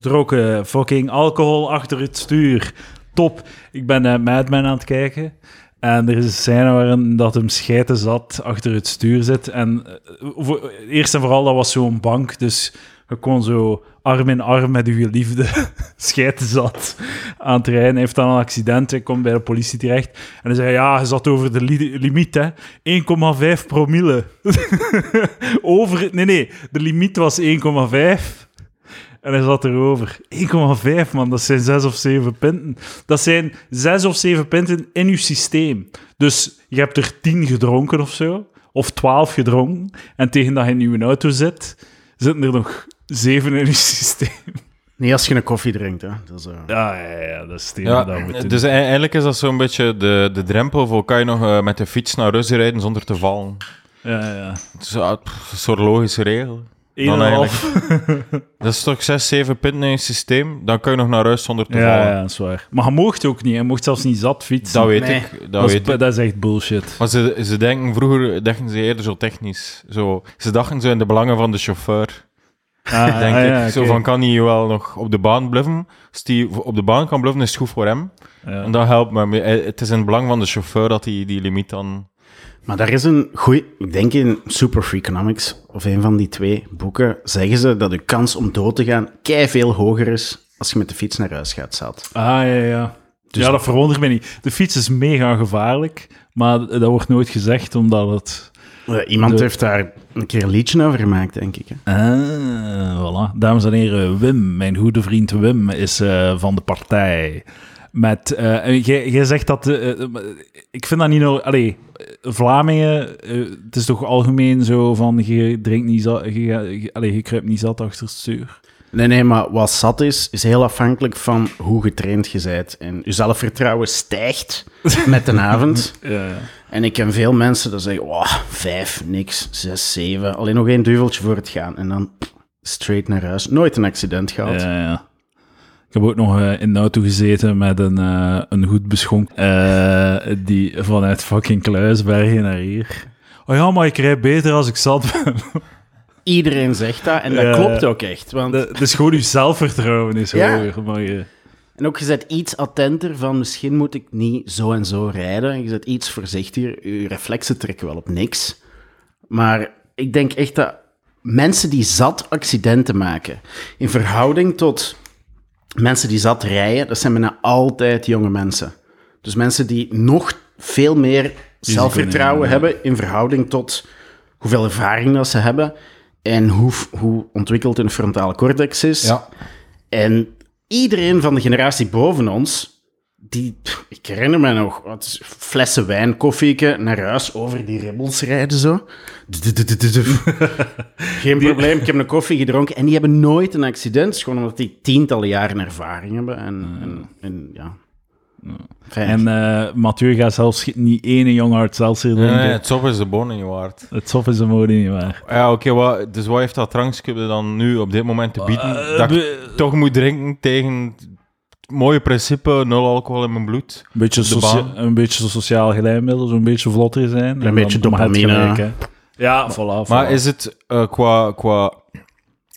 Dronken fucking alcohol achter het stuur. Top. Ik ben uh, Mad Men aan het kijken. En er is een scène waarin dat hem scheiden zat achter het stuur zit. En voor, eerst en vooral, dat was zo'n bank. Dus je kon zo arm in arm met uw geliefde scheiden zat aan het rijden. Hij heeft dan een accident, hij komt bij de politie terecht. En hij zei, ja, hij zat over de li limiet, hè. 1,5 promille. over, nee, nee, de limiet was 1,5. En hij zat erover. 1,5 man, dat zijn 6 of 7 punten. Dat zijn 6 of 7 punten in je systeem. Dus je hebt er 10 gedronken of zo, of 12 gedronken. En tegen dat je in je auto zit, zitten er nog 7 in je systeem. Nee, als je een koffie drinkt. Hè. Dat is, uh... ja, ja, ja, dat is ja, dat Dus eigenlijk is dat zo'n beetje de, de drempel voor kan je nog uh, met de fiets naar Russen rijden zonder te vallen. Ja, ja. Het is een soort logische regel. Dan dat is toch 6, 7 punten in je systeem? Dan kun je nog naar huis zonder te ja, vallen. Ja, dat is waar. Maar je mocht ook niet. Je mocht zelfs niet zat fietsen. Dat weet Nee. ik. Dat, Dat, weet is, ik. dat is echt bullshit. Maar ze, ze denken, vroeger dachten ze eerder zo technisch. Zo, ze dachten zo in de belangen van de chauffeur. Ah, denk ah, ik. ja, Zo van, kan hij wel nog op de baan bluffen? Als die op de baan kan bluffen, is het goed voor hem. Ja. En dat helpt me. Maar Het is in het belang van de chauffeur dat hij die limiet dan... Maar daar is een goeie... Ik denk in Super Freakonomics, of een van die twee boeken, zeggen ze dat de kans om dood te gaan kei veel hoger is als je met de fiets naar huis gaat, zat. Ah, ja, ja. Dus- ja, dat verwondert me niet. De fiets is mega gevaarlijk, maar dat wordt nooit gezegd omdat het... Eh, iemand De- heeft daar een keer een liedje over gemaakt, denk ik. Hè? Ah, voilà. Dames en heren, Wim, mijn goede vriend Wim, is eh, van de partij. Met, eh, en jij zegt dat... eh, eh, ik vind dat niet... Allee, Vlamingen, het is toch algemeen zo van... Je drinkt niet zat... Je, je, allee, je kruipt niet zat achter het stuur. Nee, nee, maar wat zat is, is heel afhankelijk van hoe getraind je bent. En je zelfvertrouwen stijgt met de avond. Ja. En ik ken veel mensen die zeggen, oh, vijf, niks, zes, zeven. Alleen nog één duveltje voor het gaan. En dan straight naar huis. Nooit een accident gehad. Ja, ja. Ik heb ook nog eh, in de auto gezeten met een, eh, een goed beschonk eh, die vanuit fucking Kluisbergen naar hier. Oh ja, maar ik rijd beter als ik zat ben. Iedereen zegt dat en dat Ja. klopt ook echt. Want, De- Dus gewoon je zelfvertrouwen is Ja. hoger. Maar je, en ook je bent iets attenter van, misschien moet ik niet zo en zo rijden. En je bent iets voorzichtiger. Je reflexen trekken wel op niks. Maar ik denk echt dat mensen die zat accidenten maken, in verhouding tot mensen die zat rijden, dat zijn bijna altijd jonge mensen. Dus mensen die nog veel meer zelfvertrouwen hebben in verhouding tot hoeveel ervaring dat ze hebben en hoe, hoe ontwikkeld hun frontale cortex is. Ja. En iedereen van de generatie boven ons, die, ik herinner me nog, wat is, flessen wijn, koffieke, naar huis, over die ribbels rijden zo. Geen probleem, ik heb een koffie gedronken. En die hebben nooit een accident, gewoon omdat die tientallen jaren ervaring hebben. En, en, en ja. Fijn. en eh Mathieu gaat zelfs niet ene jong hart zelfs drinken. Nee, het sop is de bonen niet waard. Het sof is de mode niet waar. Ja, oké, wat- dus wat heeft dat drankje dan nu op dit moment te bieden? Eh, dat ik be- toch moet drinken tegen mooie principe, nul alcohol in mijn bloed. Een beetje, socia- een beetje zo sociaal gelijkmiddel, zo'n beetje vlotter zijn. Een En beetje dopamine. gelijk. Ja, voilà. voilà. Maar is het eh, qua, qua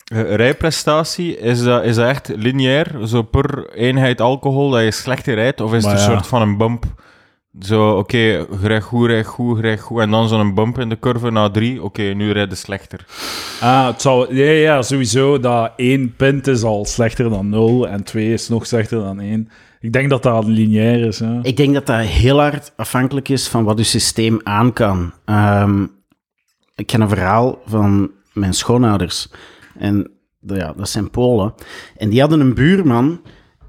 eh, rijprestatie, is dat, is dat echt lineair? Zo per eenheid alcohol dat je slechter rijdt? Of is Maar het een ja. soort van een bump? Zo, oké, je rijdt goed, rijdt goed, rijdt goed. En dan zo'n bump in de curve na drie. Oké, nu rijd je slechter. Ah, het zou, ja, ja, sowieso dat één punt is al slechter dan nul en twee is nog slechter dan één. Ik denk dat dat lineair is. Hè. Ik denk dat dat heel hard afhankelijk is van wat je systeem aan kan. Ehm, ik ken een verhaal van mijn schoonouders. En ja, dat zijn Polen. En die hadden een buurman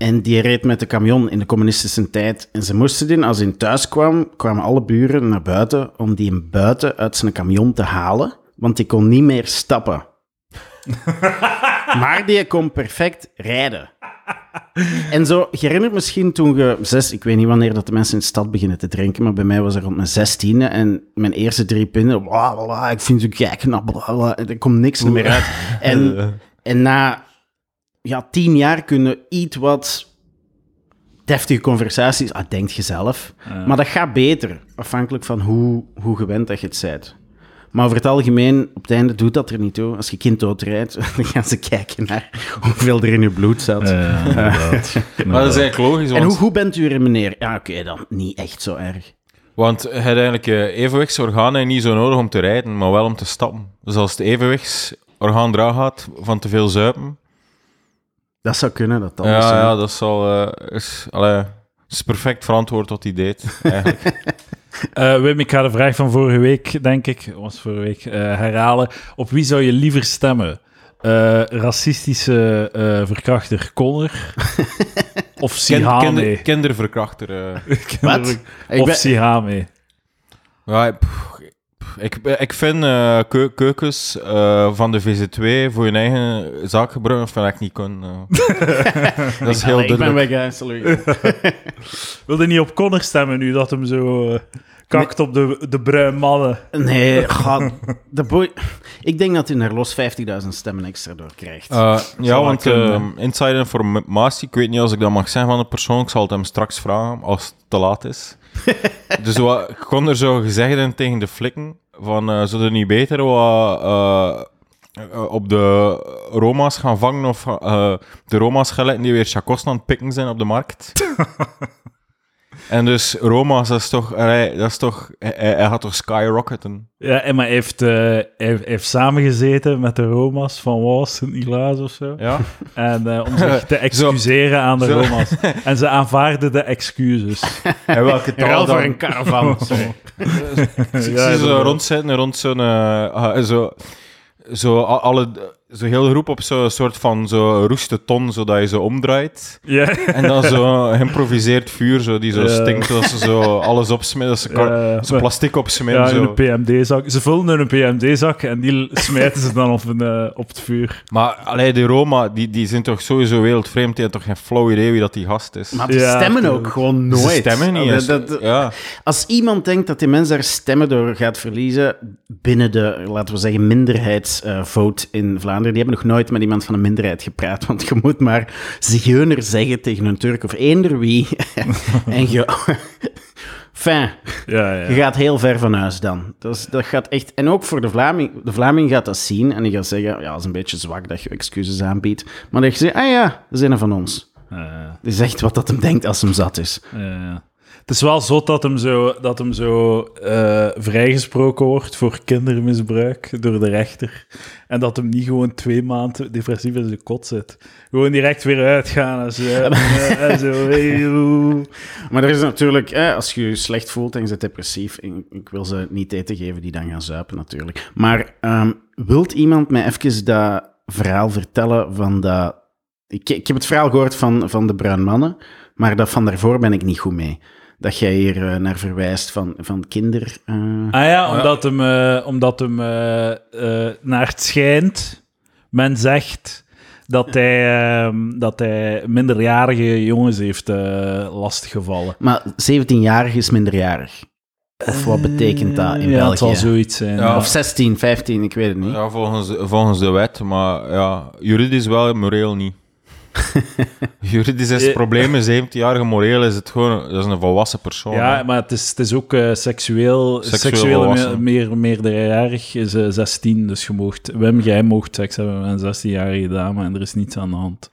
en die reed met de camion in de communistische tijd. En ze moesten die, als hij thuis kwam, kwamen alle buren naar buiten om die hem buiten uit zijn camion te halen. Want die kon niet meer stappen. maar die kon perfect rijden. En zo, je herinnert misschien toen je zes, ik weet niet wanneer dat de mensen in de stad beginnen te drinken, maar bij mij was er rond mijn zestiende en mijn eerste drie pinnen, bla, ik vind het kijk knap, bla, bla, er komt niks meer uit. En, en na ja, tien jaar kunnen iets wat deftige conversaties, ah, denkt je zelf, maar dat gaat beter, afhankelijk van hoe, hoe gewend dat je het bent. Maar over het algemeen, op het einde doet dat er niet toe. Als je kind doodrijdt, dan gaan ze kijken naar hoeveel er in je bloed zat. Ja, inderdaad. Maar dat is eigenlijk logisch, en want, hoe goed bent u er, meneer? Ja, oké, dan niet echt zo erg. want je hebt eigenlijk eh, evenwichtsorganen niet zo nodig om te rijden, maar wel om te stappen. Dus als het evenwichtsorgaan eraan gaat van te veel zuipen, Dat zou kunnen, dat dat ja, ja, dat zal, eh, is, allee, is perfect verantwoord wat hij deed. Eigenlijk. Eh, Wim, ik ga de vraag van vorige week, denk ik, was vorige week, eh, herhalen. Op wie zou je liever stemmen? Eh, racistische eh, verkrachter Connor of Sihame? kinder- kinderverkrachter. eh. Wat? Ik Of ben- Sihame? Ja, pff, ik, ik vind eh, keu- keukens eh, van de VZ2 voor je eigen zaak gebruiken, vind ik niet kunnen. eh. dat is heel Allee, ik ben weg, hè, sorry. Wilde niet op Connor stemmen nu dat hem zo eh, kakt op de, de bruin mannen? Nee, ga, de boy... Ik denk dat hij er los 50.000 stemmen extra door krijgt. Eh, ja, want eh, inside informatie, ik weet niet als ik dat mag zeggen van de persoon, ik zal het hem straks vragen als het te laat is. dus wat, ik kon er zo gezegd in tegen de flikken, van zou er niet beter wat eh, eh, op de Roma's gaan vangen of de Roma's gaan letten die weer chacos aan het pikken zijn op de markt? en dus Roma's, dat is toch, allee, dat is toch hij, hij hij gaat toch skyrocketen? Ja, en maar hij heeft, eh, hij heeft, hij heeft samengezeten met de Roma's van Was Sint-Niklaas of zo. Ja? En eh, om zich te excuseren aan de Zo. Roma's. En ze aanvaarden de excuses. En welke taal Ruil voor dan? een caravan. Ik Ja, ze zo rondzitten, rond zo'n... eh, ah, zo, zo, alle, zo heel groep op zo'n soort van zo roeste ton, zodat je zo omdraait. Ja. En dan zo geïmproviseerd vuur, zo, die zo stinkt, dat ze zo alles opsmijten, dat ze maar- plastic opsmijten. Ja, in zo. een PMD-zak. Ze vullen in een PMD-zak en die smijten ze dan op, een, eh, op het vuur. Maar allee, die Roma, die, die zijn toch sowieso wereldvreemd, die hebben toch geen flauw idee wie dat die gast is. Maar die Ja, stemmen ook gewoon nooit. Ze stemmen niet Dat- eens. dat- ja. Als iemand denkt dat die mens daar stemmen door gaat verliezen binnen de, laten we zeggen, minderheidsvote in Vlaanderen, die hebben nog nooit met iemand van een minderheid gepraat. Want je moet maar zigeuner zeggen tegen een Turk of eender wie. en je... Fijn, Ja, ja. je gaat heel ver van huis dan. Dus dat gaat echt... En ook voor de Vlaming. De Vlaming gaat dat zien en die gaat zeggen, ja, dat is een beetje zwak dat je excuses aanbiedt. Maar dan zeg je, ah ja, dat is een van ons. Ja, Dat is echt wat dat hem denkt als hem zat is. ja, ja. Het is wel zot dat hem zo, dat hem zo eh, vrijgesproken wordt voor kindermisbruik door de rechter. En dat hem niet gewoon twee maanden depressief in zijn kot zit. Gewoon direct weer uitgaan en zo. en, zo hey. Maar er is natuurlijk, eh, als je je slecht voelt en je bent depressief, en ik wil ze niet eten geven die dan gaan zuipen natuurlijk. Maar ehm, wilt iemand mij even dat verhaal vertellen van dat... Ik, ik heb het verhaal gehoord van, van de bruin mannen, maar dat van daarvoor ben ik niet goed mee. Dat jij hier eh, naar verwijst van, van kinder... eh, Ah ja, omdat hem, eh, omdat hem eh, eh, naar het schijnt, men zegt dat hij, ehm, dat hij minderjarige jongens heeft eh lastiggevallen. Maar 17-jarig is minderjarig. Of wat betekent dat in ja, het zal zoiets zijn. Ja. Of 16, 15, ik weet het niet. Ja, volgens, volgens de wet, maar ja, juridisch wel, moreel niet. juridisch is het Eh, probleem, een 17-jarige moreel is het gewoon, dat is een volwassen persoon. Ja, hè. maar het is, het is ook eh, seksueel, Seksueel seksueel me- volwassen. meer, meerderjarig is eh, 16, dus je moogt, Wim, jij moogt seks hebben met een 16-jarige dame en er is niets aan de hand.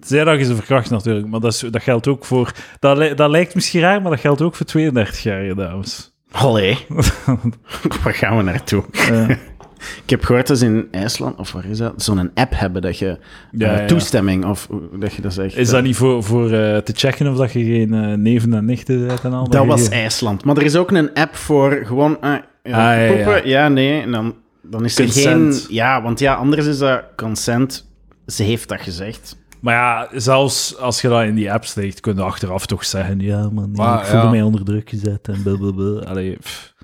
Tenzij dat je ze verkracht natuurlijk, maar dat, is, dat geldt ook voor... Dat, li- dat lijkt misschien raar, maar dat geldt ook voor 32-jarige dames. Allee. waar gaan we naartoe? Eh, Ik heb gehoord dat ze in IJsland, of waar is dat, zo'n app hebben dat je Ja, eh, ja. toestemming, of dat je dat zegt. is dat niet voor, voor eh, te checken of dat je geen eh, neven en nichten bent en al? Dat was IJsland. Maar er is ook een app voor gewoon eh, ja, Ah, ja, ja. poepen, ja, nee, en dan, dan is er geen... Ja, want ja, anders is dat consent. Ze heeft dat gezegd. Maar ja, zelfs als je dat in die app steekt, kun je achteraf toch zeggen, ja man, nee, Maar, ik voelde ja. mij onder druk gezet en blablabla. Allee, pff.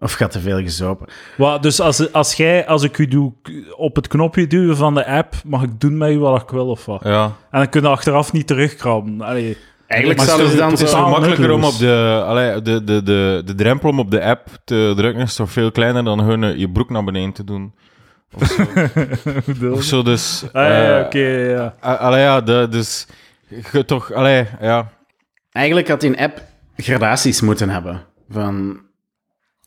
Of gaat te veel gezopen. Wat, dus als, als, jij, als ik u doe, op het knopje duwen van de app, mag ik doen met u wat ik wil of wat? Ja. En dan kun je achteraf niet terugkrabben. Allee, Eigenlijk Maar zouden ze dan Het is makkelijker om op de, allee, de, de, de, de drempel om op de app te drukken is toch veel kleiner dan gewoon eh, je broek naar beneden te doen. Of zo, of zo dus... Ah, ja, eh, oké, ja. a- Allee, ja, de, dus... Je toch, allee, ja. Eigenlijk had die app gradaties moeten hebben. Van...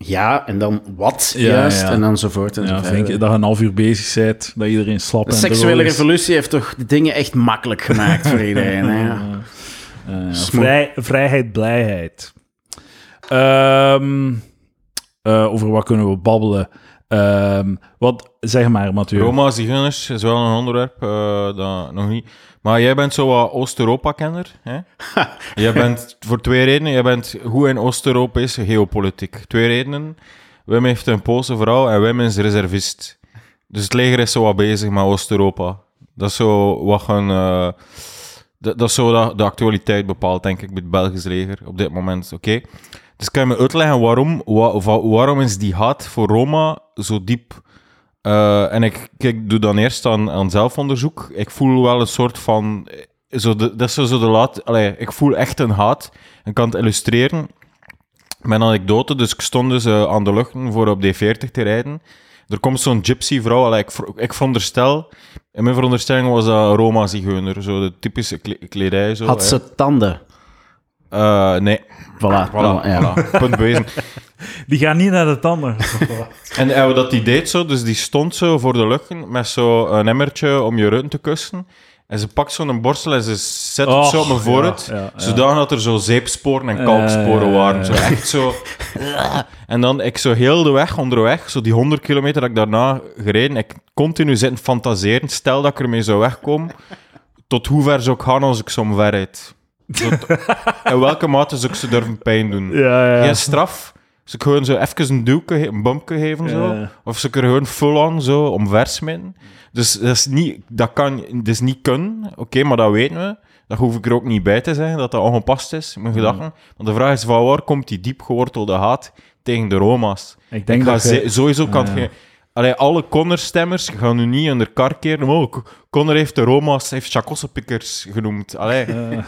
ja, en dan wat Ja, juist, ja. en enzovoort. En Ja, zo vind ik verder. dat je een half uur bezig bent, dat iedereen slap De en seksuele revolutie heeft toch de dingen echt makkelijk gemaakt voor iedereen. Hè? Ja. Ja, Smoor. vrij, vrijheid, blijheid. Ehm, eh, over wat kunnen we babbelen? Ehm, wat, zeg maar, Mathieu. Roma, zigeuners is wel een onderwerp, eh, dat nog niet. Maar jij bent zo wat Oost-Europa-kenner. Hè? jij bent voor twee redenen. Jij bent goed in Oost-Europese geopolitiek. Twee redenen. Wim heeft een Poolse vrouw en Wim is reservist. Dus het leger is zo wat bezig met Oost-Europa. Dat is zo wat een... eh, dat, dat is zo dat de actualiteit bepaalt, denk ik, bij het Belgisch leger op dit moment. Oké? Dus kan je me uitleggen waarom, wa- wa- waarom is die haat voor Roma zo diep? Eh, en ik, ik doe dan eerst aan, aan zelfonderzoek. Ik voel wel een soort van... eh, Zo de, dat is zo de laat... Allee, ik voel echt een haat. Ik kan het illustreren met een anekdote. Dus ik stond dus eh, aan de luchten voor op D40 te rijden. Er komt zo'n gypsy vrouw. Allee, ik, ik veronderstel... In mijn veronderstelling was dat Roma-zigeuner. Zo de typische kle- kledij. Zo, Had hè. ze tanden? Eh, nee. Voilà. Voilà, ja. voilà. Punt bewezen. Die gaan niet naar de tanden. En eh, wat dat die deed zo, dus die stond zo voor de luchten met zo'n emmertje om je rug te kussen. En ze pakt zo'n borstel en ze zet het zo op mijn voorhoofd. ja, ja, ja. Zodanig dat er zo zeepsporen en kalksporen Eh, waren. Zo echt zo... En dan ik zo heel de weg onderweg, zo die 100 kilometer dat ik daarna gereden, ik continu zitten fantaseren. Stel dat ik ermee zou wegkomen, tot hoe ver zou ik gaan als ik zo omverrijd? Zo t- In welke mate zou ik ze durven pijn doen? Ja, ja. Geen straf. Ze ik gewoon zo even een duwke, een bumpje geven, zo. Ja. Of ze kunnen gewoon full-on zo omversmitten. Dus dat is niet, dat kan, dat is niet kunnen, oké, maar dat weten we. Dat hoef ik er ook niet bij te zeggen, dat dat ongepast is, mijn gedachten. Want de vraag is, van waar komt die diep gewortelde haat tegen de Roma's? Ik denk Ik dat je... sowieso kan Ja. je... Allee, alle Connor-stemmers gaan nu niet in de kar keren. Oh, Connor heeft de Roma's, heeft chakossenpikkers genoemd. Allee,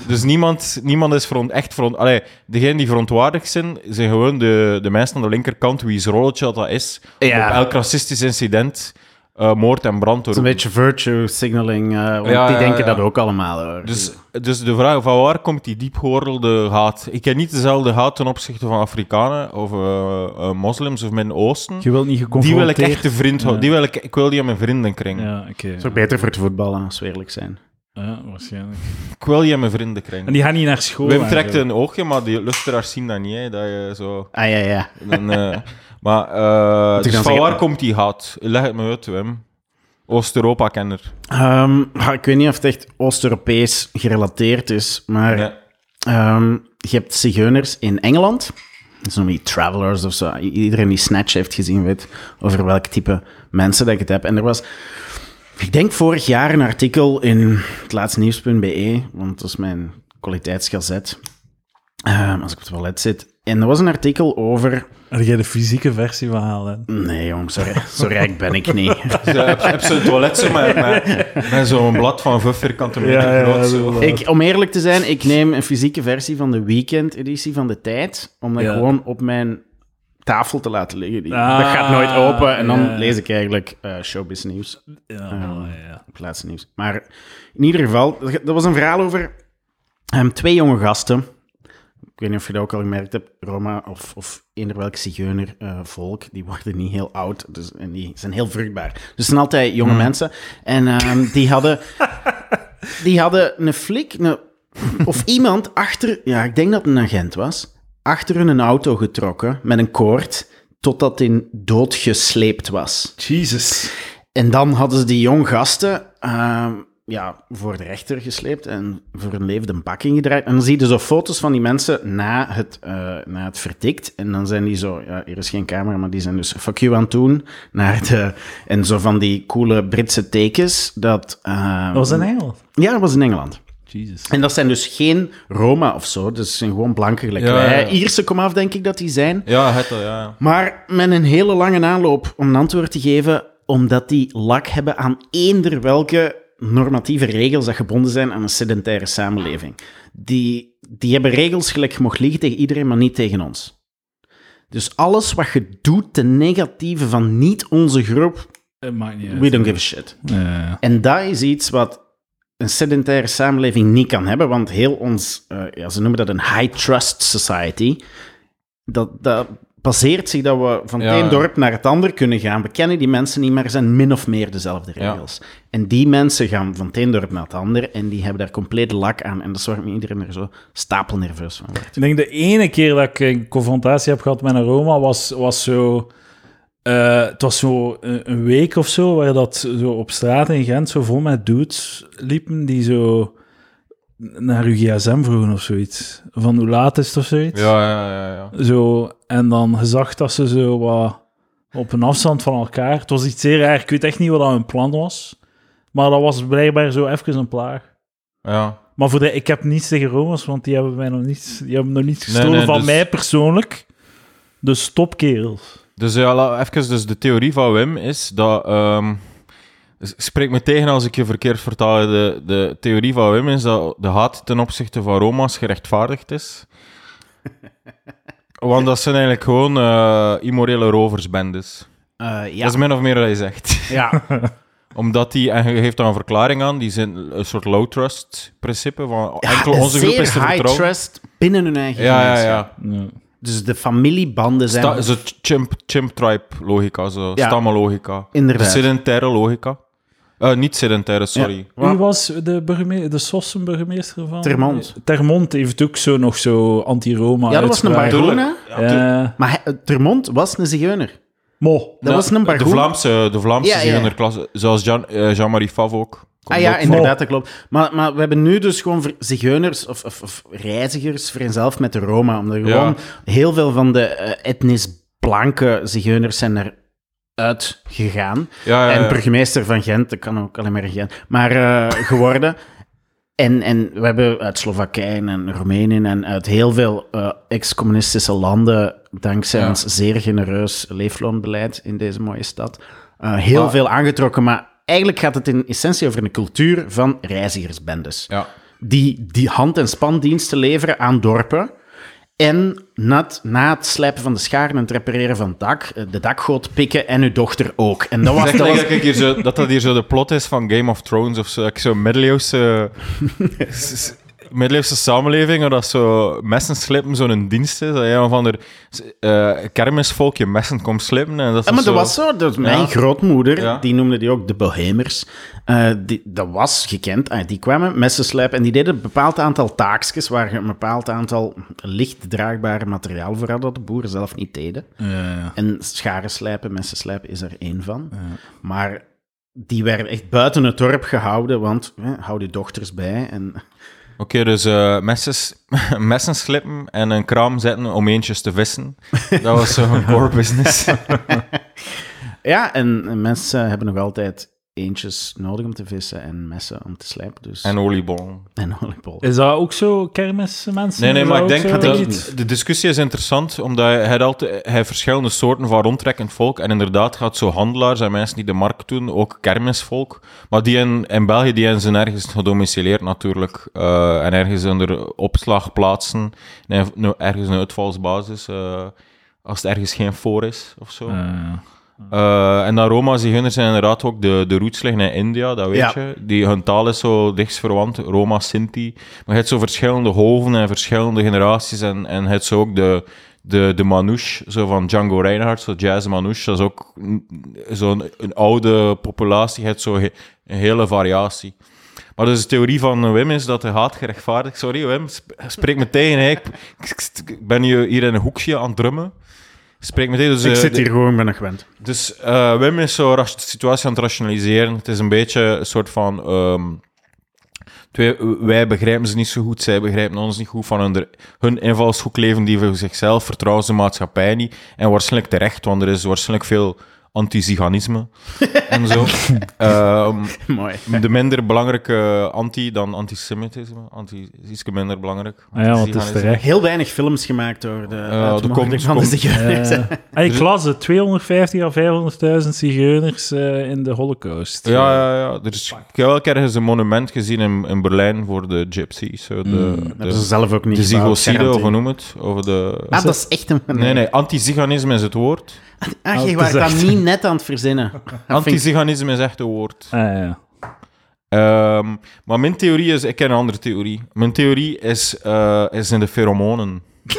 Dus niemand, niemand is front, echt front... Allee, degenen die verontwaardigd zijn, zijn gewoon de, de mensen aan de linkerkant, wie's rolletje dat dat is. Ja. Op elk racistisch incident uh, moord en brand Het is een beetje virtue signaling, eh, want Ja, die ja, denken ja. dat ook allemaal. Hoor. Dus, dus de vraag van waar komt die diep gewortelde haat? Ik heb niet dezelfde haat ten opzichte van Afrikanen of eh, eh, moslims of Midden-Oosten. Je wilt niet Die geconfronteerd... wil ik echt de vriend Ja. houden. Die wil ik, ik wil die aan mijn vriendenkring. Ja, oké. Het is ook beter voor het voetballen, als we eerlijk zijn. Ja, waarschijnlijk. Ik wil die aan mijn vriendenkring. En die gaan niet naar school. Wim en trekt zo. een oogje, maar die luisteraars zien dat niet. Hè, dat je zo... Ah ja, ja. Dan, eh, maar eh, dus van waar komt die haat? Leg het me uit, Wim. Oost-Europa-kenner. Ehm, ik weet niet of het echt Oost-Europees gerelateerd is, maar ehm, je hebt zigeuners in Engeland. Zo die travelers of zo. Iedereen die Snatch heeft gezien weet over welk type mensen dat ik het heb. En er was, ik denk vorig jaar een artikel in het laatste nieuws.be, want dat is mijn kwaliteitsgazet. Ehm, als ik op het toilet zit. En er was een artikel over... Heb jij de fysieke versie van halen? Nee, jong, sorry. Zo rijk ben ik niet. Dus, eh, heb, zo'n toilet zo met, met, met zo'n blad van 5 vierkante meter Ja, ja, groot. zo. Ik, om eerlijk te zijn, ik neem een fysieke versie van de weekend-editie van de tijd, om dat Ja. gewoon op mijn tafel te laten liggen. Die, Ah, dat gaat nooit open en dan ja. lees ik eigenlijk eh showbiz nieuws, Ja, Ehm, ja. plaatsnieuws. Maar in ieder geval, er er was een verhaal over ehm, twee jonge gasten. Ik weet niet of je dat ook al gemerkt hebt, Roma of, of eender welk zigeuner eh, volk, die worden niet heel oud dus, en die zijn heel vruchtbaar. Dus het zijn altijd jonge mensen. En ehm, die hadden die hadden een flik, een- of iemand achter, ja, ik denk dat het een agent was, achter hun een auto getrokken met een koord, totdat die doodgesleept was. Jesus. En dan hadden ze die jong gasten ehm, ja, voor de rechter gesleept en voor hun leven de bak ingedraaid. En dan zie je zo foto's van die mensen na het, eh, na het verdikt. En dan zijn die zo, ja, hier is geen camera, maar die zijn dus fuck you aan het doen. Naar de, en zo van die coole Britse tekens. Dat, ehm, Dat was in Engeland. Ja, dat was in Engeland. Jesus. En dat zijn dus geen Roma of zo. Dus zijn gewoon blanke gelijk Ja, wij. ja. Ierse komaf, denk ik dat die zijn. Ja, het al, ja. ja. Maar met een hele lange aanloop om een antwoord te geven, omdat die lak hebben aan eender welke normatieve regels dat gebonden zijn aan een sedentaire samenleving. Die, die hebben regels gelijk mocht liegen tegen iedereen, maar niet tegen ons. Dus alles wat je doet ten negatieve van niet onze groep, niet we don't give a shit. Ja. En dat is iets wat een sedentaire samenleving niet kan hebben, want heel ons, eh, ja, ze noemen dat een high trust society, dat, dat baseert zich dat we van het Ja, een ja. dorp naar het ander kunnen gaan. We kennen die mensen niet, maar er zijn min of meer dezelfde Ja. regels. En die mensen gaan van het een dorp naar het ander en die hebben daar compleet lak aan. En dat zorgt me iedereen er zo stapelnerveus van wordt. Ik denk de ene keer dat ik een confrontatie heb gehad met een Roma was, was zo. eh, het was zo een, een week of zo, waar dat zo op straat in Gent zo vol met dudes liepen die zo naar uw gsm vroegen of zoiets. Van hoe laat is het of zoiets. Ja, ja, ja. ja. Zo, en dan gezag dat ze zo wat op een afstand van elkaar. Het was iets zeer raar. Ik weet echt niet wat dat hun plan was. Maar dat was blijkbaar zo even een plaag. ja. Maar voor de, ik heb niets tegen Roma's, want die hebben mij nog niet, die hebben nog niets gestolen nee, van dus- mij persoonlijk. Dus stop, kerels. Dus ja, even, dus de theorie van Wim is dat... ehm, spreek me tegen als ik je verkeerd vertaal. De, de theorie van Wim is dat de haat ten opzichte van Roma's gerechtvaardigd is. Want dat zijn eigenlijk gewoon eh, immorele roversbendes. Eh, ja. Dat is min of meer wat hij zegt. ja. Omdat die, en je geeft daar een verklaring aan, die zijn een soort low trust principe van enkel Ja, onze groep zeer is te high vertrouwen. trust binnen hun eigen Ja, ja, ja. Ja. Dus de familiebanden zijn... Sta, zo chimp, chimp tribe logica, zo Ja. stammenlogica. Inderdaad. Sedentaire logica. Eh, niet sedentaire, sorry. Ja. Wie was de, burgemeester, de Sossen burgemeester van? Termont. Termont heeft ook zo nog zo anti-Roma Ja, dat was een. Bargona. Ja. Maar hij- Termont was een zigeuner. Mo. Dat Nou, was een De Bargoen. Vlaamse, de Vlaamse Ja, ja. zigeunerklasse, zoals Jean, eh, Jean-Marie Fav ook. Komt Ah ja, inderdaad, dat klopt. Maar, maar we hebben nu dus gewoon zigeuners of, of, of reizigers vereenzelvigd met de Roma. Omdat er Ja. gewoon heel veel van de eh, etnisch blanke zigeuners zijn eruit gegaan. Ja, ja, En burgemeester van Gent, dat kan ook alleen maar in Gent, maar eh, geworden. En, en we hebben uit Slowakije en Roemenië en uit heel veel eh, ex-communistische landen, dankzij ons zeer genereus leefloonbeleid in deze mooie stad, eh, heel Maar- veel aangetrokken. Maar eigenlijk gaat het in essentie over een cultuur van reizigersbendes. Ja. Die, die hand- en spandiensten leveren aan dorpen. En na het, na het slijpen van de scharen en het repareren van het dak, eh, de dakgoot pikken en uw dochter ook. En dat was, Zeg dat was hier zo, dat dat hier zo de plot is van Game of Thrones of zo. Zo'n middeleeuwse, s- middeleeuwse samenleving waar dat zo messen slippen zo'n dienst is. Dat een of ander eh kermisvolkje messen komt slippen. En dat Ja, maar zo... dat was zo. Dat, mijn Ja. grootmoeder, Ja. die noemde die ook de Bohemers. Eh, die, dat was gekend. Ah, die kwamen messen slijpen en die deden een bepaald aantal taakjes waar je een bepaald aantal licht draagbare materiaal voor had dat de boeren zelf niet deden. Ja. En scharen slijpen, messen slijpen is er één van. Maar die werden echt buiten het dorp gehouden, want eh, hou je dochters bij. En, Oké, dus eh, messen, messen slippen en een kraam zetten om eentjes te vissen. Dat was zo'n core business. ja, en mensen hebben nog altijd eentjes nodig om te vissen en messen om te slijpen. Dus, En oliebollen. en oliebollen. Is dat ook zo, kermismensen? Nee, nee, maar ik dat denk dat de discussie is interessant, omdat hij, altijd, hij verschillende soorten van rondtrekkend volk. En inderdaad gaat zo handelaars en mensen die de markt doen, ook kermisvolk. Maar die in, in België, die zijn ergens gedomicileerd natuurlijk. eh, en ergens onder opslagplaatsen. En nou, ergens een uitvalsbasis, eh, als het ergens geen voor is of zo. Ja. Eh, en dan Roma zigeuners zijn inderdaad ook de, de roots liggen in India, dat weet Ja. je. Die, hun taal is zo dichtstverwant, Roma, Sinti. Maar je hebt zo verschillende golven en verschillende generaties. En, en je hebt zo ook de, de, de manouche, zo van Django Reinhardt, zo jazz manouche. Dat is ook zo'n een oude populatie. Je hebt zo he- een hele variatie. Maar dus de theorie van Wim is dat de haat gerechtvaardigd... Sorry Wim, sp- spreek me tegen. hè. Ik, ik, ik ben hier in een hoekje aan het drummen. Spreek me tegen. Dus, ik eh, zit de- hier gewoon, ik ben nog gewend. dus eh, Wim is zo ras- de situatie aan het rationaliseren. Het is een beetje een soort van... ehm, twee, wij begrijpen ze niet zo goed, zij begrijpen ons niet goed. Van hun, hun invalshoek leven die voor zichzelf, vertrouwen ze de maatschappij niet. En waarschijnlijk terecht, want er is waarschijnlijk veel anti-ziganisme en zo. Ehm, Mooi. de minder belangrijke anti dan antisemitisme. Anti is iets minder belangrijk. Ah ja, want het is terecht. Heel weinig films gemaakt door de de uitmoediging komst- van de zigeuners. Ik las het, 250 à 500.000 zigeuners eh, in de holocaust. Ja, ja, ja. Er is, ik heb wel ergens een monument gezien in, in Berlijn voor de gypsies. Zo de, Mm. Dat de, hebben ze zelf ook niet de zigocide, of hoe noem het? Over de... Ah, dat is echt een... Nee, nee, anti-ziganisme is het woord. Ah, Oh, je het was dat echt- niet net aan het verzinnen. Anti-ziganisme is echt een woord. Ah, ja. Ehm, maar mijn theorie is... Ik ken een andere theorie. Mijn theorie is, eh, is in de pheromonen.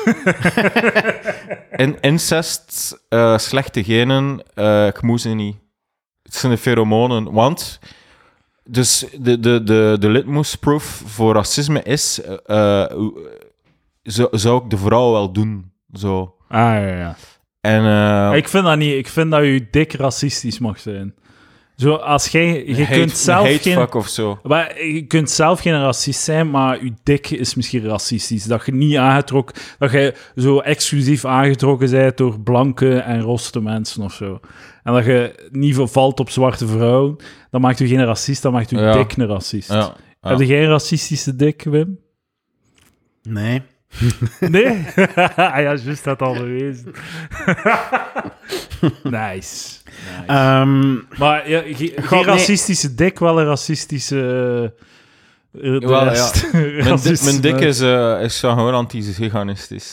in, incest, eh, slechte genen, eh ik moet ze niet. Het zijn de pheromonen, want... Dus de, de, de, de litmusproof voor racisme is... zou, zou ik de vrouw wel doen, zo. Ah, ja, ja. En... eh, Ik vind dat niet. Ik vind dat je dik racistisch mag zijn. Zo, als jij... Je hate- kunt zelf hate geen... fuck of zo. Maar je kunt zelf geen racist zijn, maar je dik is misschien racistisch. Dat je niet aangetrokken... Dat je zo exclusief aangetrokken bent door blanke en roste mensen of zo. En dat je niet valt op zwarte vrouwen. Dat maakt u geen racist, dat maakt u Ja. dik een racist. Ja. ja. Heb jij een racistische dik, Wim? Nee. Nee? ah ja, juist dat al bewezen. nice. nice. Ehm, Maar ja, ge- geen nee. racistische dik, wel een racistische... eh, de Wel, ja. rest. Mijn, di- mijn dik is, eh, is gewoon anti-veganistisch.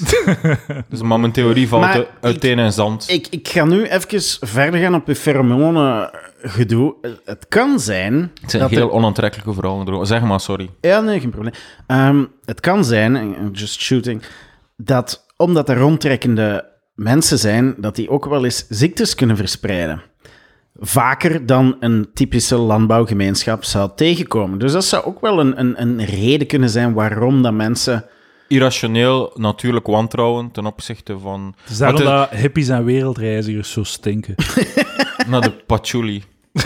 dus, maar mijn theorie valt uiteen in zand. ik, ik ga nu even verder gaan op je pheromonen gedoe. Het kan zijn... het zijn dat heel er- onaantrekkelijke vrouwen. droom. Zeg maar, sorry. Ja, nee, geen probleem. Ehm, het kan zijn, just shooting, dat omdat er rondtrekkende mensen zijn, dat die ook wel eens ziektes kunnen verspreiden. Vaker dan een typische landbouwgemeenschap zou tegenkomen. Dus dat zou ook wel een, een, een reden kunnen zijn waarom dat mensen... Irrationeel, natuurlijk wantrouwen ten opzichte van... Het is daarom Maar het dat hippies en wereldreizigers zo stinken. Naar de patchouli.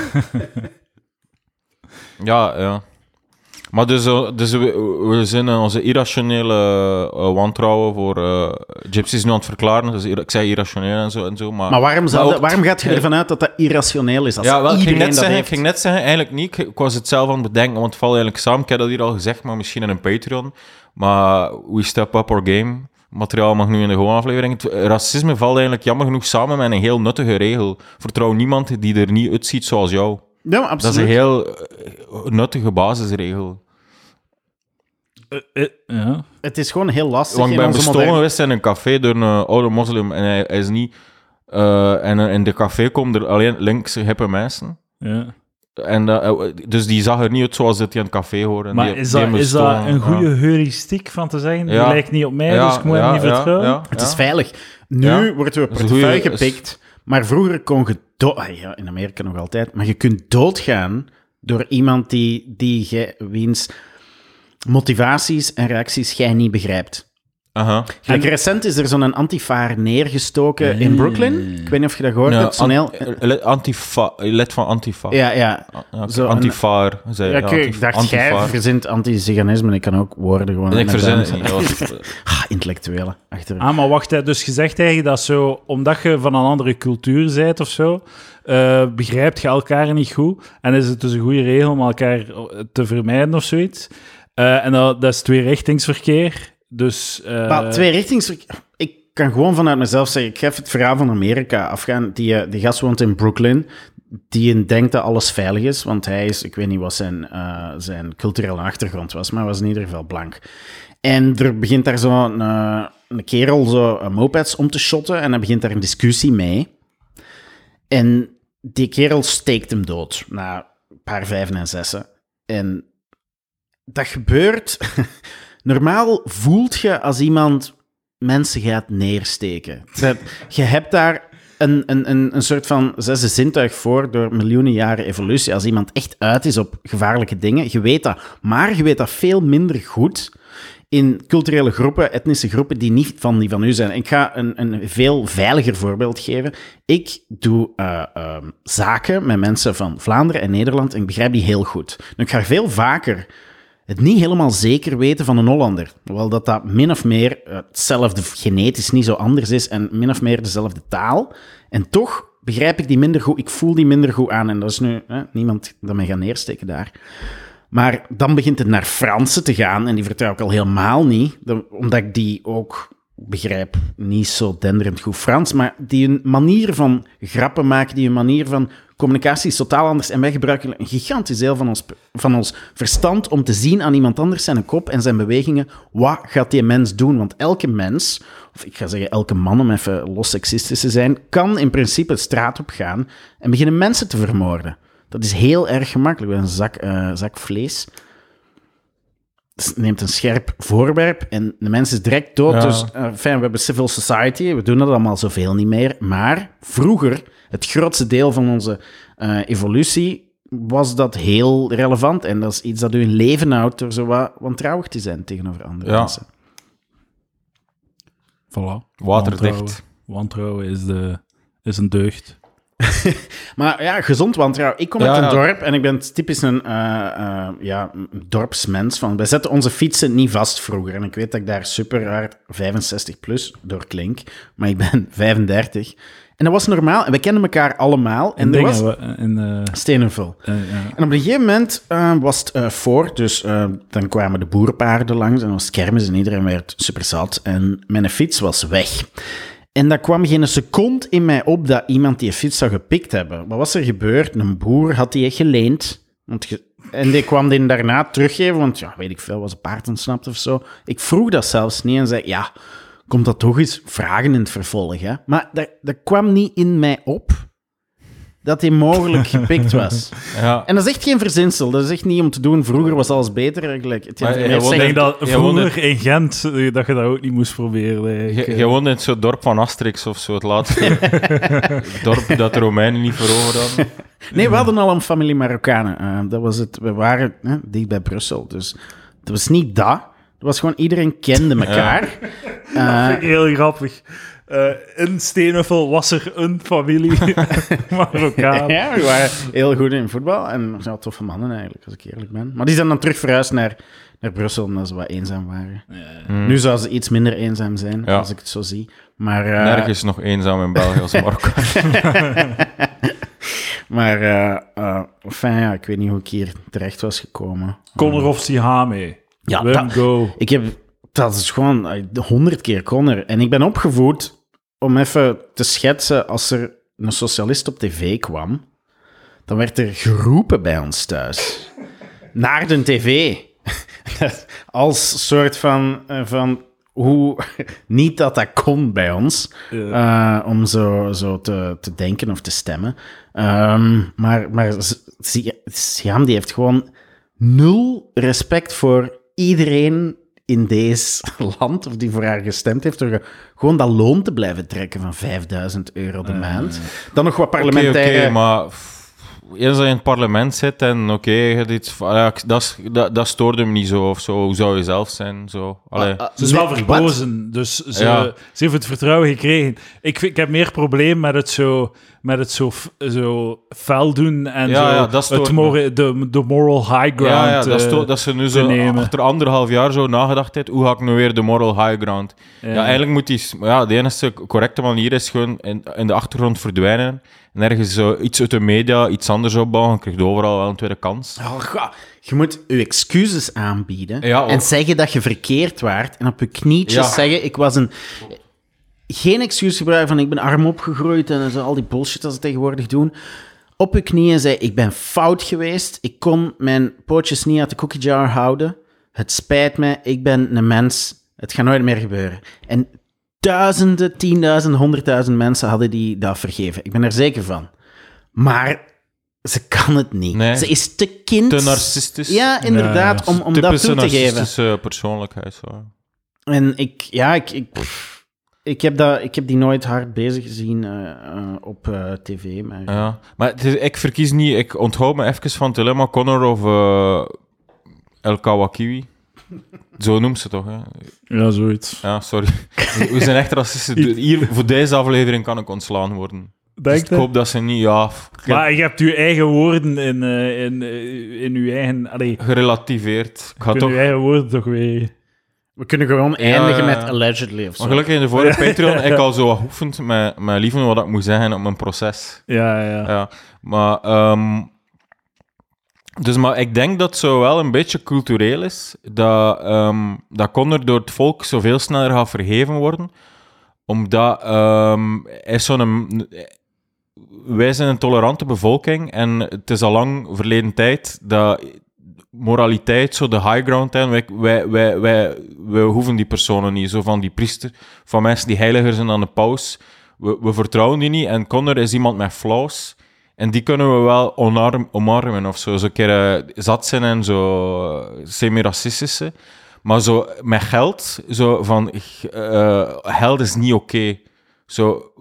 ja, ja. Maar dus, eh, dus we, we zijn in onze irrationele eh, wantrouwen voor uh, gypsies nu aan het verklaren. Dus ik zei irrationeel en zo. En zo maar, Maar waarom, zou dat- waarom gaat je ervan uit dat dat irrationeel is? Als ja, wel, ik, ging iedereen net zeggen, ik ging net zeggen, eigenlijk niet. Ik, ik was het zelf aan het bedenken, want het valt eigenlijk samen. Ik heb dat hier al gezegd, maar misschien in een Patreon. Maar we step up our game. Materiaal mag nu in de gewone aflevering. Het, racisme valt eigenlijk jammer genoeg samen met een heel nuttige regel. Vertrouw niemand die er niet uitziet zoals jou. Ja, Dat is absoluut. een heel eh, nuttige basisregel. Eh, eh, ja. Het is gewoon heel lastig Want ik in ben onze bestolen geweest in een café door een oude moslim en hij, hij is niet... eh, en in de café komen er alleen linkse hippe mensen. ja. En, eh, eh, dus die zag er niet uit zoals dat die aan het café horen. En Maar die- is die dat, is dat een goede ja. heuristiek van te zeggen? Die Ja. lijkt niet op mij, Ja, dus ik moet ja, hem niet vertrouwen? ja, Het is veilig. Nu Ja. wordt er een portefeuille goeie- gepikt, maar vroeger kon je... do- ah, Ja, in Amerika nog altijd. Maar je kunt doodgaan door iemand die, die jij, wiens motivaties en reacties jij niet begrijpt. Aha. Gelijk recent is er zo'n antifaar neergestoken in Mm. Brooklyn. Ik weet niet of je dat gehoord Ja, hebt. Zo'n heel... an- eh, Antifa, lid van Antifa. Ja, ja. Ja, Zo een- Antifaar. Zei, ja, ja, ik, dacht, jij verzint anti-ziganisme. Ik kan ook woorden gewoon... Ik verzin duim het niet. zetten. dat was- Ah, intellectuele. Achter. Ah, maar wacht, hè. dus je zegt eigenlijk dat zo, omdat je van een andere cultuur bent of zo, eh, begrijpt je elkaar niet goed. En is het dus een goede regel om elkaar te vermijden of zoiets. Eh, en dat, dat is tweerichtingsverkeer. Dus, eh, Maar twee richtings. Ik kan gewoon vanuit mezelf zeggen, ik ga even het verhaal van Amerika afgaan. Die, eh, die gast woont in Brooklyn. Die denkt dat alles veilig is, want hij is, ik weet niet wat zijn, eh, zijn culturele achtergrond was, maar hij was in ieder geval blank. En er begint daar zo een, een kerel zo eh, mopeds om te shotten en hij begint daar een discussie mee. En die kerel steekt hem dood na een paar vijven en zessen. En dat gebeurt. Normaal voelt je als iemand mensen gaat neersteken. Je hebt daar een, een, een, soort van zesde zintuig voor door miljoenen jaren evolutie. Als iemand echt uit is op gevaarlijke dingen, je weet dat. Maar je weet dat veel minder goed in culturele groepen, etnische groepen die niet van die van u zijn. Ik ga een, een veel veiliger voorbeeld geven. Ik doe eh, ehm, zaken met mensen van Vlaanderen en Nederland en ik begrijp die heel goed. Ik ga veel vaker het niet helemaal zeker weten van een Hollander. Hoewel dat dat min of meer eh, hetzelfde genetisch niet zo anders is en min of meer dezelfde taal. En toch begrijp ik die minder goed. Ik voel die minder goed aan. En dat is nu hè, niemand dat mij gaat neersteken daar. Maar dan begint het naar Fransen te gaan. En die vertrouw ik al helemaal niet. Omdat ik die ook begrijp niet zo denderend goed Frans. Maar die een manier van grappen maken, die een manier van communicatie is totaal anders. En wij gebruiken een gigantisch deel van ons, van ons verstand om te zien aan iemand anders zijn kop en zijn bewegingen. Wat gaat die mens doen? Want elke mens, of ik ga zeggen elke man om even los seksistisch te zijn, kan in principe de straat op gaan en beginnen mensen te vermoorden. Dat is heel erg gemakkelijk. Een zak, eh, zak vlees. Neemt een scherp voorwerp en de mens is direct dood. Ja. Dus eh, fijn, we hebben civil society, we doen dat allemaal zoveel niet meer. Maar vroeger, het grootste deel van onze eh, evolutie, was dat heel relevant. En dat is iets dat u in leven houdt door zo wat wantrouwig te zijn tegenover andere Ja. mensen. Voilà. Waterdicht. Wantrouwen is, de, is een deugd. Maar ja, gezond wantrouwen. Ik kom uit een dorp en ik ben typisch een eh, eh, ja, dorpsmens. Van, wij zetten onze fietsen niet vast vroeger. En ik weet dat ik daar super hard 65 plus door klink. Maar ik ben 35. En dat was normaal. En we kenden elkaar allemaal. En In er was we- in, eh, Stenenvul. eh, ja. En op een gegeven moment was het voor, dus dan kwamen de boerenpaarden langs en dan was kermis en iedereen werd super zat. En mijn fiets was weg. En dat kwam geen seconde in mij op dat iemand die fiets zou gepikt hebben. Wat was er gebeurd? Een boer had die echt geleend. Want en die kwam die daarna teruggeven, want ja, weet ik veel, was een paard ontsnapt of zo. Ik vroeg dat zelfs niet en zei, ja, komt dat toch eens vragen in het vervolg, hè? Maar dat, dat kwam niet in mij op dat hij mogelijk gepikt was. Ja. En dat is echt geen verzinsel. Dat is echt niet om te doen. Vroeger was alles beter eigenlijk. Het Maar je denk dat vroeger in Gent eh, dat je dat ook niet moest proberen. Je, je woonde in het soort dorp van Asterix of zo, het laatste dorp dat de Romeinen niet veroverd hadden. Nee, we hadden al een familie Marokkanen. Eh, dat was het. We waren eh, dicht bij Brussel. Dus het was niet dat. Het was gewoon iedereen kende elkaar. Eh, Vind ik heel grappig. Eh, in Stenenvel was er een familie Marokkaan. ja, we waren heel goed in voetbal. En we zijn toffe mannen eigenlijk, als ik eerlijk ben. Maar die zijn dan terug verhuisd naar, naar Brussel omdat ze wat eenzaam waren. Nu zou ze iets minder eenzaam zijn, Ja. als ik het zo zie. Maar, eh, Nergens nog eenzaam in België als Marokko. maar eh, eh, enfin, ja, ik weet niet hoe ik hier terecht was gekomen. Connor of Sihame. Ja, Wim, dat- go. Ik heb, dat is gewoon honderd keer Connor. En ik ben opgevoed om even te schetsen, als er een socialist op tv kwam, dan werd er geroepen bij ons thuis. Naar de tv. als soort van, eh, van hoe, niet dat dat kon bij ons, eh, om zo, zo te, te denken of te stemmen. Ehm, maar maar Siam die heeft gewoon nul respect voor iedereen in deze land, of die voor haar gestemd heeft, door ge- gewoon dat loon te blijven trekken van 5000 euro de maand. Dan nog wat parlementaire... maar eens dat je in het parlement zit en oké, van- ja, dat, dat, dat stoorde me niet zo of zo. Hoe zou je zelf zijn? Zo. Allee. Ah, Ze is wel verkozen, dus ze, Ja. ze heeft het vertrouwen gekregen. Ik, ik heb meer probleem met het zo, met het zo, zo fel doen en Ja, zo ja, dat stoort het mora- de, de moral high ground. ja, ja, dat, eh, dat ze nu zo nemen. achter anderhalf jaar zo nagedacht heeft, hoe ga ik nu weer de moral high ground? Ja, eigenlijk moet die... Ja, de enige correcte manier is gewoon in, in de achtergrond verdwijnen en ergens zo iets uit de media, iets anders opbouwen, dan krijg je overal wel een tweede kans. Oh, ga- je moet je excuses aanbieden Ja, en zeggen dat je verkeerd waart en op je knietjes Ja. zeggen, ik was een... Geen excuus gebruiken van ik ben arm opgegroeid en zo, al die bullshit dat ze tegenwoordig doen. Op je knieën zei, ik ben fout geweest, ik kon mijn pootjes niet uit de cookie jar houden. Het spijt me, ik ben een mens, het gaat nooit meer gebeuren. En duizenden, tienduizenden, honderdduizend mensen hadden die dat vergeven. Ik ben er zeker van. Maar ze kan het niet. Nee. Ze is te kind. Te narcistisch. Ja, inderdaad, om, om dat Typische toe te geven. narcistische persoonlijkheid. Zo. En ik, ja, ik, ik, pff, ik, heb dat, ik heb die nooit hard bezig gezien eh, eh, op eh, tv. Maar, Ja. Maar het is- ik verkies niet... Ik onthoud me even van het dilemma Connor of El Kawakiwi. Zo noemt ze toch, hè? Ja, zoiets. Ja, sorry. We zijn echt racisten. Hier, voor deze aflevering kan ik ontslaan worden. Dus ik hoop dat ze niet... Ja, Maar je hebt je eigen woorden in, eh, in, eh, in je eigen... Allee, gerelativeerd. Ik ga je toch... je eigen woorden toch weer... We kunnen gewoon eindigen ja, met allegedly of zo. Maar gelukkig in de vorige Patreon ik al zo geoefend met, met Lieven wat ik moet zeggen op mijn proces. Ja, ja. Ja, maar... ehm, dus maar ik denk dat het zo wel een beetje cultureel is dat, ehm dat Connor door het volk zoveel sneller gaat vergeven worden. Omdat is zo'n... Wij zijn een tolerante bevolking en het is al lang verleden tijd dat moraliteit zo de high ground zijn. Wij, wij, wij, wij, wij hoeven die personen niet. Zo van die priester, van mensen die heiliger zijn dan de paus. We, we vertrouwen die niet. En Connor is iemand met flaws. En die kunnen we wel omarm, omarmen of zo. Zo keer eh, zat zijn en zo eh, semi-racistische. Maar zo met geld, zo van eh, geld is niet oké. Zo,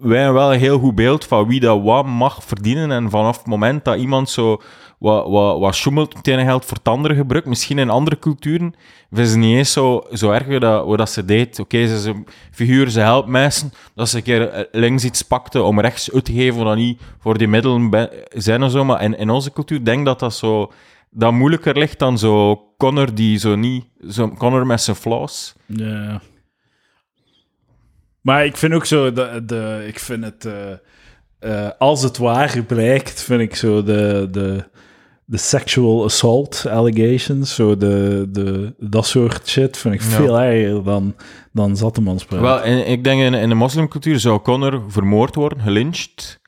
wij hebben wel een heel goed beeld van wie dat wat mag verdienen. En vanaf het moment dat iemand zo wat, wat, wat sjoemelt met geld voor het andere gebruikt, misschien in andere culturen, vinden ze niet eens zo, zo erg dat, hoe dat ze deed. Oké, ze is figuur, ze helpt mensen, dat ze een keer eh, links iets pakte om rechts uit te geven, dat niet voor die middelen zijn en zo. Maar in, in onze cultuur denk dat dat zo dat moeilijker ligt dan zo Connor die zo niet, zo Connor met zijn flaws. Ja. Maar ik vind ook zo, de, de, ik vind het, eh, eh, als het waar blijkt, vind ik zo de, de, de sexual assault allegations, zo de, de, dat soort shit, vind ik Ja. veel erger dan, dan. Wel, en ik denk in, in de moslimcultuur zou Connor vermoord worden, gelyncht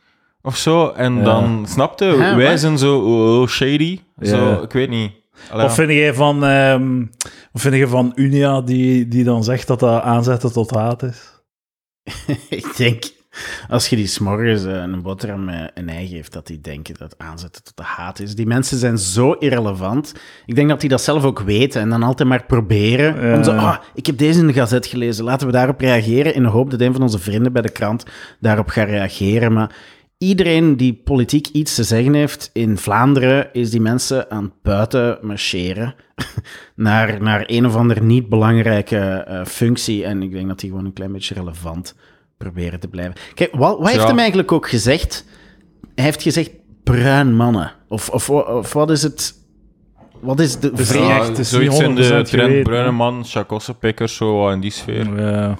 of zo. En Ja. dan snapte, Ja, wij maar- zijn zo oh, shady. Zo, ik weet niet. Allee, Wat vind jij van, ehm, wat vind je van Unia die, die dan zegt dat dat aanzetten tot haat is? ik denk, als je die s'morgens eh, een boterham met een ei geeft, dat die denken dat aanzetten tot de haat is. Die mensen zijn zo irrelevant. Ik denk dat die dat zelf ook weten en dan altijd maar proberen. Om zo, ah, ik heb deze in de gazet gelezen, laten we daarop reageren in de hoop dat een van onze vrienden bij de krant daarop gaat reageren. Maar iedereen die politiek iets te zeggen heeft in Vlaanderen, is die mensen aan het buiten marcheren naar, naar een of ander niet belangrijke eh, functie. En ik denk dat die gewoon een klein beetje relevant proberen te blijven. Kijk, wat, wat heeft hem eigenlijk ook gezegd? Hij heeft gezegd bruin mannen. Of, of, of wat is het... Wat is de Dus vreemd? ja, is zoiets in de 100% trend Bruine. Man, Chakossenpikkers, zo in die sfeer. Ja,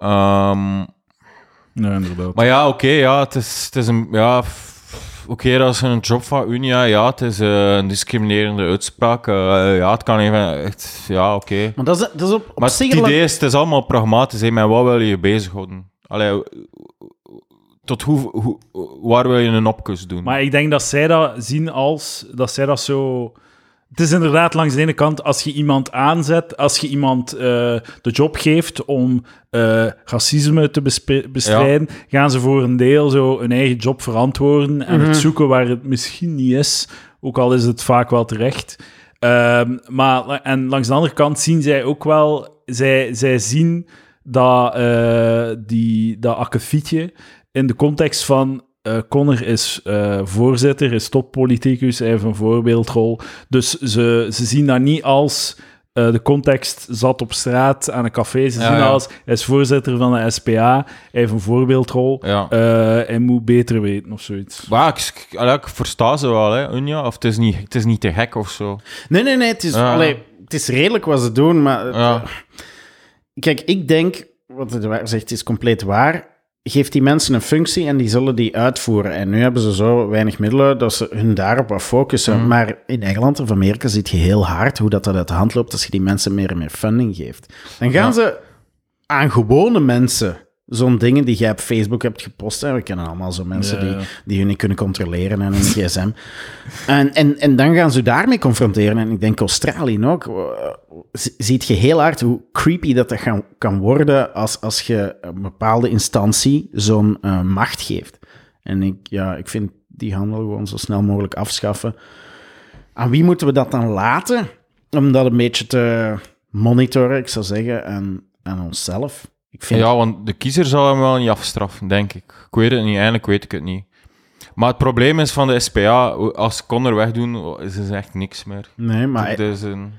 Ehm, ja inderdaad. maar ja, oké, ja, het is, het is een... Ja, Oké, dat is een job van Unia. Ja, het is eh, een discriminerende uitspraak. eh, ja, het kan even... Echt, ja, oké. Maar dat is, dat is op, op Maar het idee is, het is allemaal pragmatisch. Hè, met wat wil je je bezighouden? Allee, tot hoe, hoe, waar wil je een opkus doen? Maar ik denk dat zij dat zien als dat zij dat zo. Het is inderdaad langs de ene kant, als je iemand aanzet, als je iemand eh, de job geeft om eh, racisme te bestrijden, gaan ze voor een deel zo hun eigen job verantwoorden en het zoeken waar het misschien niet is, ook al is het vaak wel terecht. Ehm, maar en langs de andere kant zien zij ook wel, zij, zij zien dat, eh die, dat akkefietje in de context van eh Connor is eh, voorzitter, is toppoliticus, hij heeft een voorbeeldrol. Dus ze, ze zien dat niet als eh, de context zat op straat aan een café. Ze Ja, zien ja. dat als hij is voorzitter van de SPA, hij heeft een voorbeeldrol, Ja. eh, hij moet beter weten of zoiets. Maar ik, ik versta ze wel, hè, Unja. Of het is, niet, het is niet te gek of zo. Nee, nee, nee. Het is, Ja. allee, het is redelijk wat ze doen, maar... Kijk, ik denk, wat waar zegt, is compleet waar. Geef die mensen een functie en die zullen die uitvoeren. En nu hebben ze zo weinig middelen dat ze hun daarop wat focussen. Mhm. Maar in Engeland of Amerika ziet je heel hard hoe dat, dat uit de hand loopt als je die mensen meer en meer funding geeft. Dan gaan Ja. ze aan gewone mensen zo'n dingen die jij op Facebook hebt gepost. Hè. We kennen allemaal zo mensen Ja, die, ja. die hun niet kunnen controleren en een gsm. En, en, en dan gaan ze daarmee confronteren. En ik denk Australië ook. eh, Ziet je heel hard hoe creepy dat, dat gaan, kan worden als, als je een bepaalde instantie zo'n eh, macht geeft. En ik, ja, ik vind die handel gewoon zo snel mogelijk afschaffen. Aan wie moeten we dat dan laten? Om dat een beetje te monitoren, ik zou zeggen, aan, aan onszelf. Vind Ja, want de kiezer zal hem wel niet afstraffen, denk ik. Ik weet het niet, eigenlijk weet ik het niet. Maar het probleem is van de SPA, als Connor wegdoen, is er echt niks meer. Nee, maar Het is een...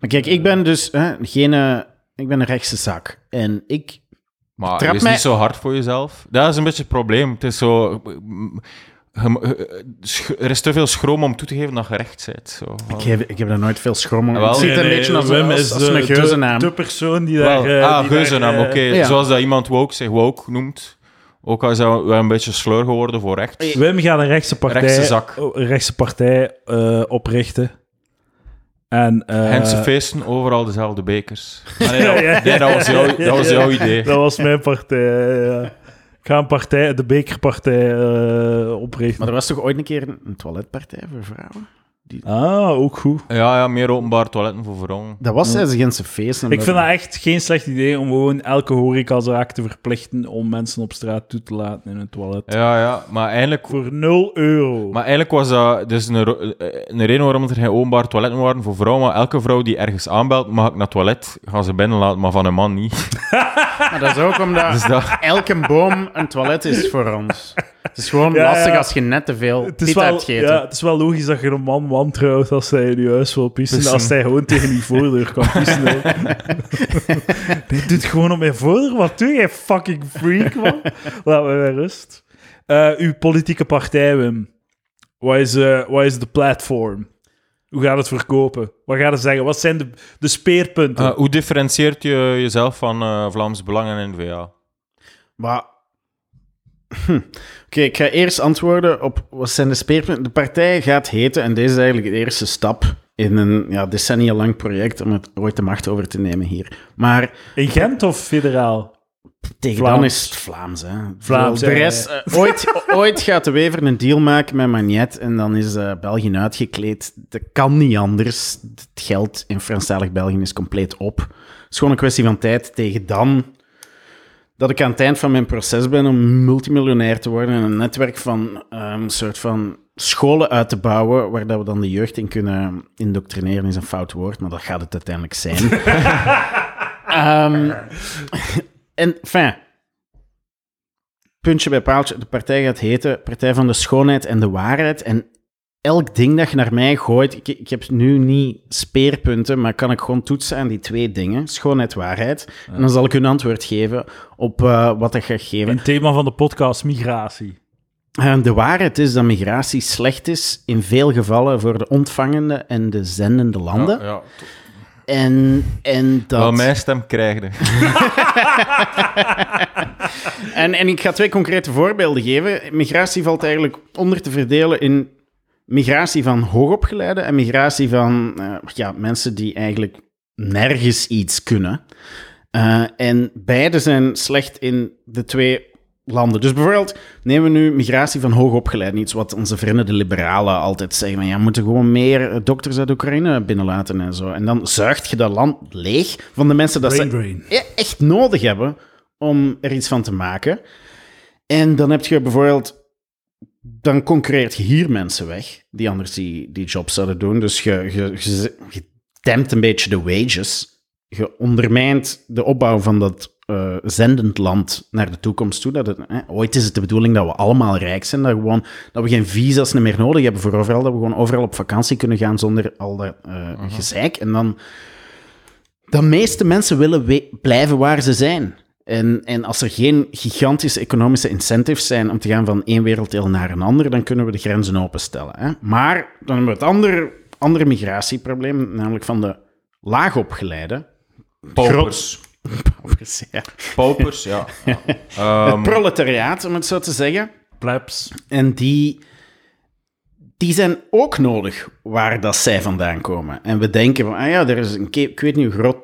Maar kijk, ik ben dus hè, geen... eh, ik ben een rechtse zak. En ik... Maar Trap is mij- niet zo hard voor jezelf. Dat is een beetje het probleem. Het is zo... je- sch- Er is te veel schroom om toe te geven dat je recht bent. Zo. Ik heb, ik heb daar nooit veel schroom om. Het ziet Nee, een nee, beetje als, Wim als, de- een geuzennaam. De, de persoon die Wel, daar... eh, ah, die geuzennaam, eh, oké. ja. Zoals dat iemand woke zich woke noemt. Ook al is dat wel een beetje sleur geworden voor recht. Wim gaat een rechtse partij, Rechtse zak. oh, een rechtse partij eh, oprichten. En, eh, Gentse feesten, overal dezelfde bekers. Ah, nee, Ja, dat, ja, nee, dat was, jouw, dat was jouw idee. Dat was mijn partij, ja. Ga een partij, de bekerpartij, eh, oprichten. Maar er was toch ooit een keer een toiletpartij voor vrouwen? Ah, ook goed. Ja, ja, meer openbaar toiletten voor vrouwen. Dat was tijdens de Gentse feesten. Ik vind dat echt geen slecht idee om gewoon elke horecazaak te verplichten om mensen op straat toe te laten in een toilet. Ja, ja, maar eigenlijk, Voor 0 euro. maar eigenlijk was dat dus een, een reden waarom er geen openbaar toiletten waren voor vrouwen. Maar elke vrouw die ergens aanbelt, mag ik naar het toilet, gaan ze binnen laten, maar van een man niet. Maar dat is ook omdat Dus dat, elke boom een toilet is voor ons. Het is gewoon Ja, lastig ja. als je net te veel het is, pit wel, hebt gegeten. ja, het is wel logisch dat je een man wantrouwt als hij in je huis wil pissen. Pissen. Als hij gewoon tegen die voordeur kan pissen. Dit doet gewoon op mijn voordeur. Wat doe je, fucking freak, man? Laat me bij rust. Eh, uw politieke partij, Wim. Wat is, eh, wat is de platform? Hoe gaat het verkopen? Wat gaat het zeggen? Wat zijn de, de speerpunten? eh, hoe differentieert je jezelf van eh, Vlaams Belang en N-VA? Maar... Hm. Oké, ik ga eerst antwoorden op wat zijn de speerpunten. De partij gaat heten, en deze is eigenlijk de eerste stap in een ja, decennia lang project om het ooit de macht over te nemen hier. Maar In Gent of federaal? tegen Vlaams. dan is het Vlaams. Hè. Vlaams, de ja, ja, rest, eh, ooit, ooit gaat de Wever een deal maken met Magnet en dan is eh, België uitgekleed. Dat kan niet anders. Het geld in Franstalig België is compleet op. Het is gewoon een kwestie van tijd tegen dan dat ik aan het eind van mijn proces ben om multimiljonair te worden en een netwerk van ehm, soort van scholen uit te bouwen waar dat we dan de jeugd in kunnen indoctrineren is een fout woord, maar dat gaat het uiteindelijk zijn. Ehm, en, fijn. Puntje bij paaltje. De partij gaat heten Partij van de Schoonheid en de Waarheid. En elk ding dat je naar mij gooit... Ik, ik heb nu niet speerpunten, maar kan ik gewoon toetsen aan die twee dingen. Schoonheid, waarheid. En dan zal ik een antwoord geven op eh, wat ik ga geven. Een thema van de podcast, migratie. Eh, de waarheid is dat migratie slecht is in veel gevallen voor de ontvangende en de zendende landen. Ja, ja. En, en dat... Wel, mijn stem krijgde. En, en ik ga twee concrete voorbeelden geven. Migratie valt eigenlijk onder te verdelen in migratie van hoogopgeleiden en migratie van eh, ja, mensen die eigenlijk nergens iets kunnen. Eh, en beide zijn slecht in de twee landen. Dus bijvoorbeeld, nemen we nu migratie van hoogopgeleiden, iets wat onze vrienden de liberalen altijd zeggen, van, ja, we moeten gewoon meer eh, dokters uit Oekraïne binnenlaten en zo. En dan zuigt je dat land leeg van de mensen dat Brain ze echt nodig hebben om er iets van te maken. En dan heb je bijvoorbeeld... Dan concurreert je hier mensen weg, die anders die, die jobs zouden doen. Dus je, je, je, je dempt een beetje de wages. Je ondermijnt de opbouw van dat eh, zendend land naar de toekomst toe. Dat het, eh, ooit is het de bedoeling dat we allemaal rijk zijn, dat, we gewoon, dat we geen visa's meer nodig hebben voor overal, dat we gewoon overal op vakantie kunnen gaan zonder al dat eh, gezeik. En dan de meeste mensen willen blijven waar ze zijn. En, en als er geen gigantische economische incentives zijn om te gaan van één werelddeel naar een ander, dan kunnen we de grenzen openstellen. Hè? Maar dan hebben we het andere, andere migratieprobleem, namelijk van de laagopgeleide. Paupers. Paupers, ja. Paupers, ja. ja. Ehm, Het proletariaat, om het zo te zeggen. Plebs. En die, die zijn ook nodig waar dat zij vandaan komen. En we denken van, ah ja, er is een, ik weet niet, een groot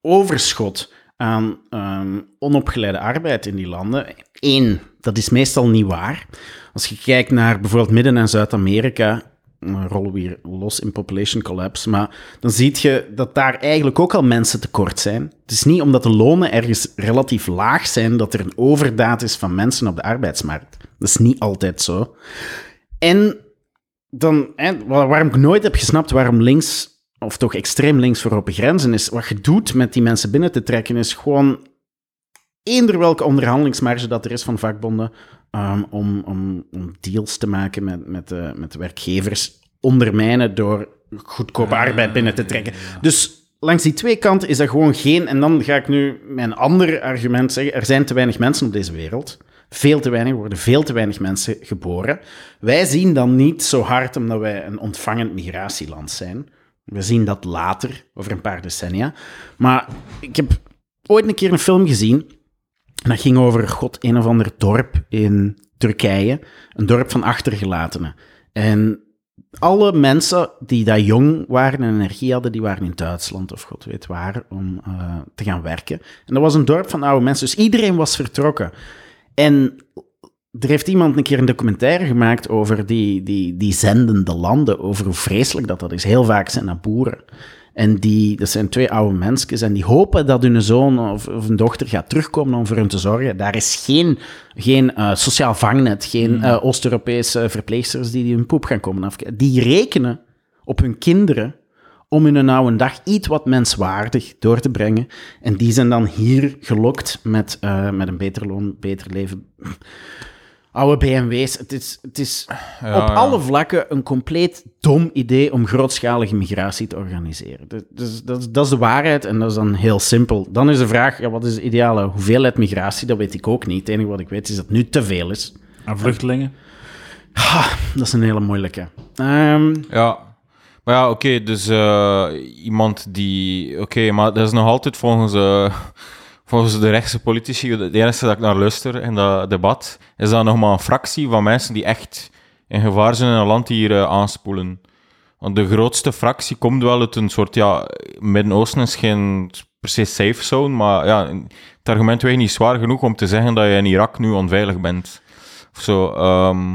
overschot aan ehm, onopgeleide arbeid in die landen. Eén, dat is meestal niet waar. Als je kijkt naar bijvoorbeeld Midden- en Zuid-Amerika, dan rollen we hier los in population collapse, maar dan zie je dat daar eigenlijk ook al mensen tekort zijn. Het is niet omdat de lonen ergens relatief laag zijn dat er een overdaad is van mensen op de arbeidsmarkt. Dat is niet altijd zo. En dan, waarom ik nooit heb gesnapt waarom links, of toch extreem links voor open grenzen is, wat je doet met die mensen binnen te trekken, is gewoon eender welke onderhandelingsmarge dat er is van vakbonden um, om, om, om deals te maken met, met, de, met de werkgevers ondermijnen door goedkope arbeid binnen te trekken. Dus langs die twee kanten is dat gewoon geen... En dan ga ik nu mijn ander argument zeggen. Er zijn te weinig mensen op deze wereld. Veel te weinig, worden veel te weinig mensen geboren. Wij zien dan niet zo hard omdat wij een ontvangend migratieland zijn. We zien dat later, over een paar decennia. Maar ik heb ooit een keer een film gezien en dat ging over, god, een of ander dorp in Turkije. Een dorp van achtergelatenen. En alle mensen die daar jong waren en energie hadden, die waren in Duitsland of god weet waar, om eh, te gaan werken. En dat was een dorp van oude mensen, dus iedereen was vertrokken. En er heeft iemand een keer een documentaire gemaakt over die, die, die zendende landen, over hoe vreselijk dat dat is. Heel vaak zijn dat boeren. En die, dat zijn twee oude mensen en die hopen dat hun zoon of, of een dochter gaat terugkomen om voor hen te zorgen. Daar is geen, geen eh, sociaal vangnet, geen eh, Oost-Europese verpleegsters die, die hun poep gaan komen afkijken. Die rekenen op hun kinderen om in een oude dag iets wat menswaardig door te brengen. En die zijn dan hier gelokt met, eh, met een beter loon, beter leven. Oude BMW's. Het is, het is Ja, op ja. alle vlakken een compleet dom idee om grootschalige migratie te organiseren. Dat, dus, dat, is- dat is de waarheid en dat is dan heel simpel. Dan is de vraag, ja, wat is de ideale hoeveelheid migratie? Dat weet ik ook niet. Het enige wat ik weet is dat het nu te veel is. Aan vluchtelingen. Dat is een hele moeilijke. Ehm, Ja. Maar ja, oké, dus eh, iemand die... Oké, maar dat is nog altijd volgens, eh, volgens de rechtse politici, het enige dat ik naar luister in dat debat, is dat nog maar een fractie van mensen die echt in gevaar zijn in een land hier eh, aanspoelen. Want de grootste fractie komt wel uit een soort, ja, Midden-Oosten is geen se safe zone, maar ja, het argument weegt niet zwaar genoeg om te zeggen dat je in Irak nu onveilig bent. Of zo. ehm,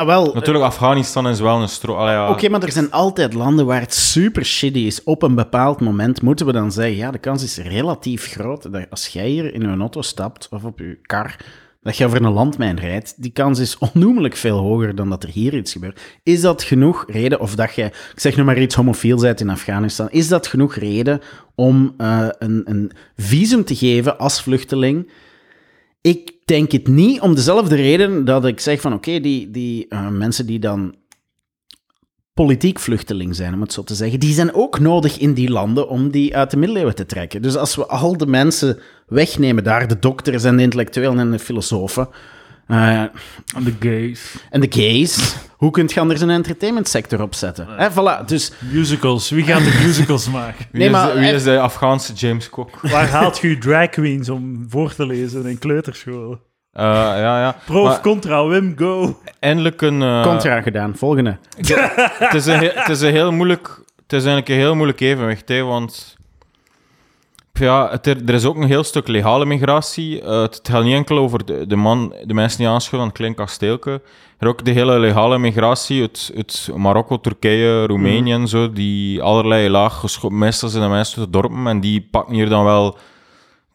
ah, wel, natuurlijk, Afghanistan is wel een stro... Allee, ja. Oké, maar er zijn altijd landen waar het super shitty is. Op een bepaald moment moeten we dan zeggen, ja, de kans is relatief groot dat als jij hier in een auto stapt, of op je kar, dat je over een landmijn rijdt. Die kans is onnoemelijk veel hoger dan dat er hier iets gebeurt. Is dat genoeg reden, of dat jij, ik zeg nu maar iets, homofiel bent in Afghanistan, is dat genoeg reden om eh, een, een visum te geven als vluchteling? Ik denk het niet, om dezelfde reden dat ik zeg van oké, die, die eh, mensen die dan politiek vluchteling zijn, om het zo te zeggen, die zijn ook nodig in die landen om die uit de middeleeuwen te trekken. Dus als we al de mensen wegnemen daar, de dokters en de intellectuelen en de filosofen, eh, Aan de gays. en de gays, hoe kun je anders een entertainmentsector opzetten? Hè, voilà, dus Musicals. Wie gaat de musicals maken? Wie, Nee, is, maar de, wie is de Afghaanse James Cook? Waar haalt je drag queens om voor te lezen in kleuterschool? Eh, ja, ja. Pro Maar of contra, Wim, go. eindelijk een... eh, contra gedaan. Volgende. het, is een heel, het is een heel moeilijk... Het is eigenlijk een heel moeilijk evenwicht, hè, want... Ja, het, er, er is ook een heel stuk legale migratie. Eh, het gaat niet enkel over de, de, man, de mensen die aanschuiven aan het klein kasteelke. Er ook de hele legale migratie uit, uit Marokko, Turkije, Roemenië en zo, die allerlei laag geschopt meestal zijn de mensen uit de dorpen en die pakken hier dan wel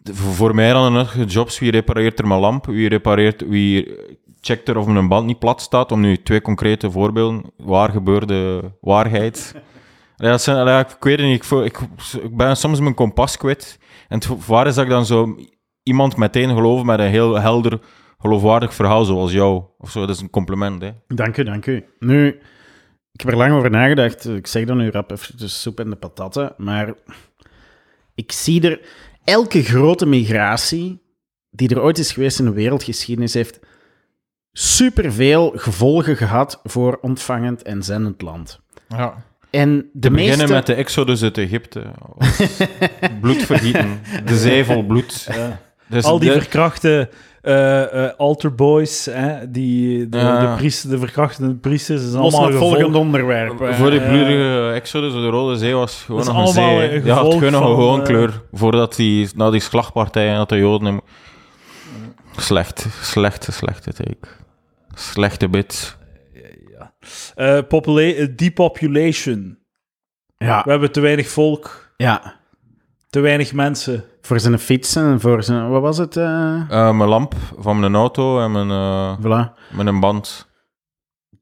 voor mij dan een jobs. Wie repareert er mijn lamp? Wie repareert, wie checkt er of mijn band niet plat staat? Om nu twee concrete voorbeelden, waar gebeurde waarheid. Ja, dat zijn, allee, ik weet het niet, ik, voel- ik, ik ben soms mijn kompas kwijt. En het waar is dat ik dan zo iemand meteen geloof met een heel helder, geloofwaardig verhaal zoals jou. Of zo, dat is een compliment, hè. Dank u, dank u. Nu, ik heb er lang over nagedacht. Ik zeg dan nu rap even de soep en de patatten. Maar ik zie er... Elke grote migratie die er ooit is geweest in de wereldgeschiedenis heeft superveel gevolgen gehad voor ontvangend en zendend land. Ja. En de We beginnen meeste... met de exodus uit Egypte. Bloedvergieten. De zee vol bloed. Dus Al die de- verkrachte eh eh altarboys, hè, die, de, Ja. de, priester, de verkrachte priesters, is allemaal het gevolg- volgende onderwerp. voor eh, bloedige exodus de Rode Zee was gewoon nog een zee. een Ja, het gewoon nog een van, gewoon kleur. Voordat die, na die slagpartij en dat de Joden... hem- Slecht, slechte, slechte take. Slechte bit. Eh, popula- eh, depopulation. Ja, We hebben te weinig volk, ja. te weinig mensen. Voor zijn fietsen en voor zijn... Wat was het? eh? Eh, mijn lamp van mijn auto en mijn, eh, Voilà. mijn band.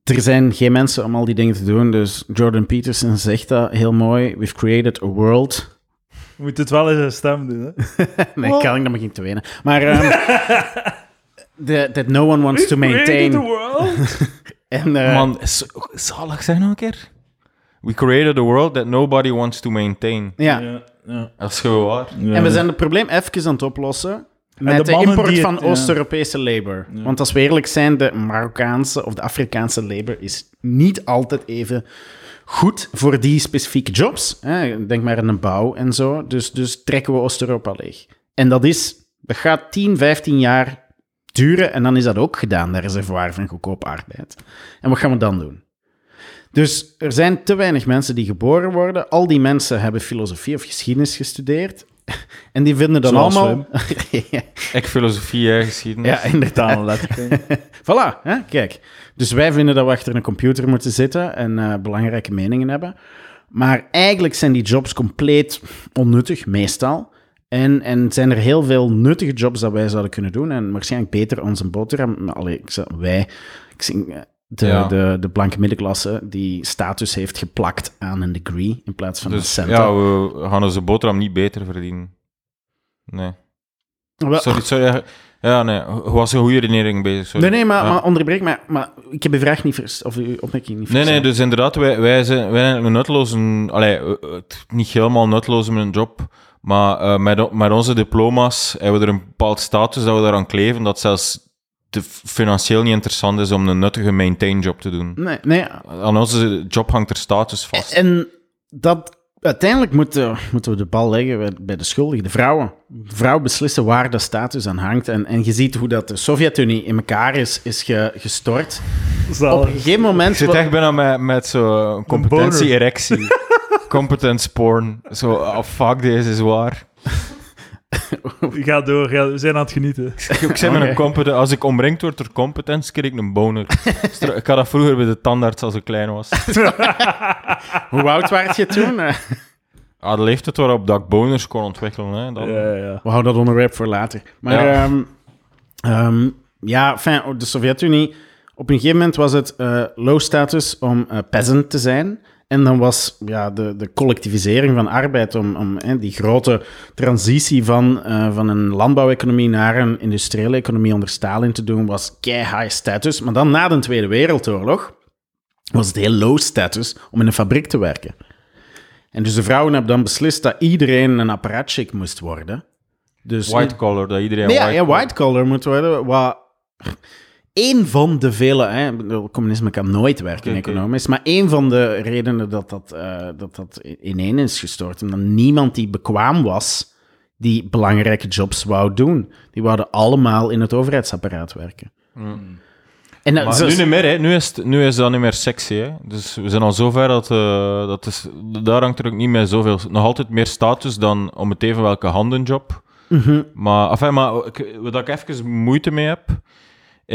Er zijn geen mensen om al die dingen te doen, dus Jordan Peterson zegt dat heel mooi. We've created a world. Je moet het wel in zijn stem doen, hè? Nee, kan ik, dan begin ik te wenen. Maar ehm, the- that no one wants to Created the maintain. world. En, eh, Man, zalig zeg nog een keer. We created a world that nobody wants to maintain. ja. Ja, ja. Dat is gewoon waar. Ja. En we zijn het probleem even aan het oplossen met de import van. Oost-Europese labor. Want als we eerlijk zijn, de Marokkaanse of de Afrikaanse labor is niet altijd even goed voor die specifieke jobs. Hè. Denk maar aan een bouw en zo. Dus, dus trekken we Oost-Europa leeg. En dat, is, dat gaat 10, 15 jaar duren en dan is dat ook gedaan, dat reservoir van goedkope arbeid. En wat gaan we dan doen? Dus er zijn te weinig mensen die geboren worden. Al die mensen hebben filosofie of geschiedenis gestudeerd. En die vinden dan Zoals allemaal... Ik filosofie, hè, geschiedenis. ja, inderdaad. Voilà, hè? kijk. Dus wij vinden dat we achter een computer moeten zitten en eh, belangrijke meningen hebben. Maar eigenlijk zijn die jobs compleet onnuttig, meestal. En, en zijn er heel veel nuttige jobs dat wij zouden kunnen doen. En waarschijnlijk beter onze boterham... Allee, ik zeg, wij... Ik eh, de, Ja. de, de blanke middenklasse die status heeft geplakt aan een degree in plaats van een Dus centen. ja, we gaan onze boterham niet beter verdienen. Nee. Wel- Sorry, sorry. Ja, nee. Je was een goede redenering bezig. Sorry. Nee, nee, maar, Ja. maar onderbreek mij. Maar ik heb uw vraag niet vers- of uw opmerking niet Nee, nee, verstaan. dus inderdaad, wij, wij zijn, wij zijn een. Allee, eh, het- niet helemaal nutteloos met een job, maar eh, met, met onze diploma's hebben we er een bepaald status dat we daaraan kleven, dat zelfs te financieel niet interessant is om een nuttige maintain job te doen. Nee, nee. Aan onze job hangt er status vast. En dat... Uiteindelijk moeten, moeten we de bal leggen bij, de schuldigen, de vrouwen. De vrouw beslissen waar de status aan hangt. En, en je ziet hoe dat de Sovjet-Unie in elkaar is, is ge- gestort. Op Zalig. een gegeven moment... Ik zit echt bijna met, met zo'n competentie-erectie. Competence porn. Zo, oh fuck, deze is waar. Ga door, ga, we zijn aan het genieten. Ik Oké. een competen- als ik omringd word door competence, kreeg ik een boner. Ik had dat vroeger bij de tandarts als ik klein was. Hoe oud werd je toen? Ah, de leeftijd waarop dat ik boners kon ontwikkelen. Hè, dan... Ja, ja. We houden dat onderwerp voor later. Maar Ja. ja, ja fijn, de Sovjet-Unie, op een gegeven moment was het eh, low status om eh, peasant te zijn. En dan was ja, de, de collectivisering van arbeid, om, om hè, die grote transitie van, eh, van een landbouweconomie naar een industriële economie onder Stalin te doen, was kei high status. Maar dan na de Tweede Wereldoorlog was het heel low status om in een fabriek te werken. En dus de vrouwen hebben dan beslist dat iedereen een apparatchik moest worden. Dus White collar, dat iedereen Nee, ja, white ja, collar- white collar moet worden. Wat één van de vele... Hè, communisme kan nooit werken economisch, maar één van de redenen dat dat, eh, dat, dat ineen is gestort, omdat niemand die bekwaam was, die belangrijke jobs wou doen. Die wouden allemaal in het overheidsapparaat werken. En dat, Maar nu niet meer, hè. Nu, is het, nu is dat niet meer sexy. Hè. Dus we zijn al zover dat, eh, dat is, daar hangt er ook niet meer zoveel. Nog altijd meer status dan om het even welke handenjob. Mhm. Maar, enfin, maar ik, wat ik even moeite mee heb,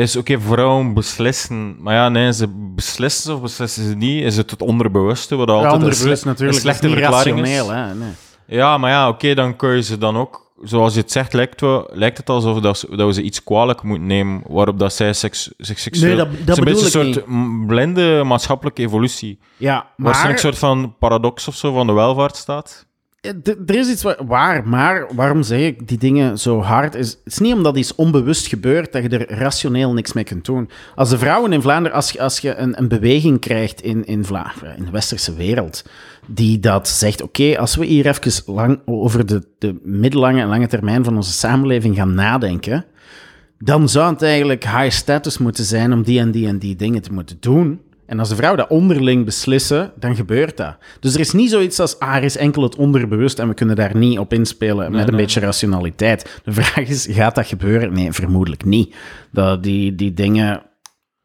is oké, vrouwen beslissen. Maar ja, nee, ze beslissen ze of beslissen ze niet. Is het het onderbewuste, wat altijd een, onderbewust natuurlijk. een slechte dat is niet verklaring is. rationeel, hè? Nee. Ja, maar ja, oké, dan kun je ze dan ook... Zoals je het zegt, lijkt, wel, lijkt het alsof dat, ze- dat we ze iets kwalijk moeten nemen, waarop dat zij seks, zich seksueel... Nee, dat- dat is een beetje een soort blinde maatschappelijke evolutie. Ja, maar... een soort van paradox of zo van de welvaartsstaat. Er is iets wa- waar, maar waarom zeg ik die dingen zo hard? Is, het is niet omdat iets onbewust gebeurt dat je er rationeel niks mee kunt doen. Als de vrouwen in Vlaanderen, als je, als je een, een beweging krijgt in, in, Vla, in de westerse wereld, die dat zegt, oké, als we hier even lang over de, de middellange en lange termijn van onze samenleving gaan nadenken, dan zou het eigenlijk high status moeten zijn om die en die en die dingen te moeten doen. En als de vrouwen dat onderling beslissen, dan gebeurt dat. Dus er is niet zoiets als, ah, er is enkel het onderbewust en we kunnen daar niet op inspelen met een nee. beetje rationaliteit. De vraag is, gaat dat gebeuren? Nee, vermoedelijk niet. Dat die, die dingen,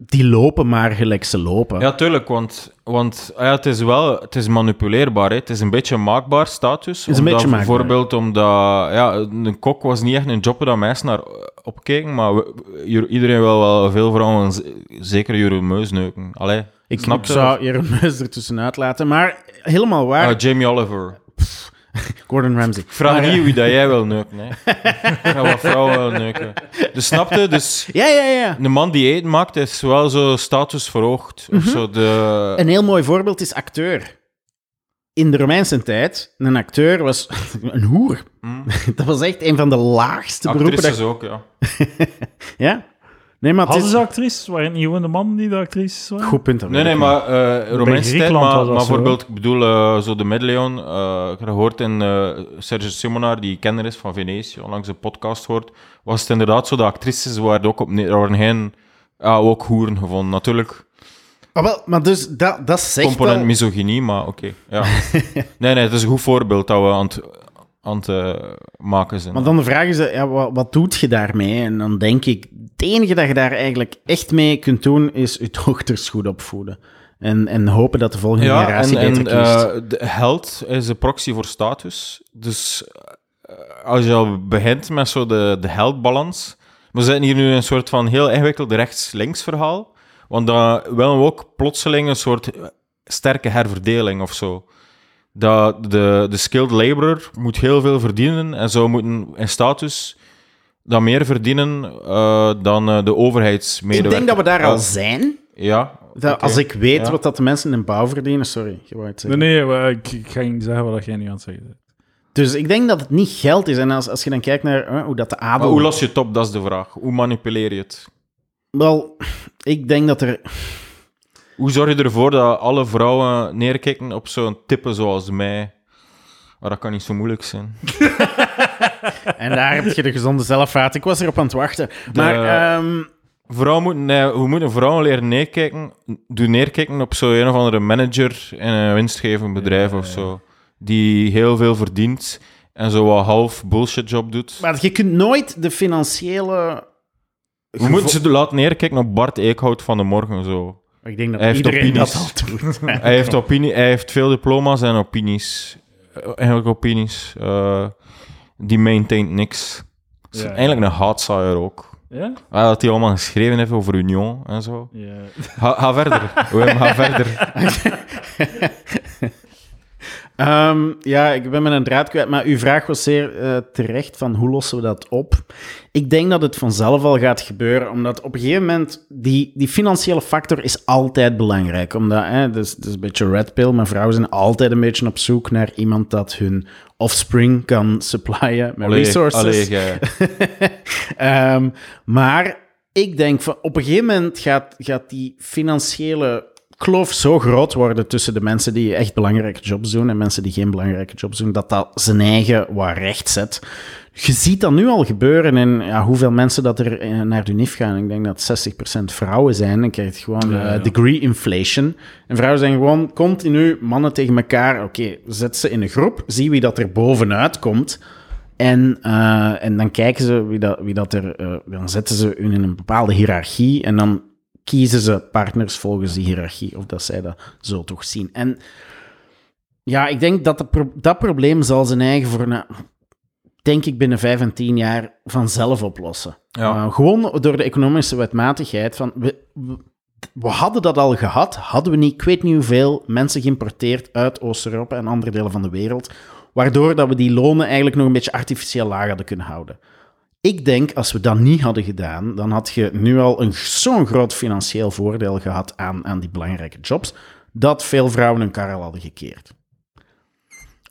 die lopen maar gelijk ze lopen. Ja, tuurlijk, want, want ja, het is wel het is manipuleerbaar. Hè. Het is een beetje maakbaar status. is een omdat, beetje maakbaar. Bijvoorbeeld omdat ja, een kok was niet echt een job waar mensen naar opkeken, maar we- iedereen wil wel veel vrouwen, zeker Jeroen Meus neuken. Allee, ik snap ik zou hier een muis ertussenuit laten, maar helemaal waar. Ah, Jamie Oliver. Gordon Ramsay. Vraag niet eh, wie dat jij wil neuken. Hè. Wat vrouwen wil neuken. Dus snap je? Dus Ja, ja, ja. een man die eten maakt, is wel zo status verhoogd. Mhm. Of zo de... Een heel mooi voorbeeld is acteur. In de Romeinse tijd, een acteur was een hoer. Dat was echt een van de laagste beroepen. Actrices Dat... ook, ja. Ja? Nee, maar het Hadden is... ze actrices? Waren het niet gewoon de mannen die de actrices waren? Goed punt. Nee, nee, maar eh Romeinse tijd, maar, was dat maar bijvoorbeeld, ik bedoel, eh, zo de eh ik heb gehoord in eh, Sergio Simonaar, die kenner is van Venetië, onlangs een podcast hoort, was het inderdaad zo, de actrices waren ook op, er waren geen, ja, ook hoeren gevonden. Natuurlijk, Ah, wel, maar dus dat, dat zegt component misogynie, maar oké, ja. nee, nee, het is een goed voorbeeld dat we aan het, aan eh, maken zijn. Maar dan de vraag is, eh, ja, wat, wat doet je daarmee? En dan denk ik, het enige dat je daar eigenlijk echt mee kunt doen, is je dochters goed opvoeden. En, en hopen dat de volgende ja, generatie en, en beter kiest. eh, de held is een proxy voor status. Dus als je al begint met zo de, de heldbalans. We zitten hier nu in een soort van heel ingewikkeld rechts-links verhaal. Want dan willen we ook plotseling een soort sterke herverdeling of zo. Dat de, de skilled laborer moet heel veel verdienen en zou moeten in status dan meer verdienen eh, dan eh, de Ik overheidsmedewerker. denk dat we daar al zijn. Ja. Dat. Als ik weet Ja. wat dat de mensen in bouw verdienen... Sorry, je wou het Nee, zeggen. nee, maar ik, ik ga niet zeggen wat jij nu aan het zeggen bent. Dus ik denk dat het niet geld is. En als, als je dan kijkt naar eh, hoe dat de Maar adel... hoe los je het op? Dat is de vraag. Hoe manipuleer je het? Wel, ik denk dat er... Hoe zorg je ervoor dat alle vrouwen neerkijken op zo'n type zoals mij? Maar dat kan niet zo moeilijk zijn. En daar heb je de gezonde zelfvaart. Ik was erop aan het wachten. Maar ehm, Vrouwen moeten, nee, hoe moeten vrouwen leren neerkijken? Doe neerkijken op zo'n een of andere manager in een winstgevend bedrijf of zo. Die heel veel verdient en zo wat half bullshit job doet. maar je kunt nooit de financiële... We moeten ze laten neerkijken op Bart Eekhout van de morgen zo. Ik denk dat Hij heeft iedereen dat al doet. Hij heeft, opinie, hij heeft veel diploma's en opinies. Eh, Eigenlijk opinies. Eh, die maintaint niks. Is Ja. Eigenlijk een haatzaaier ook. Ja? Ah, dat hij allemaal geschreven heeft over Union en zo. Ja. Ga, ga verder. Wim, ga verder. Ehm, ja, ik ben met een draad kwijt, maar uw vraag was zeer eh, terecht van hoe lossen we dat op? Ik denk dat het vanzelf al gaat gebeuren, omdat op een gegeven moment die, die financiële factor is altijd belangrijk. Omdat, hè, dus, dus een beetje red pill, maar vrouwen zijn altijd een beetje op zoek naar iemand dat hun offspring kan supplyen met Allee, resources. allee, jij. Ehm, maar ik denk van op een gegeven moment gaat, gaat die financiële kloof zo groot worden tussen de mensen die echt belangrijke jobs doen en mensen die geen belangrijke jobs doen, dat dat zijn eigen wat recht zet. Je ziet dat nu al gebeuren en ja, hoeveel mensen dat er eh, naar de NIF gaan. Ik denk dat 60% vrouwen zijn. Dan krijg je gewoon Ja, eh, ja. degree inflation. En vrouwen zijn gewoon continu mannen tegen elkaar. Oké, zet ze in een groep, zie wie dat er bovenuit komt. En, eh, en dan kijken ze wie dat, wie dat er. dan zetten ze hun in een bepaalde hiërarchie. En dan kiezen ze partners volgens die hiërarchie. Of dat zij dat zo toch zien. En ja, ik denk dat de pro- dat probleem zal zijn eigen voor. een- denk ik binnen vijf en tien jaar vanzelf oplossen. Ja. Uh, gewoon door de economische wetmatigheid. Van, we, we, we hadden dat al gehad. Hadden we niet, ik weet niet hoeveel mensen geïmporteerd uit Oost-Europa en andere delen van de wereld. Waardoor dat we die lonen eigenlijk nog een beetje artificieel laag hadden kunnen houden. Ik denk, als we dat niet hadden gedaan, dan had je nu al een, zo'n groot financieel voordeel gehad aan, aan die belangrijke jobs, dat veel vrouwen hun kar al hadden gekeerd.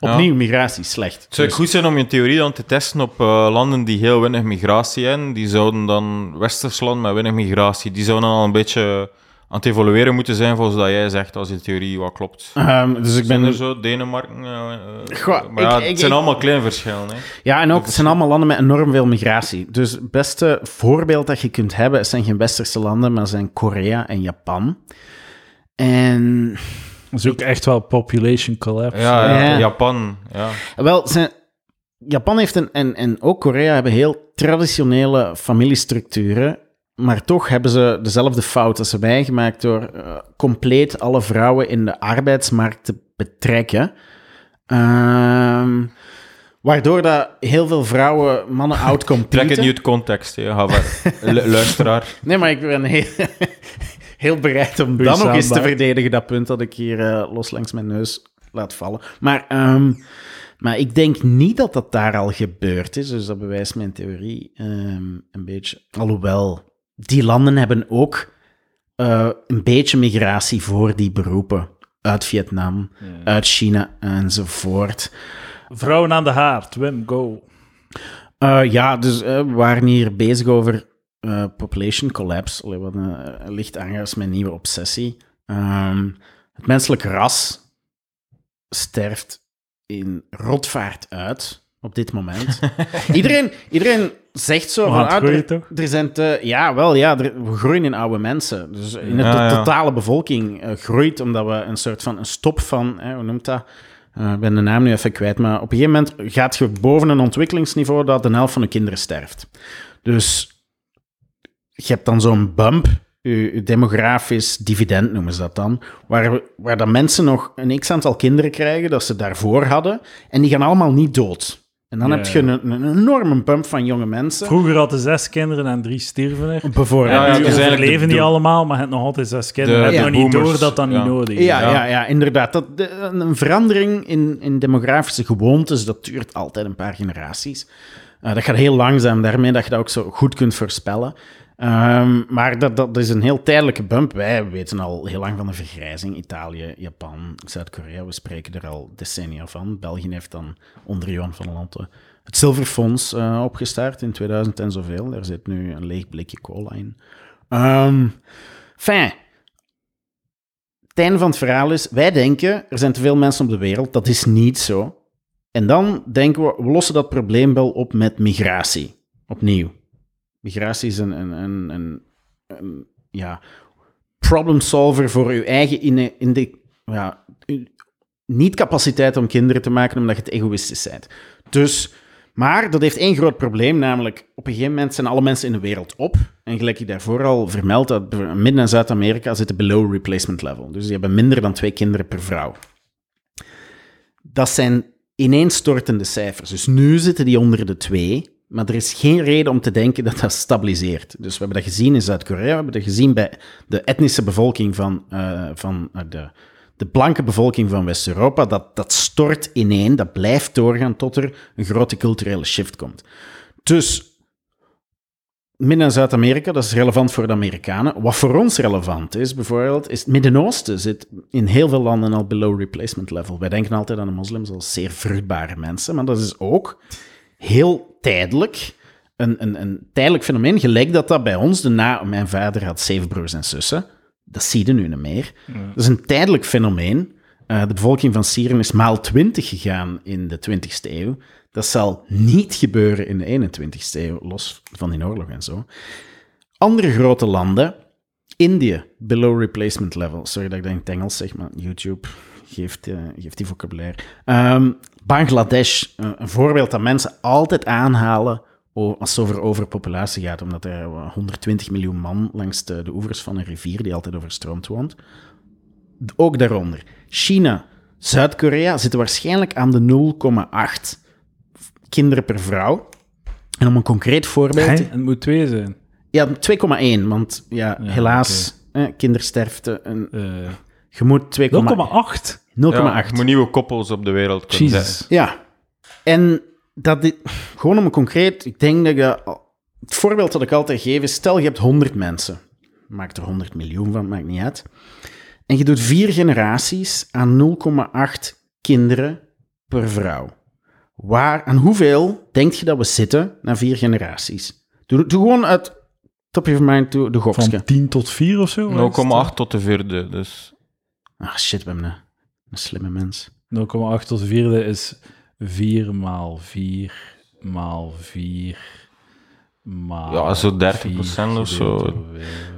Opnieuw, migratie, slecht. Het zou Dus- goed zijn om je theorie dan te testen op eh, landen die heel weinig migratie hebben. Die zouden dan, Westers land met weinig migratie, die zouden dan al een beetje aan het evolueren moeten zijn volgens dat jij zegt, als die theorie wat klopt. Ehm, dus ik Zijn ben er zo, Denemarken... eh, eh, Goh, maar ja, ik- ik- het zijn ik- allemaal kleine verschillen. Hè. Ja, en ook, het zijn allemaal landen met enorm veel migratie. Dus het beste voorbeeld dat je kunt hebben, het zijn geen westerse landen, maar zijn Korea en Japan. En Dat is ook echt wel population collapse. Ja, ja, Ja. Japan. Ja. wel, zijn, Japan heeft een, en, en ook Korea hebben heel traditionele familiestructuren, maar toch hebben ze dezelfde fout als wij gemaakt door eh, compleet alle vrouwen in de arbeidsmarkt te betrekken. Ehm, waardoor dat heel veel vrouwen mannen outcompeten. Trek het niet uit context, hè. Luisteraar. Nee, maar ik ben heel, heel bereid om dan nog eens te verdedigen, dat punt dat ik hier eh, los langs mijn neus laat vallen. Maar, ehm, maar ik denk niet dat dat daar al gebeurd is, dus dat bewijst mijn theorie ehm, een beetje. Alhoewel, die landen hebben ook eh, een beetje migratie voor die beroepen. Uit Vietnam, uit China enzovoort. Vrouwen aan de haard, Wim, go. Eh, ja, dus eh, we waren hier bezig over population collapse. Allee, wat een, licht is mijn nieuwe obsessie. Ehm, het menselijk ras sterft in rotvaart uit op dit moment. iedereen, iedereen zegt zo van... ah, groeien, er, toch? er zijn te, ja, wel, ja, er- we groeien in oude mensen. Dus in de Ja, ja. totale bevolking eh, groeit, omdat we een soort van een stop van... Hè, hoe noemt dat? Eh, ik ben de naam nu even kwijt, maar op een gegeven moment gaat je boven een ontwikkelingsniveau dat de helft van de kinderen sterft. Dus je hebt dan zo'n bump, je, demografisch dividend noemen ze dat dan, waar, we- waar dan mensen nog een x-aantal kinderen krijgen dat ze daarvoor hadden, en die gaan allemaal niet dood. En dan Ja, heb je een, een enorme pump van jonge mensen. Vroeger hadden zes kinderen en drie stierven er. Bijvoorbeeld. Ja, ja, dus niet de- allemaal, maar je hebt nog altijd zes kinderen. De- ja, nog niet door dat dat ja. niet nodig is. Ja, Ja. ja. ja, inderdaad. Dat, de- een verandering in, in demografische gewoontes, dat duurt altijd een paar generaties. Eh, dat gaat heel langzaam, daarmee dat je dat ook zo goed kunt voorspellen. Ehm, maar dat, dat is een heel tijdelijke bump. Wij weten al heel lang van de vergrijzing. Italië, Japan, Zuid-Korea, we spreken er al decennia van. België heeft dan onder Johan van Lanten het Zilverfonds eh, opgestart in 2000 en zoveel. Daar zit nu een leeg blikje cola in. Ehm fijn, het einde van het verhaal is, wij denken, er zijn te veel mensen op de wereld. Dat is niet zo. En dan denken we, we lossen dat probleem wel op met migratie. Opnieuw. Migratie is een, een, een, een, ja, problem solver voor uw eigen in, in de, ja, niet capaciteit om kinderen te maken omdat je het egoïstisch bent. Dus, maar dat heeft één groot probleem, namelijk op een gegeven moment zijn alle mensen in de wereld op. En gelijk ik daarvoor al vermeld, dat Midden- en Zuid-Amerika zitten below replacement level. Dus die hebben minder dan twee kinderen per vrouw. Dat zijn ineenstortende cijfers. Dus nu zitten die onder de twee, maar er is geen reden om te denken dat dat stabiliseert. Dus we hebben dat gezien in Zuid-Korea, we hebben dat gezien bij de etnische bevolking van, eh, van eh, de, de blanke bevolking van West-Europa. Dat, dat stort ineen, dat blijft doorgaan tot er een grote culturele shift komt. Dus Midden- en Zuid-Amerika, dat is relevant voor de Amerikanen. Wat voor ons relevant is, bijvoorbeeld, is het Midden-Oosten zit in heel veel landen al below replacement level. Wij denken altijd aan de moslims als zeer vruchtbare mensen, maar dat is ook heel tijdelijk. Een, een, een tijdelijk fenomeen, gelijk dat dat bij ons, de na, mijn vader had zeven broers en zussen, dat zie je nu niet meer. Dat is een tijdelijk fenomeen. Eh, de bevolking van Syrië is maal 20 gegaan in de 20ste eeuw. Dat zal niet gebeuren in de 21ste eeuw, los van die oorlog en zo. Andere grote landen, India, below replacement level. Sorry dat ik dat in het Engels zeg, maar YouTube geeft, eh, geeft die vocabulaire. Ehm, Bangladesh, eh, een voorbeeld dat mensen altijd aanhalen als het over overpopulatie gaat, omdat er eh, 120 miljoen man langs de, de oevers van een rivier die altijd overstroomd woont. Ook daaronder. China, Zuid-Korea zitten waarschijnlijk aan de 0,8 kinderen per vrouw. En om een concreet voorbeeld... Het moet twee zijn. Ja, 2,1, want ja, Ja, helaas, eh, kindersterfte. En Eh je moet 2,8. 0,8. 0,8. Ja, je moet nieuwe koppels op de wereld kunnen zetten. Jezus. Ja. En dat dit, gewoon om een concreet, ik denk dat je, het voorbeeld dat ik altijd geef is, stel je hebt 100 mensen, maak er 100 miljoen van, maakt niet uit. En je doet vier generaties aan 0,8 kinderen per vrouw. Waar, aan hoeveel denk je dat we zitten na vier generaties? Doe, doe gewoon uit top of mind, de gokske. Van 10 tot 4 of zo? 0,8 tot de vierde, dus... Ah, shit, we hebben een, een slimme mens. 0,8 tot de vierde is 4 maal 4 maal 4 maal Ja, zo 30% 4 of zo.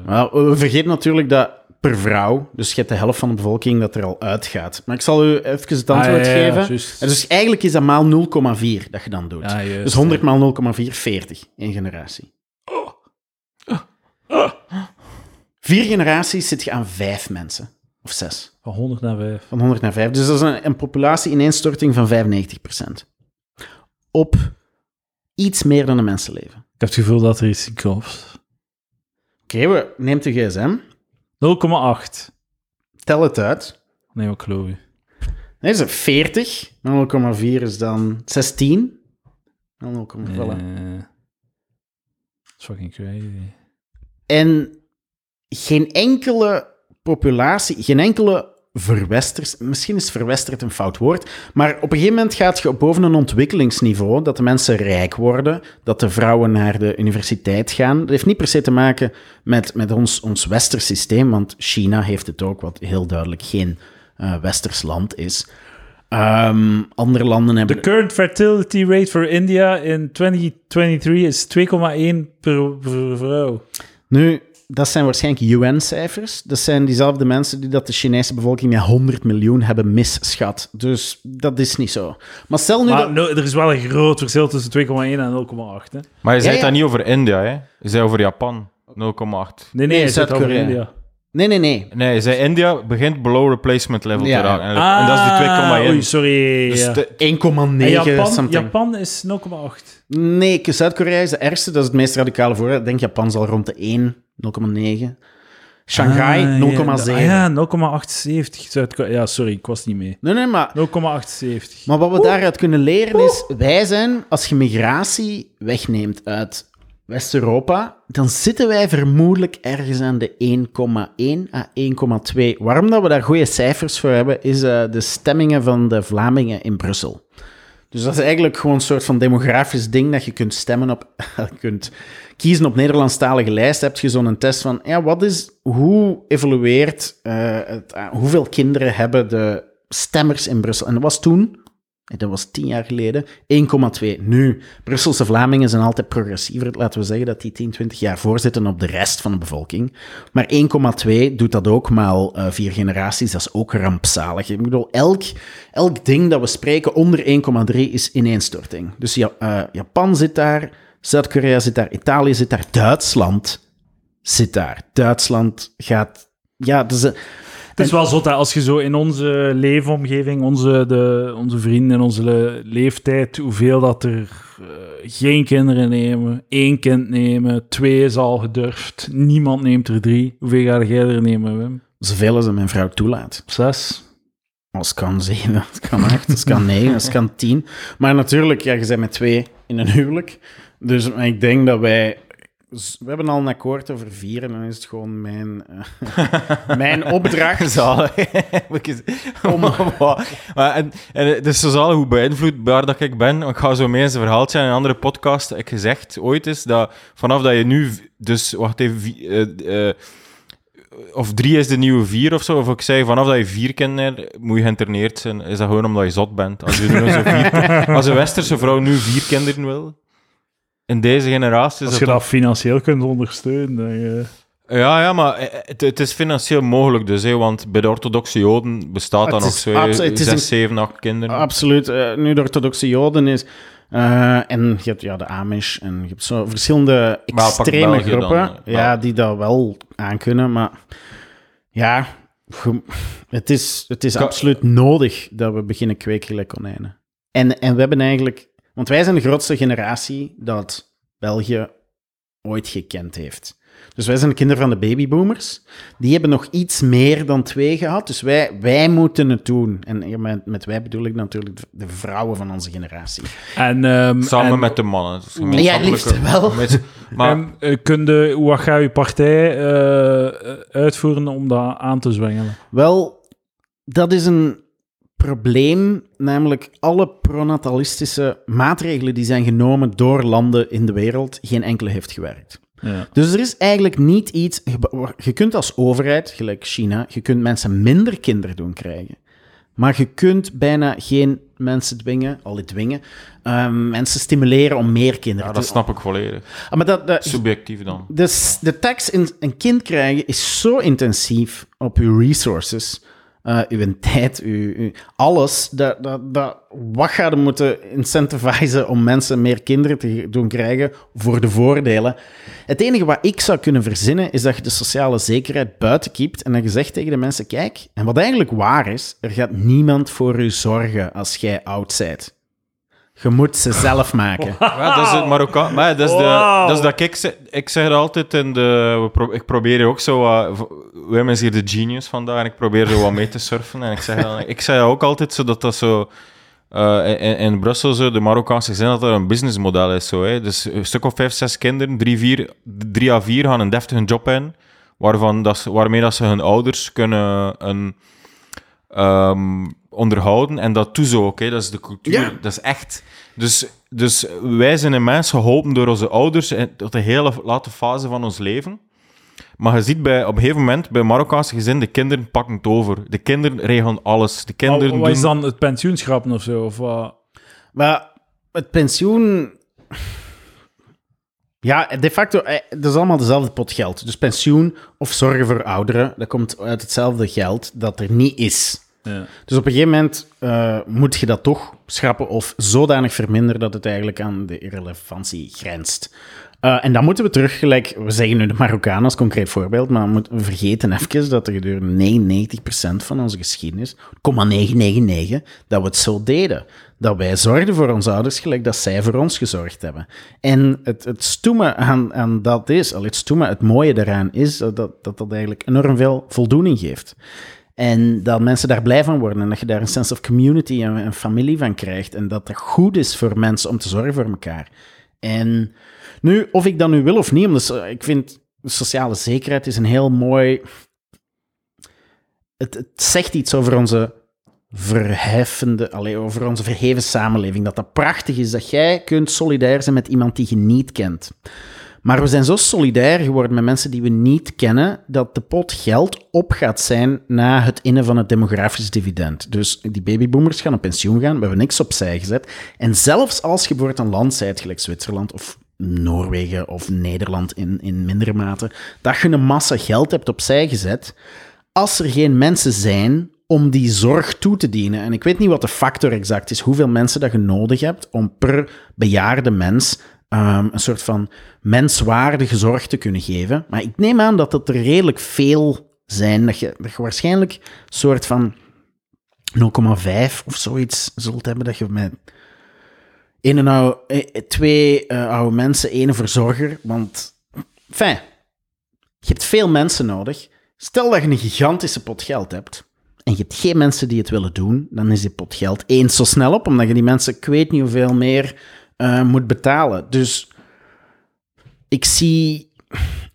Maar we vergeten natuurlijk dat per vrouw, dus je hebt de helft van de bevolking dat er al uitgaat. Maar ik zal u even het antwoord Ah, ja, ja, geven. juist. En dus eigenlijk is dat maal 0,4 dat je dan doet. Ja, juist, dus 100 maal 0,4, 40 in generatie. Vier generaties zit je aan vijf mensen. Of zes. Van 100 naar 5. Van 100 naar 5. Dus dat is een, een populatie ineenstorting van 95%. Op iets meer dan een mensenleven. Ik heb het gevoel dat er iets. 0,8. Oké, we neemt de gsm. Tel het uit. Nee, ik geloof je. Nee, is het 40. 0,4 is dan 16. 0,4. Eh, Voilà. Dat is fucking crazy. En geen enkele populatie, geen enkele verwesters, misschien is verwesterd een fout woord, maar op een gegeven moment gaat je boven een ontwikkelingsniveau, dat de mensen rijk worden, dat de vrouwen naar de universiteit gaan. Dat heeft niet per se te maken met, met ons, ons westers systeem, want China heeft het ook, wat heel duidelijk geen eh, westers land is. Ehm, andere landen hebben... The current fertility rate for India in 2023 is 2,1 per, per vrouw. Nu, dat zijn waarschijnlijk UN-cijfers. Dat zijn diezelfde mensen die dat de Chinese bevolking met 100 miljoen hebben misschat. Dus dat is niet zo. Maar stel nu Maar dat... no, er is wel een groot verschil tussen 2,1 en 0,8. hè. Maar je zei ja. dat niet over India, hè? Je zei over Japan. 0,8. Nee, nee, Nee, Zuid-Korea. India. Nee, nee, nee. Nee, zei India begint below replacement level Ja. te raken. En, en dat is die 2,1. Ah, Oei, sorry. Dus ja. de- 1,9 En Japan, something. Japan is 0,8. Nee, Zuid-Korea is de ergste. Dat is het meest radicale voor. Ik denk Japan zal rond de 1, 0,9. Shanghai, Ah, 0,7. Ja, ah, ja 0,78. Zuid-Korea. Ja, sorry, ik was niet mee. Nee, nee, maar 0,78. Maar wat we daaruit kunnen leren is, wij zijn, als je migratie wegneemt uit West-Europa, dan zitten wij vermoedelijk ergens aan de 1,1 à 1,2. Waarom dat we daar goede cijfers voor hebben, is eh, de stemmingen van de Vlamingen in Brussel. Dus dat is eigenlijk gewoon een soort van demografisch ding dat je kunt stemmen op, kunt kiezen op Nederlandstalige lijst. Heb je zo'n test van, ja, wat is, hoe evolueert, eh, eh, hoeveel kinderen hebben de stemmers in Brussel? En dat was toen, en dat was tien jaar geleden, 1,2. Nu, Brusselse Vlamingen zijn altijd progressiever. Laten we zeggen dat die 10, 20 jaar voorzitten op de rest van de bevolking. Maar 1,2 doet dat ook maal eh, vier generaties. Dat is ook rampzalig. Ik bedoel, elk, elk ding dat we spreken onder 1,3 is ineenstorting. Dus ja, eh, Japan zit daar, Zuid-Korea zit daar, Italië zit daar, Duitsland zit daar. Duitsland gaat... Ja, dus, eh, Het is wel zo dat als je zo in onze leefomgeving, onze, de, onze vrienden in onze le- leeftijd, hoeveel dat er eh, geen kinderen nemen, één kind nemen, twee is al gedurfd, niemand neemt er drie. Hoeveel ga jij er nemen, Wim? zoveel als mijn vrouw toelaat. Zes? Als kan zeven, als kan acht, als kan negen, als kan tien. Maar natuurlijk, ja, je bent met twee in een huwelijk. Dus ik denk dat wij... We hebben al een akkoord over vier en dan is het gewoon mijn, eh, mijn opdracht. Zalig. Om... maar, en, en het is zo zalig hoe beïnvloedbaar dat ik ben. Ik ga zo mee in zijn verhaaltje in een andere podcast. Ik gezegd ooit is dat vanaf dat je nu... Dus, wacht even... eh, eh, of drie is de nieuwe vier of zo. Of ik zei, vanaf dat je vier kinderen moet je geïnterneerd zijn. Is dat gewoon omdat je zot bent? Als, je nu zo vier, als een westerse vrouw nu vier kinderen wil, in deze generatie... Is Als je dat dat financieel kunt ondersteunen, dan... eh, ja, ja, maar eh, het, het is financieel mogelijk dus, hè, want bij de orthodoxe Joden bestaat dat nog zo, zes, een- zeven, acht kinderen. Absoluut. eh, nu de orthodoxe Joden is... eh, en je hebt ja, de Amish en je hebt zo verschillende extreme dan, groepen. ja, ja. die dat wel aankunnen, maar... Ja, het is, het is Ka- absoluut nodig dat we beginnen kweken gelijk konijnen. En, en we hebben eigenlijk... Want wij zijn de grootste generatie dat België ooit gekend heeft. Dus wij zijn de kinderen van de babyboomers. Die hebben nog iets meer dan twee gehad. Dus wij, wij moeten het doen. En met, met wij bedoel ik natuurlijk de, vrouwen van onze generatie. En, ehm, Samen en- met de mannen. Is Ja, liefst wel. Met- maar en, eh, kun je, hoe ga je partij eh, eh, uitvoeren om dat aan te zwengelen? Wel, dat is een probleem. Namelijk alle pronatalistische maatregelen die zijn genomen door landen in de wereld, geen enkele heeft gewerkt. Ja. Dus er is eigenlijk niet iets. Je, je kunt als overheid, gelijk China, je kunt mensen minder kinderen doen krijgen. Maar je kunt bijna geen mensen dwingen, al die dwingen, ehm, mensen stimuleren om meer kinderen ja, te dat snap ik volledig. Ah, maar dat, dat, Subjectief dan. dus de tax in een kind krijgen is zo intensief op uw resources, eh, uw tijd, uw, uw- alles. Dat, dat, dat, wat gaat er moeten incentivizen om mensen meer kinderen te doen krijgen voor de voordelen? Het enige wat ik zou kunnen verzinnen is dat je de sociale zekerheid buiten kiept en dat je zegt tegen de mensen: kijk, en wat eigenlijk waar is, er gaat niemand voor u zorgen als jij oud bent. Je moet ze zelf maken. Ja, dat is het Marokkaan. Maar dat is, de, dat is dat ik zeg. Ik zeg het altijd in de. we ik probeer ook zo. Wim is hier de genius vandaag. En ik probeer zo wat mee te surfen. En ik zeg, dan, ik zeg ook altijd zo dat dat zo. eh, in, in Brussel, zo, de Marokkaanse gezin, dat dat een businessmodel is. Zo, hè. Dus een stuk of vijf, zes kinderen, drie, vier, drie à vier gaan een deftige job in. Waarvan dat ze, waarmee dat ze hun ouders kunnen een, ehm, onderhouden. En dat doen ze ook. Hè. Dat is de cultuur. Dat is echt. Dus, dus wij zijn een mens geholpen door onze ouders in- tot de hele late fase van ons leven. Maar je ziet bij, op een gegeven moment bij Marokkaanse gezin, de kinderen pakken het over. De kinderen regelen alles. De kinderen Wat, wat is doen... dan het pensioenschrappen of zo? Of, wat? Maar het pensioen. Ja, de facto, eh, dat is allemaal dezelfde pot geld. Dus pensioen of zorgen voor ouderen, dat komt uit hetzelfde geld dat er niet is. Dus op een gegeven moment eh, moet je dat toch schrappen of zodanig verminderen dat het eigenlijk aan de irrelevantie grenst. Eh, en dan moeten we terug, gelijk, we zeggen nu de Marokkanen als concreet voorbeeld, maar we, moeten- vergeten even dat er gedurende 99% van onze geschiedenis, 0,999, dat we het zo deden. Dat wij zorgden voor onze ouders gelijk dat zij voor ons gezorgd hebben. En het, het stoeme aan, dat is, al het stoeme, het mooie daaraan is, dat, dat dat eigenlijk enorm veel voldoening geeft. En dat mensen daar blij van worden en dat je daar een sense of community en een familie van krijgt. En dat het goed is voor mensen om te zorgen voor elkaar. En nu, of ik dat nu wil of niet, omdat so- ik vind sociale zekerheid is een heel mooi. Het, zegt iets over onze verheffende, allee, over onze verheven samenleving. Dat dat prachtig is dat jij kunt solidair zijn met iemand die je niet kent. Maar we zijn zo solidair geworden met mensen die we niet kennen, dat de pot geld op gaat zijn na het innen van het demografisch dividend. Dus die babyboomers gaan op pensioen gaan, we hebben niks opzij gezet. En zelfs als je bijvoorbeeld een land zijt, gelijk Zwitserland of Noorwegen of Nederland in, in mindere mate, dat je een massa geld hebt opzij gezet, als er geen mensen zijn om die zorg toe te dienen. En ik weet niet wat de factor exact is, hoeveel mensen dat je nodig hebt om per bejaarde mens ehm, een soort van menswaardige zorg te kunnen geven. Maar ik neem aan dat het er redelijk veel zijn, dat je, dat je waarschijnlijk een soort van 0,5 of zoiets zult hebben, dat je met een en oude, eh, twee eh, oude mensen, één verzorger, want fijn, je hebt veel mensen nodig. Stel dat je een gigantische pot geld hebt en je hebt geen mensen die het willen doen, dan is die pot geld eens zo snel op, omdat je die mensen, ik weet niet hoeveel meer, eh, moet betalen. Dus ik zie...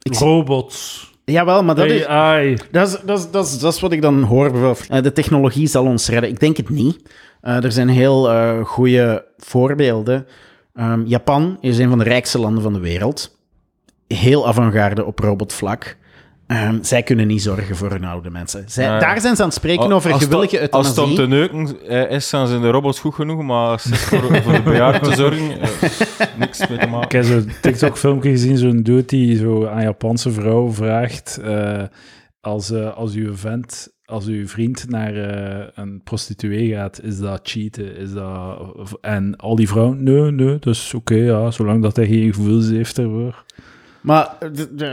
Ik zie Robots. jawel, maar dat is... AI. Dat is, dat, is, dat, is, dat is wat ik dan hoor. bijvoorbeeld. Eh, de technologie zal ons redden. Ik denk het niet. Eh, er zijn heel goede voorbeelden. Ehm, Japan is een van de rijkste landen van de wereld. Heel avant-garde op robotvlak. Ehm, zij kunnen niet zorgen voor hun oude mensen. Zij, Ja, ja. Daar zijn ze aan het spreken Als- over als gewillige het- Als het om euthanasie. te neuken eh, is, zijn de robots goed genoeg, maar als het is voor, voor de bejaarden te zorgen, eh, niks mee te Ik maken. heb zo'n TikTok-filmpje gezien, zo'n dude die zo aan een Japanse vrouw vraagt eh, als, eh, als uw vent, als uw vriend naar eh, een prostituee gaat, is dat cheaten? Is dat... En al die vrouwen, nee, nee, dat is oké, ja, zolang dat hij geen gevoelens heeft ervoor. Maar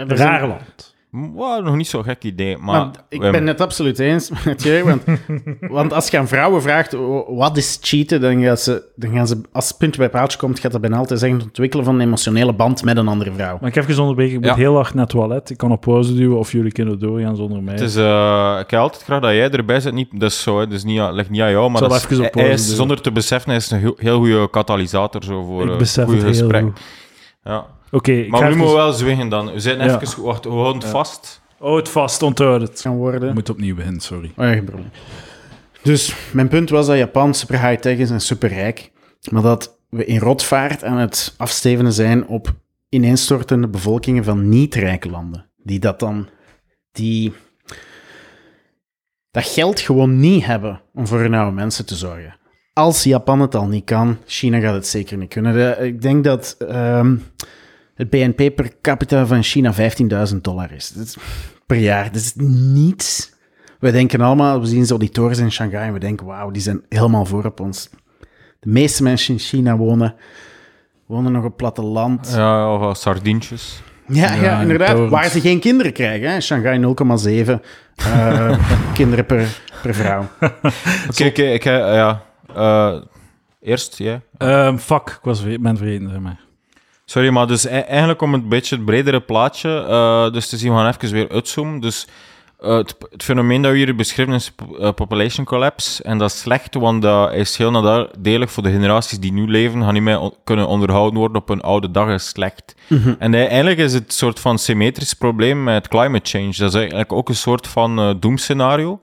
Raar land. Wow, nog niet zo'n gek idee, maar... Maar ik ben het absoluut eens met je, want, want als je aan vrouwen vraagt "Oh, wat is cheaten, dan gaan ze, dan gaan ze als het puntje bij paaltje komt, gaat dat bijna altijd zeggen het ontwikkelen van een emotionele band met een andere vrouw. Maar ik heb even onderbreken, ik moet Ja. heel hard naar het toilet. Ik kan op pauze duwen of jullie kunnen doorgaan zonder mij. Het is, eh, ik heb altijd graag dat jij erbij zit. Niet, dat is zo, hè, dus niet, aan- ligt niet aan jou, maar dat is- op hij- is, zonder te beseffen, hij is een heel, heel goede katalysator zo voor ik eh, besef goede het heel gesprekken. goed. Ja. Oké, Maar ga nu even- moeten we wel zwijgen dan. We zijn Ja. even... Wacht, we houden het vast. Oh, het vast, onthoud het. Kan worden. Ik moet opnieuw beginnen, sorry. Oh ja, geen probleem. Dus mijn punt was dat Japan super high-tech is en super rijk, maar dat we in rotvaart aan het afstevenen zijn op ineenstortende bevolkingen van niet-rijke landen. Die dat dan, die dat geld gewoon niet hebben om voor hun oude mensen te zorgen. Als Japan het al niet kan, China gaat het zeker niet kunnen. De- ik denk dat ehm, het BNP per capita van China 15.000 dollar is. Dat is per jaar. Dat is niets. We denken allemaal, we zien zo die torens in Shanghai en we denken, wauw, die zijn helemaal voor op ons. De meeste mensen in China wonen, wonen nog op platteland. Ja, of uh, sardientjes. Ja, ja, Ja, inderdaad. torens. Waar ze geen kinderen krijgen. Hè. Shanghai 0,7 eh, kinderen per, per vrouw. Oké, oké, ik heb... ja. eh, eerst, ja. Ehm, fuck, ik was ver- ben vergeten, zeg maar. Sorry, maar dus e- eigenlijk om een beetje het bredere plaatje eh, dus te zien, we gaan even weer uitzoomen. Dus eh, het, het fenomeen dat we hier beschrijven is eh, population collapse. En dat is slecht, want dat is heel nadelig voor de generaties die nu leven, gaan niet meer on- kunnen onderhouden worden op hun oude dag, is slecht. En eh, eigenlijk is het een soort van symmetrisch probleem met climate change. Dat is eigenlijk ook een soort van doemscenario.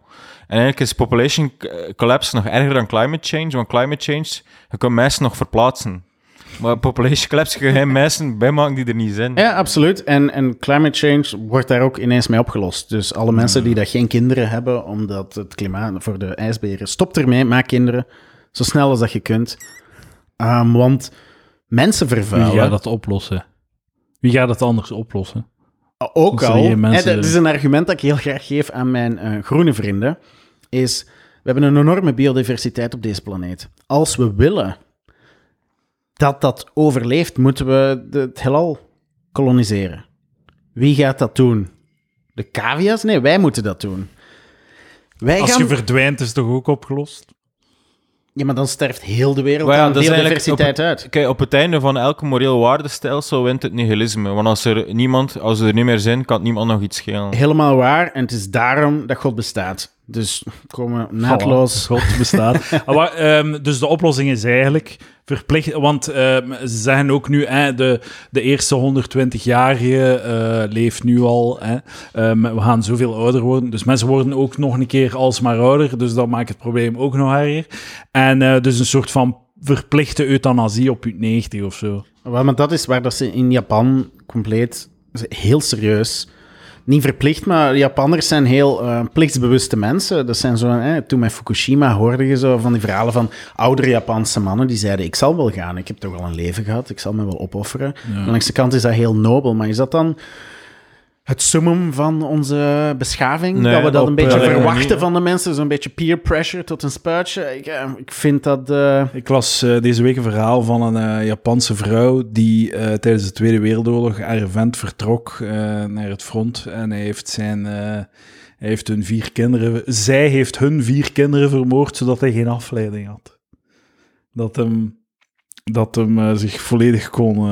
En eigenlijk is population collapse nog erger dan climate change, want climate change, je kunt mensen nog verplaatsen. Maar population collapse je geen mensen bijmaken die er niet zijn. Ja, absoluut. En, en climate change wordt daar ook ineens mee opgelost. Dus alle mensen die dat geen kinderen hebben, omdat het klimaat voor de ijsberen... Stop ermee, maak kinderen. Zo snel als dat je kunt. Ehm, want mensen Wie vervuilen... gaat dat oplossen? Wie gaat het anders oplossen? Ook Als er al, geen mensen hè, dat is een argument dat ik heel graag geef aan mijn eh, groene vrienden, is We hebben een enorme biodiversiteit op deze planeet. Als we willen dat dat overleeft, moeten we de- het heelal koloniseren. Wie gaat dat doen? De cavia's? Nee, wij moeten dat doen. Wij Als gaan... je verdwijnt, is het toch ook opgelost? Ja, maar dan sterft heel de wereld ja, aan eigenlijk biodiversiteit uit. Kijk, op het einde van elk moreel waardestelsel wint het nihilisme. Want als er, niemand, als er niet meer zijn, kan het niemand nog iets schelen. Helemaal waar. En het is daarom dat God bestaat. Dus komen naadloos... Voilà, God bestaat. Ah, maar, ehm, dus de oplossing is eigenlijk verplicht... Want ehm, ze zeggen ook nu, hè, de, de eerste 120-jarige eh, leeft nu al. Hè. Ehm, we gaan zoveel ouder worden. Dus mensen worden ook nog een keer alsmaar ouder. Dus dat maakt het probleem ook nog erger. En eh, dus een soort van verplichte euthanasie op je 90 of zo. Wel, maar dat is waar dat ze in Japan compleet heel serieus. Niet verplicht, maar Japanners zijn heel eh, plichtsbewuste mensen. Dat zijn zo, hè, toen met Fukushima hoorde je zo van die verhalen van oudere Japanse mannen die zeiden: Ik zal wel gaan, ik heb toch al een leven gehad, ik zal me wel opofferen. Ja. Langs de kant is dat heel nobel, maar is dat dan het summum van onze beschaving? Nee, dat we dat op, een beetje eh, verwachten van de mensen, zo'n beetje peer pressure tot een spuitje. Ik, eh, ik vind dat. eh, Ik las deze week een verhaal van een Japanse vrouw die tijdens de Tweede Wereldoorlog haar vent vertrok naar het front en hij heeft zijn... hij heeft hun vier kinderen... Zij heeft hun vier kinderen vermoord, zodat hij geen afleiding had. Dat hem, dat hem zich volledig kon...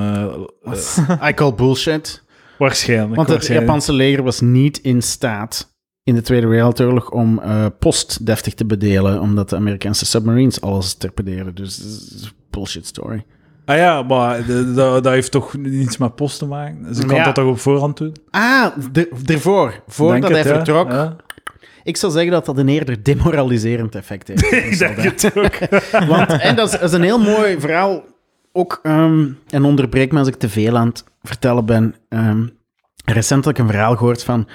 I call bullshit. Waarschijnlijk. Want het waarschijnlijk. Japanse leger was niet in staat in de Tweede Wereldoorlog om eh, post deftig te bedelen, omdat de Amerikaanse submarines alles torpedeerden. Dus bullshit story. Ah ja, maar dat heeft toch niets met post te maken? Ze kan ja. dat toch op voorhand doen? Ah, ervoor, voordat Denk hij het, vertrok. Ja. Ik zou zeggen dat dat een eerder demoraliserend effect heeft. Ik denk het ook. Want, en dat is, dat is een heel mooi verhaal. Ook, ehm, en onderbreek me als ik te veel aan het vertellen ben. Ehm, recentelijk een verhaal gehoord van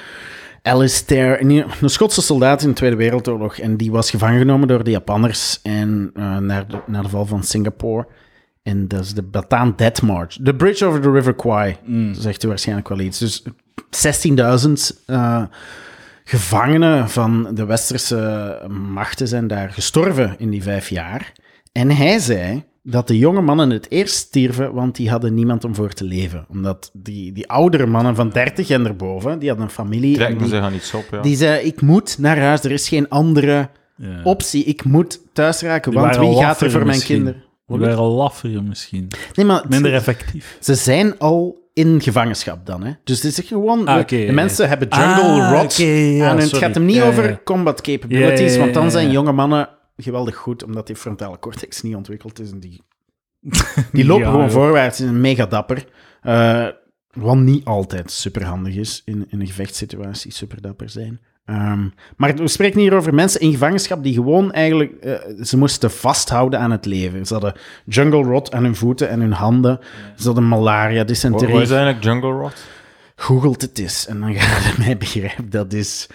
Alistair, een, een Schotse soldaat in de Tweede Wereldoorlog. En die was gevangen genomen door de Japanners en, eh, naar, de, naar de val van Singapore. En dat is de Bataan Death March. The Bridge over the River Kwai. Dat zegt u waarschijnlijk wel iets. Dus 16.000 eh, gevangenen van de westerse machten zijn daar gestorven in die vijf jaar. En hij zei dat de jonge mannen het eerst stierven, want die hadden niemand om voor te leven. Omdat die, die oudere mannen van 30 en erboven, die hadden een familie. en Trekken die, ze gaan iets op, ja. die zei, ik moet naar huis, er is geen andere Ja. optie. Ik moet thuis raken, Die want wie gaat er voor mijn kinderen? Die waren al lafferen misschien. Nee, maar Minder effectief. ze zijn al in gevangenschap dan. Hè? Dus het is gewoon... Ah, de- oké, de ja, mensen hebben jungle Ah, rot oké, ja, hun- Het sorry. gaat hem niet Ja, over ja. combat capabilities, Ja, ja, want dan ja, zijn ja. jonge mannen geweldig goed, omdat die frontale cortex niet ontwikkeld is. En die, die lopen Ja, gewoon voorwaarts, zijn mega dapper. Eh, wat niet altijd superhandig is in, in een gevechtssituatie, super dapper zijn. Ehm, maar we spreken hier over mensen in gevangenschap die gewoon eigenlijk... eh, ze moesten vasthouden aan het leven. Ze hadden jungle rot aan hun voeten en hun handen. Ze hadden malaria, dysenterie. wat is eigenlijk jungle rot? Googelt het eens en dan ga je mij begrijpen. Dat is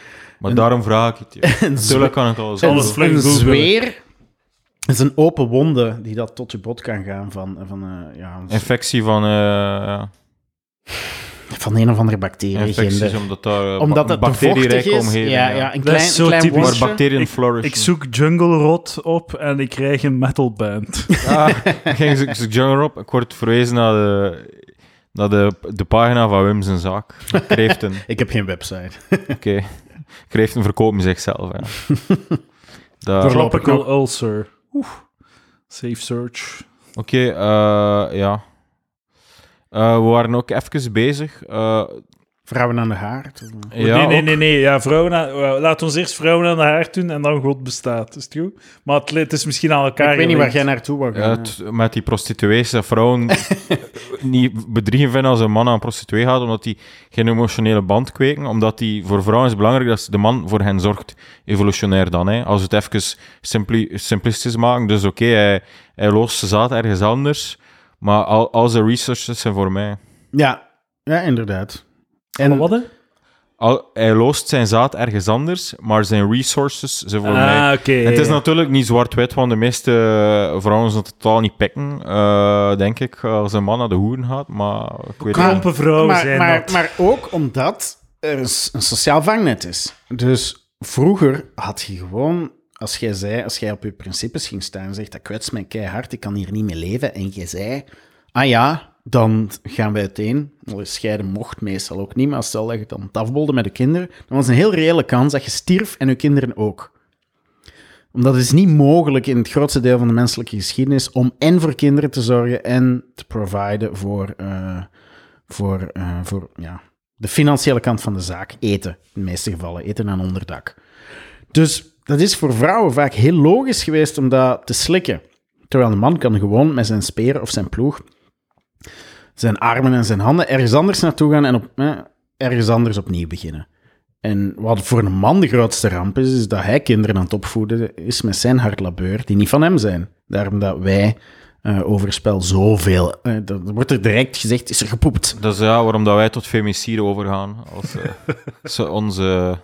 Maar daarom vraag ik het je. een, Natuurlijk kan ik al Alles zo. vlug een googelen. zweer. Het is een open wonde die dat tot je bot kan gaan van, van, eh, ja, Infectie van... eh, ja, van een of andere bacterie. infecties, omdat daar eh, Omdat ba- het omgeving ja, ja, een Dat is klein, zo een klein typisch. Waar bacteriën Ik- flourishen. Ik zoek Jungle Rot op en ik krijg een metalband. Ah, ik ging zoek zoek jungle op. Ik word verwezen naar de, naar de, de pagina van Wim zijn zaak. Kreeften. Ik heb geen website. Oké. Kreeften verkopen zichzelf. Ja. Tropical nog. ulcer. Oeh. Safe search. Oké, eh, ja. Eh, we waren ook even bezig. eh, Vrouwen aan de haard. ja, nee, nee, nee, nee. Ja, vrouwen aan, laat ons eerst vrouwen aan de haar doen en dan God bestaat. Is het goed? Maar het, het is misschien aan elkaar Ik weet niet waar jij naartoe wou Ja, gaan. het- met die prostituees, dat vrouwen niet bedriegen vinden als een man aan een prostituee gaat, omdat die geen emotionele band kweken. Omdat die, voor vrouwen is het belangrijk dat de man voor hen zorgt, evolutionair dan. Hè. Als we het even simpli simplistisch maken, dus oké, hij, hij loost zijn zaad ergens anders, maar al, al zijn resources zijn voor mij. ja. ja, inderdaad. En wat? Al, hij loost zijn zaad ergens anders, maar zijn resources zijn voor mij. Ah, oké. Het is ja. natuurlijk niet zwart-wit, want de meeste vrouwen zijn totaal niet pikken, eh, denk ik, als een man naar de hoeren gaat. Maar vrouwen maar, zijn maar, dat. maar ook omdat er een, sociaal vangnet is. Dus vroeger had je gewoon als jij zei, als jij op je principes ging staan en zegt dat kwetst mij keihard, ik kan hier niet meer leven, en jij zei, ah ja, dan gaan we uiteen. Scheiden mocht meestal ook niet, maar stel dat je dan het afbolde met de kinderen, dan was een heel reële kans dat je stierf en je kinderen ook. Omdat het is niet mogelijk in het grootste deel van de menselijke geschiedenis om en voor kinderen te zorgen en te providen voor, eh, voor, eh, voor ja, de financiële kant van de zaak. Eten, in de meeste gevallen. Eten en onderdak. Dus dat is voor vrouwen vaak heel logisch geweest om dat te slikken. Terwijl een man kan gewoon met zijn speer of zijn ploeg zijn armen en zijn handen ergens anders naartoe gaan en op, eh, ergens anders opnieuw beginnen. En wat voor een man de grootste ramp is, is dat hij kinderen aan het opvoeden is met zijn hardlabeur, die niet van hem zijn. Daarom dat wij uh, overspel zoveel... Uh, dat wordt er direct gezegd, is er gepoept. Dat is ja, waarom dat wij tot femicide overgaan. Als uh, onze...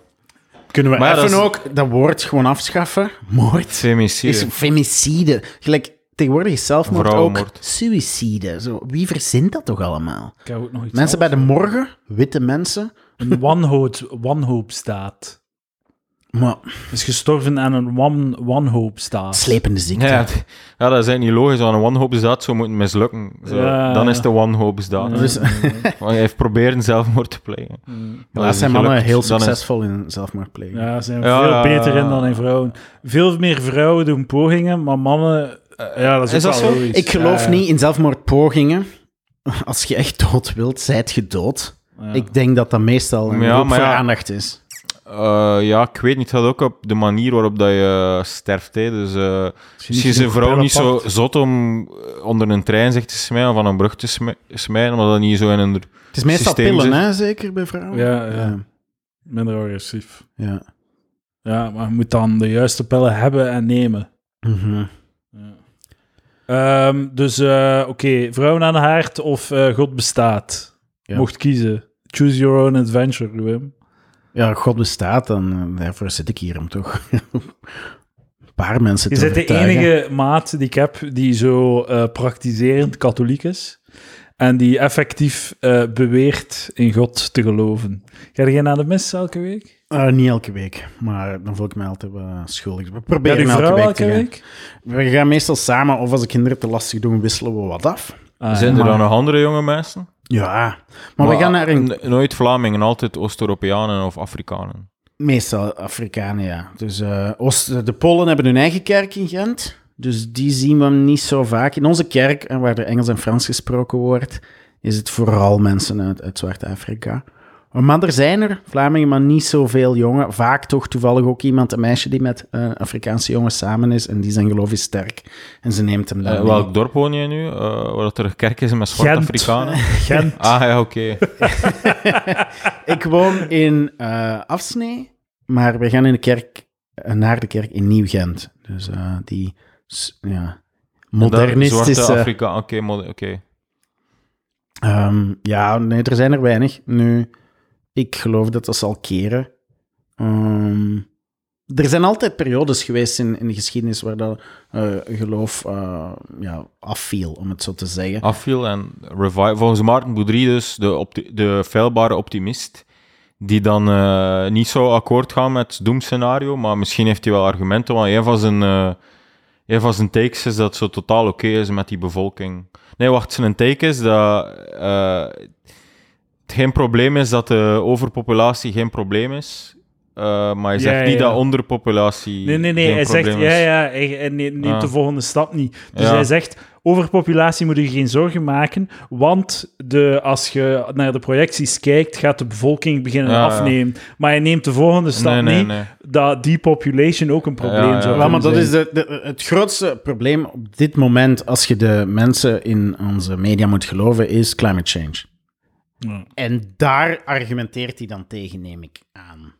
Kunnen we Maar even dat is- ook dat woord gewoon afschaffen? Moord Femicide. is femicide. Gelijk, tegenwoordig is zelfmoord ook suïcide. Zo, wie verzint dat toch allemaal? Ik heb ook nog iets Mensen bij de anders. morgen, witte mensen. Een wanhoop, wanhoopstaat. Maar Is gestorven aan een wan, wanhoopstaat. slepende ziekte. Ja, ja, dat is eigenlijk niet logisch. Want een wanhoopsdaad zou moeten mislukken. Zo, Ja. Dan is het een wanhoopsdaad. Dus, Want hij heeft proberen zelfmoord te plegen. helaas zijn mannen heel succesvol in zelfmoord plegen. Ja, ze zijn Ja, veel ja, beter in dan in vrouwen. Veel meer vrouwen doen pogingen, maar mannen... ja, dat is, is ook dat wel zo? logisch. Ik geloof Ja, niet in zelfmoordpogingen. Als je echt dood wilt, zijt je dood. ja. Ik denk dat dat meestal een Ja, voor ja. aandacht is. Eh, ja, ik weet niet. Het gaat ook op de manier waarop dat je sterft. Hè. Dus eh misschien is een vrouw niet zo zot om eh, onder een trein zich te smijten of van een brug te smi- smijten, omdat dat niet zo in een... Het is meestal pillen, zit- hè, zeker bij vrouwen. Ja, ja. ja. Minder agressief. ja. Ja, maar je moet dan de juiste pillen hebben en nemen. Mhm. Ehm, dus, eh, oké, vrouwen aan de haard of eh, God bestaat. Ja. Mocht kiezen. Choose your own adventure, Wim. Ja, God bestaat, dan eh, daarvoor zit ik hier om toch een paar mensen Je te bent de overtuigen. enige maat die ik heb die zo praktiserend katholiek is. En die effectief beweert in God te geloven. Ga jij naar de mis elke week? Eh, niet elke week, maar dan voel ik me altijd wel schuldig. We proberen elke week elke te week? We gaan meestal samen, of als de kinderen te lastig doen, wisselen we wat af. Ah, Zijn ja. er maar- dan nog andere jonge mensen? Ja, maar, we gaan naar een... Nooit Vlamingen, altijd Oost-Europeanen of Afrikanen. Meestal Afrikanen, ja. Dus eh, Oost, de Polen hebben hun eigen kerk in Gent. Dus die zien we niet zo vaak. In onze kerk, eh, waar er Engels en Frans gesproken wordt, is het vooral mensen uit, uit Zwart-Afrika. Maar er zijn er, Vlamingen, maar niet zoveel jongen. Vaak toch toevallig ook iemand, een meisje die met eh, Afrikaanse jongens samen is. En die zijn geloof is sterk. En ze neemt hem dan Eh, mee. welk dorp woon je nu? Eh, waar dat er een kerk is met zwarte Gent. Afrikanen? Gent. Ah ja, oké. Ik woon in eh Afsnee, maar we gaan in de kerk, naar de kerk in Nieuw-Gent. Dus eh, die ja, Zwarte modernistische... Afrika, oké. moder- oké. ehm, ja, nee, er zijn er weinig. Nu, ik geloof dat dat zal keren. Ehm, er zijn altijd periodes geweest in, in de geschiedenis waar dat eh, geloof eh, ja, afviel, om het zo te zeggen. Afviel en revive. Volgens Maarten Boudry dus, de, opti- de feilbare optimist, die dan eh, niet zo akkoord gaat met het doemscenario, maar misschien heeft hij wel argumenten, want een van zijn, een van zijn is dat het zo totaal oké is met die bevolking. Nee, wacht, zijn take is dat het geen probleem is dat de overpopulatie geen probleem is, eh, maar hij Ja, zegt niet ja. dat onderpopulatie Nee, nee, nee. geen Hij zegt, ja, ja, hij, neemt de volgende stap niet. Dus Ja. hij zegt, over populatie moet je geen zorgen maken, want de, als je naar de projecties kijkt, gaat de bevolking beginnen Ja, ja. afnemen. Maar hij neemt de volgende stap Nee, nee, niet, nee. dat depopulation ook een probleem Ja, ja. zou Wel, maar dat is de- het grootste probleem op dit moment, als je de mensen in onze media moet geloven, is climate change. Ja. En daar argumenteert hij dan tegen, neem ik aan.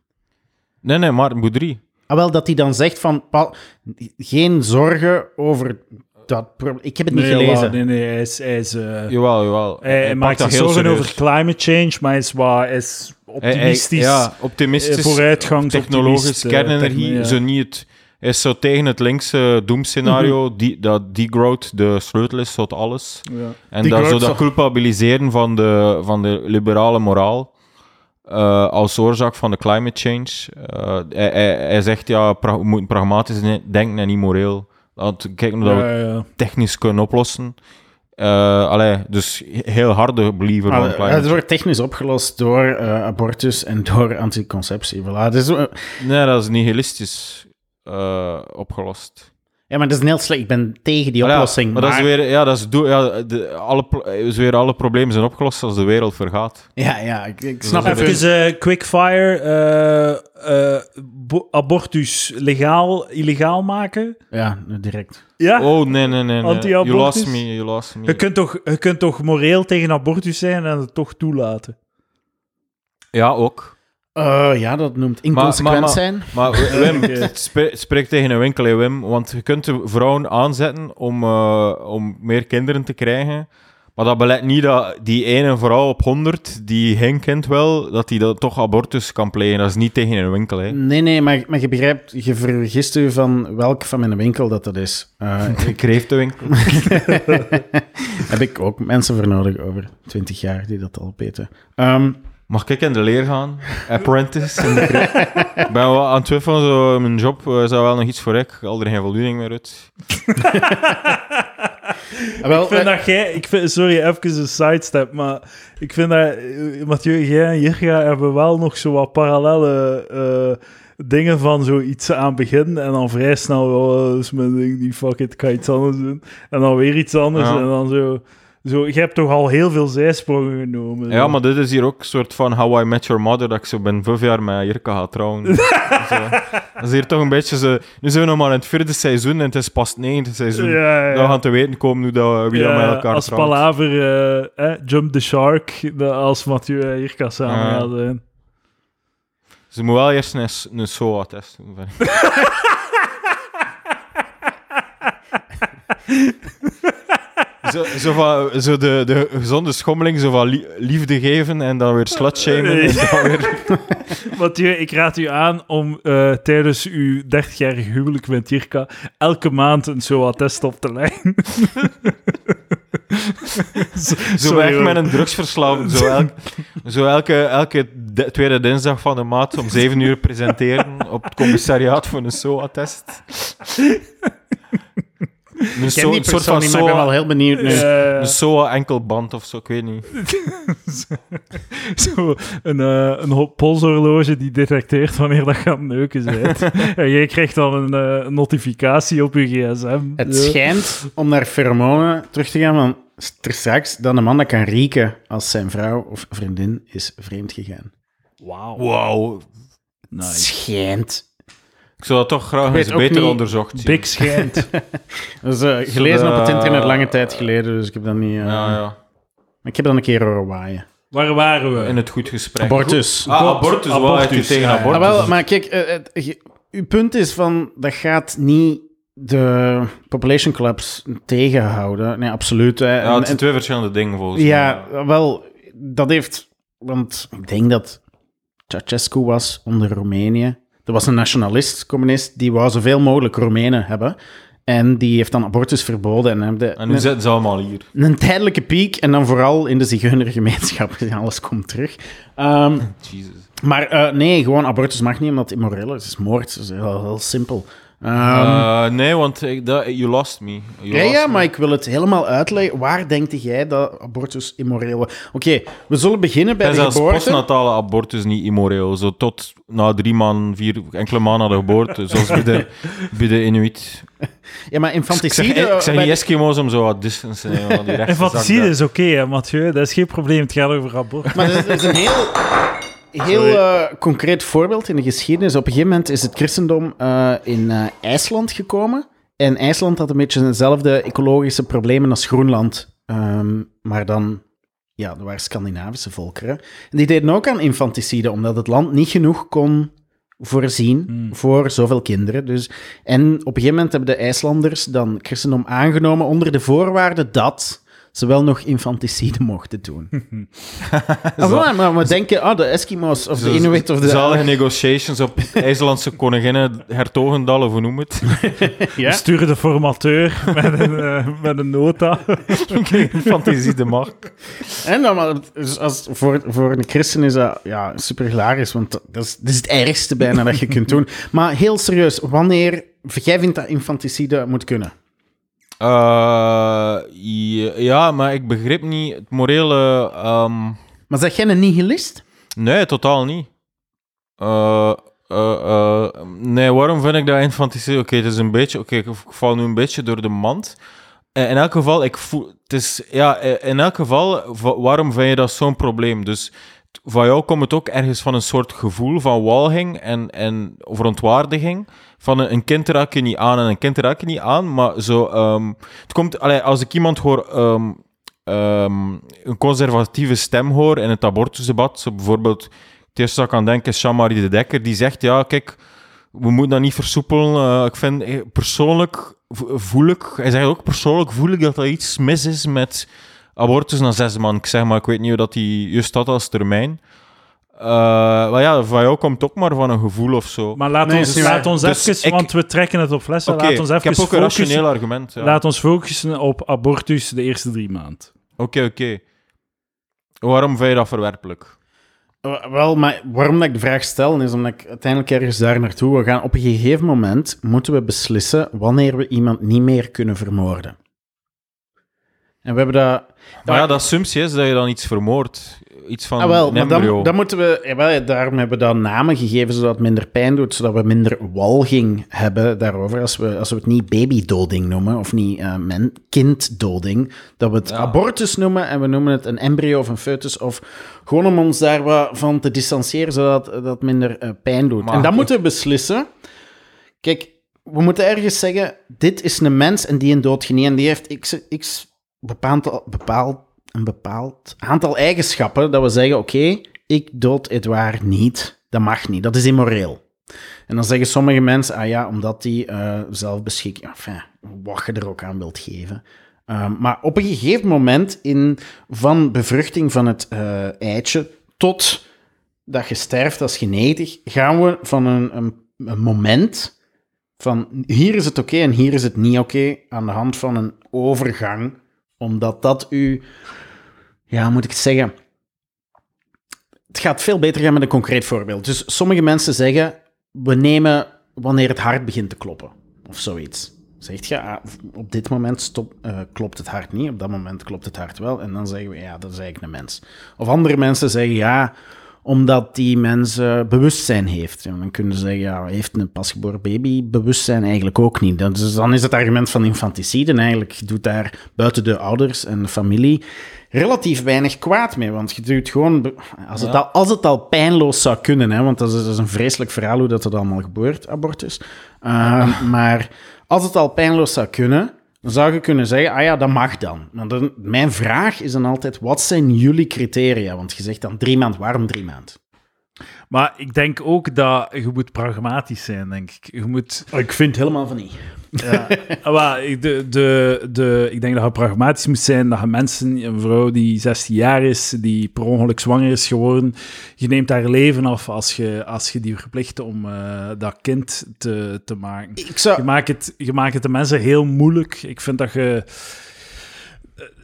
Nee, nee, Maarten Boudry. Ah, wel, dat hij dan zegt van, pa- geen zorgen over dat probleem. Ik heb het niet Nee, gelezen. nee, nee, hij is... Hij is eh, Jawel, jawel. hij, maakt zich heel zorgen serieus. over climate change, maar hij is, wat, hij is optimistisch. hij- ja, eh, optimistisch. vooruitgangsoptimist, Technologisch, eh, kernenergie. ja. Zo niet het, is zo tegen het linkse doemscenario, die, dat degrowth de sleutel is tot alles. Ja. En dat, zo dat culpabiliseren van de, van de liberale moraal. eh, als oorzaak van de climate change. Eh, hij, hij, hij zegt, ja, we moeten pragmatisch denken en niet moreel. Laten we kijken hoe dat we Ja, technisch kunnen oplossen. Eh, allee, dus heel harde believer van climate het wordt technisch opgelost door abortus en door anticonceptie. Voilà. Dus, Nee, dat is nihilistisch eh, opgelost. ja, maar dat is een heel slecht. Ik ben tegen die Maar ja, oplossing. maar, dat is weer, ja, dat is, doe- ja, de, alle, is weer alle problemen zijn opgelost als de wereld vergaat. Ja, ja, ik, ik Dus snap even. Eh, quickfire. eh, bo- abortus legaal, illegaal maken. Ja, direct. Ja? Oh, nee, nee, nee. nee. You Anti-abortus? lost me, you lost me. Je, kunt toch, je kunt toch moreel tegen abortus zijn en het toch toelaten? Ja, ook. Eh, ja, dat noemt inconsequent maar- maar- zijn. Maar Wim, spre- spreek tegen een winkel, hè, Wim. Want je kunt de vrouwen aanzetten om, eh, om meer kinderen te krijgen. Maar dat belet niet dat die ene vrouw op 100 die geen kind wil, dat die dat toch abortus kan plegen. Dat is niet tegen een winkel, hè. Nee, nee, maar, maar je begrijpt, je vergist u van welke van mijn winkel dat dat is. Eh, Ik de winkel. heb ik ook mensen voor nodig over 20 jaar die dat al weten. Ehm, Mag ik in de leer gaan? Apprentice? in de kring? Ik ben wel aan het twijfelen, zo, mijn job eh, zou wel nog iets voor ik. Ik haal er geen voldoening meer uit. wel, Ik vind eh, dat jij... Ik vind, sorry, even een sidestep, maar ik vind dat... eh, Mathieu, jij en Jirga hebben wel nog zo wat parallele eh, dingen van zoiets aan het begin en dan vrij snel, dat is mijn ding, die fuck it, ik ga iets anders doen. En dan weer iets anders Ja. en dan zo... Zo, je hebt toch al heel veel zijsprongen genomen. Ja, zo. maar dit is hier ook een soort van How I Met Your Mother, dat ik zo ben vijf jaar met Jirka ga trouwen. zo. Dat is hier toch een beetje zo... Nu zijn we nog maar in het vierde seizoen en het is pas het negende seizoen. Ja, ja. Dan gaan te weten komen hoe dat, wie dat met elkaar als trouwt. palaver, eh, eh, Jump the Shark, als Mathieu en Jirka samen Ja. zijn. Ze moet wel eerst een, een SOA-test doen. Zo, zo, van, zo de, de gezonde schommeling, zo van lie- liefde geven en dan weer slutshamen. En dan weer... Mathieu, ik raad u aan om eh, tijdens uw 30-jarig huwelijk met Jirka elke maand een SOA-test op te leggen. Zo weg hoor. met een drugsverslaving. Zo, elk, zo elke, elke de- tweede dinsdag van de maand om zeven uur presenteren op het commissariaat voor een SOA-test. Een, ik ken so- die een soort van niet, maar ik ben wel SOA, heel benieuwd nu. Eh, een SOA-enkelband of zo, ik weet niet. zo een, eh, een ho- polshorloge die detecteert wanneer dat gaat neuken bent. en jij krijgt dan een eh, notificatie op je gsm. Het Ja. schijnt, om naar pheromonen terug te gaan, van st- straks dat een man dat kan rieken als zijn vrouw of vriendin is vreemd gegaan. Wauw. Wauw. Nice. Schijnt. Ik zou dat toch graag eens beter niet- onderzocht zien. Big schijnt. Dat is eh, gelezen op het internet lange tijd geleden, dus ik heb dat niet... eh, Ja, ja. Maar ik heb dat een keer horen waaien. Waar waren we? In het goed gesprek. Abortus. Ah, abortus. Abortus, tegen ja. abortus? Ah, wel, maar kijk, eh, je- uw punt is van, dat gaat niet de population collapse tegenhouden. Nee, absoluut. hè. Ja, het zijn en- twee verschillende dingen volgens mij. ja, wel, dat heeft... Want ik denk dat Ceausescu was onder Roemenië. Dat was een nationalist, communist, die wou zoveel mogelijk Roemenen hebben. En die heeft dan abortus verboden. En, de- En nu zitten ze allemaal hier. een tijdelijke piek en dan vooral in de zigeunergemeenschap. Alles komt terug. Ehm, Jezus. maar eh, nee, gewoon abortus mag niet, omdat het immoreel is. Het is moord. Dat is heel, heel simpel. Ehm, Eh, nee, want ik, dat, you lost me. You ja, lost ja, me. maar ik wil het helemaal uitleggen. Waar denkt jij dat abortus immoreel was? Oké, we zullen beginnen bij En de zelfs geboorte. postnatale abortus niet immoreel. Zo tot na drie maanden, vier, enkele maanden na de geboorte. zoals bij de, bij de Inuit. Ja, maar Ik zeg, infanticide... ik zeg niet Eskimo's om zo wat distance daar. is oké, Mathieu. Dat is geen probleem. Het gaat over abortus. Maar dat is een heel, heel eh, concreet voorbeeld in de geschiedenis. Op een gegeven moment is het christendom eh, in eh, IJsland gekomen. En IJsland had een beetje dezelfde ecologische problemen als Groenland. Ehm, maar dan, ja, er waren Scandinavische volkeren. En die deden ook aan infanticide, omdat het land niet genoeg kon voorzien Hmm. voor zoveel kinderen. Dus, en op een gegeven moment hebben de IJslanders dan christendom aangenomen onder de voorwaarde dat ze wel nog infanticide mochten doen. Ah, maar, maar we denken, ah, de Eskimo's of de Inuit of de... Zalige negotiations op IJslandse koninginnen, hertogendal of hoe noem het. Ja? Stuur de formateur met een, eh, met een nota. Fantasie de macht. En dan, maar dus als, voor, voor een christen is dat ja, super hilarisch, want dat is, dat is het ergste bijna dat je kunt doen. Maar heel serieus, wanneer... Jij vindt dat infanticide moet kunnen? Eh, ja, maar ik begreep niet het morele... ehm, Maar zeg jij een nihilist? Nee, totaal niet. Eh, eh, nee, waarom vind ik dat infanticide? Oké, het is een beetje... Oké, ik val nu een beetje door de mand. In elk geval, ik voel... Het is... Ja, in elk geval, wa- waarom vind je dat zo'n probleem? Dus van jou komt het ook ergens van een soort gevoel van walging en, en verontwaardiging. Van een, kind raak je niet aan en een kind raak je niet aan, maar zo... ehm, het komt... Allee, als ik iemand hoor... ehm, ehm, een conservatieve stem hoor in het abortusdebat, zo bijvoorbeeld, het eerste dat ik aan denk is Jean-Marie de Dekker, die zegt, ja, kijk, we moeten dat niet versoepelen. Eh, ik vind, eh, persoonlijk vo- voel ik, hij zegt ook, persoonlijk voel ik dat er iets mis is met abortus na zes maanden. Ik zeg maar, ik weet niet hoe dat die juist had als termijn. Eh, maar ja, van jou komt ook maar van een gevoel of zo. Maar laat Nee, ons, laat ons Dus even, ik- want we trekken het op flessen, Oké, laat ons ik heb ook een focussen, rationeel argument. ja. laat ons focussen op abortus de eerste drie maanden. Oké, oké. Waarom vind je dat verwerpelijk? Eh, Wel, maar waarom dat ik de vraag stel, is omdat ik uiteindelijk ergens daar naartoe wil gaan. Op een gegeven moment moeten we beslissen wanneer we iemand niet meer kunnen vermoorden. En we hebben dat... Maar ja, de assumptie is dat je dan iets vermoordt. Iets van Ah, wel, maar dan, dan moeten we... Daarom hebben we dat namen gegeven, zodat het minder pijn doet, zodat we minder walging hebben daarover. Als we, als we het niet babydoding noemen, of niet eh, men, kinddoding, dat we het Ja. abortus noemen en we noemen het een embryo of een foetus, of gewoon om ons daar wat van te distancieren, zodat dat minder eh, pijn doet. Maar en dan moeten we beslissen... Kijk, we moeten ergens zeggen, dit is een mens en die een dood. En die heeft x, x bepaald, bepaald, een bepaald aantal eigenschappen dat we zeggen, oké, ik dood Edouard niet. Dat mag niet, dat is immoreel. En dan zeggen sommige mensen, ah ja, omdat die eh zelfbeschikking, enfin, wat je er ook aan wilt geven. Ehm, maar op een gegeven moment in, van bevruchting van het eh, eitje tot dat je sterft als genetig, gaan we van een, een moment van hier is het oké en hier is het niet oké aan de hand van een overgang, omdat dat u, ja, moet ik het zeggen? Het gaat veel beter gaan met een concreet voorbeeld. Dus sommige mensen zeggen, we nemen wanneer het hart begint te kloppen, of zoiets. Zegt je, ah, op dit moment stop, eh, klopt het hart niet, op dat moment klopt het hart wel, en dan zeggen we, ja, dat is eigenlijk een mens. Of andere mensen zeggen, ja, omdat die mens eh, bewustzijn heeft. Ja, dan kunnen ze zeggen, ja, heeft een pasgeboren baby bewustzijn eigenlijk ook niet. Dan is het argument van infanticide. En eigenlijk doet daar buiten de ouders en de familie relatief weinig kwaad mee. Want je doet gewoon, als het, Ja. al, als het al pijnloos zou kunnen, hè, want dat is, dat is een vreselijk verhaal hoe dat, dat allemaal gebeurt, abortus. Uh, maar als het al pijnloos zou kunnen, dan zou je kunnen zeggen, ah ja, dat mag dan. Maar dan, mijn vraag is dan altijd, wat zijn jullie criteria? Want je zegt dan drie maand, waarom drie maand? Maar ik denk ook dat je moet pragmatisch zijn, denk ik. Je moet... Ik vind helemaal van niet. Ah, maar ik- de, de, de, ik denk dat je pragmatisch moet zijn, dat je mensen, een vrouw die 16 jaar is, die per ongeluk zwanger is geworden, je neemt haar leven af als je, als je die verplicht om eh, dat kind te, te maken. Ik Je zou... maakt, het, je maakt het de mensen heel moeilijk. Ik vind dat je